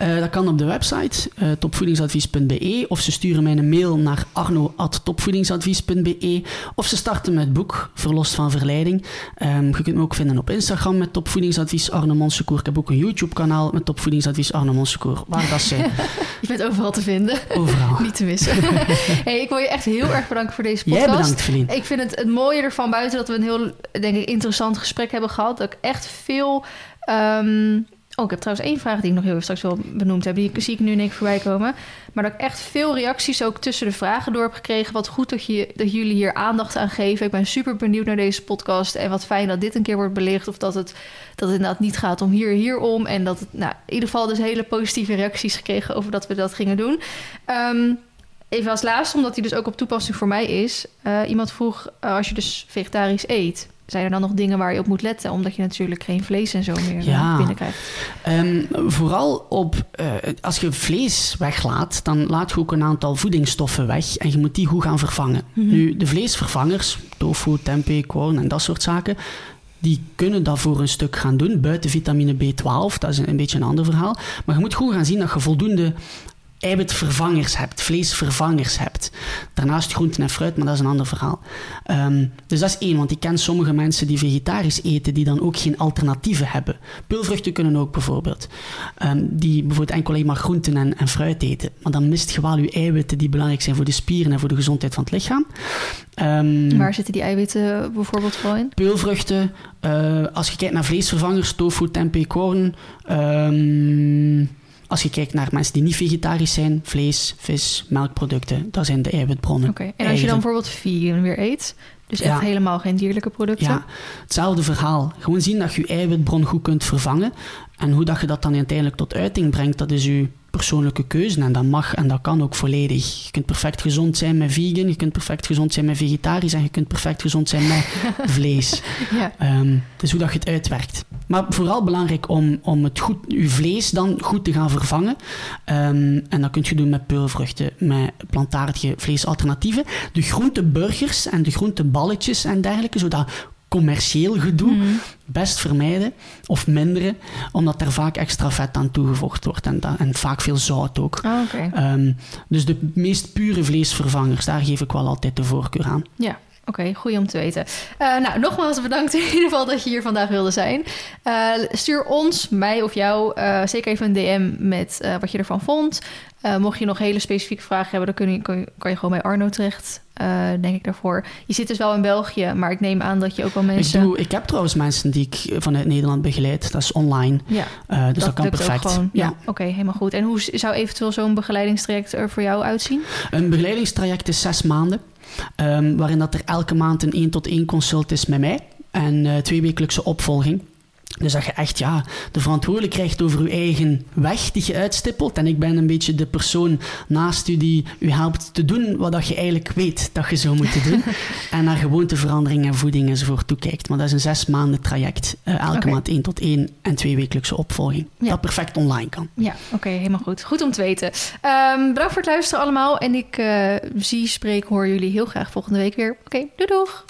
Uh, dat kan op de website topvoedingsadvies.be of ze sturen mij een mail naar arno.topvoedingsadvies.be of ze starten met het boek Verlost van Verleiding. Um, je kunt me ook vinden op Instagram met Topvoedingsadvies Arno Monsecour. Ik heb ook een YouTube kanaal met Topvoedingsadvies Arno Monsecour, waar dat zijn. je bent overal te vinden. Overal. Niet te missen. hey, ik wil je echt heel erg bedanken voor deze podcast. Jij bedankt. Ik vind het het mooie ervan buiten dat we een heel, denk ik, interessant gesprek hebben gehad. Dat ik echt veel... Um, Oh, ik heb trouwens één vraag die ik nog heel straks wil benoemd heb. Die zie ik nu in één voorbij komen. Maar dat ik echt veel reacties ook tussen de vragen door heb gekregen. Wat goed dat, je, dat jullie hier aandacht aan geven. Ik ben super benieuwd naar deze podcast. En wat fijn dat dit een keer wordt belicht. Of dat het, dat het inderdaad niet gaat om hier, hierom. En dat het, nou, in ieder geval dus hele positieve reacties gekregen over dat we dat gingen doen. Um, even als laatste, omdat die dus ook op toepassing voor mij is. Uh, iemand vroeg, uh, als je dus vegetarisch eet zijn er dan nog dingen waar je op moet letten? Omdat je natuurlijk geen vlees en zo meer eh, ja. binnenkrijgt. Um, vooral op, uh, als je vlees weglaat, dan laat je ook een aantal voedingsstoffen weg. En je moet die goed gaan vervangen. Mm -hmm. Nu, de vleesvervangers, tofu, tempeh, korn en dat soort zaken, die kunnen dat voor een stuk gaan doen, buiten vitamine B12. Dat is een, een beetje een ander verhaal. Maar je moet goed gaan zien dat je voldoende eiwitvervangers hebt, vleesvervangers hebt. Daarnaast groenten en fruit, maar dat is een ander verhaal. Um, dus dat is één, want ik ken sommige mensen die vegetarisch eten, die dan ook geen alternatieven hebben. Pulvruchten kunnen ook bijvoorbeeld. Um, die bijvoorbeeld enkel alleen maar groenten en, en, fruit eten. Maar dan mist je wel je eiwitten die belangrijk zijn voor de spieren en voor de gezondheid van het lichaam. Um, Waar zitten die eiwitten bijvoorbeeld voor in? Peulvruchten. Uh, als je kijkt naar vleesvervangers, tofu, tempeh, korn... Als je kijkt naar mensen die niet vegetarisch zijn, vlees, vis, melkproducten, dat zijn de eiwitbronnen. Oké, okay. en als je dan bijvoorbeeld vegan weer eet, dus echt ja. helemaal geen dierlijke producten? Ja, hetzelfde verhaal. Gewoon zien dat je je eiwitbron goed kunt vervangen. En hoe dat je dat dan uiteindelijk tot uiting brengt, dat is je persoonlijke keuze. En dat mag en dat kan ook volledig. Je kunt perfect gezond zijn met vegan, je kunt perfect gezond zijn met vegetarisch en je kunt perfect gezond zijn met vlees. Ja. Um, dus hoe dat je het uitwerkt. Maar vooral belangrijk om, om het goed, je vlees dan goed te gaan vervangen. Um, en dat kun je doen met peulvruchten, met plantaardige vleesalternatieven. De groenteburgers en de groenteballetjes en dergelijke, zodat commercieel gedoe mm. best vermijden of minderen, omdat er vaak extra vet aan toegevoegd wordt en, en vaak veel zout ook. Oh, okay. um, dus de meest pure vleesvervangers, daar geef ik wel altijd de voorkeur aan. Ja. Oké, okay, goed om te weten. Uh, nou, nogmaals bedankt in ieder geval dat je hier vandaag wilde zijn. Uh, stuur ons, mij of jou, uh, zeker even een DM met wat je ervan vond. mocht je nog hele specifieke vragen hebben, dan kun je, kan, je, kan je gewoon bij Arno terecht. denk ik daarvoor. Je zit dus wel in België, maar ik neem aan dat je ook wel mensen. Ik, doe, ik heb trouwens mensen die ik vanuit Nederland begeleid. Dat is online. Ja, dus dat, dat kan perfect. Ja, ja. oké, okay, helemaal goed. En hoe zou eventueel zo'n begeleidingstraject er voor jou uitzien? Een begeleidingstraject is zes maanden. Um, waarin dat er elke maand een 1 tot 1 consult is met mij en uh, twee wekelijkse opvolging. Dus dat je echt ja, de verantwoordelijk krijgt over je eigen weg die je uitstippelt. En ik ben een beetje de persoon naast u die u helpt te doen wat dat je eigenlijk weet dat je zou moeten doen. en naar gewoonteverandering en voeding enzovoort toekijkt. Maar dat is een zes maanden traject. Uh, elke okay. maand één tot één en twee wekelijkse opvolging. Ja. Dat perfect online kan. Ja, oké, okay, helemaal goed. Goed om te weten. Um, bedankt voor het luisteren allemaal. En ik uh, zie, spreek, hoor jullie heel graag volgende week weer. Oké, okay, doei doeg!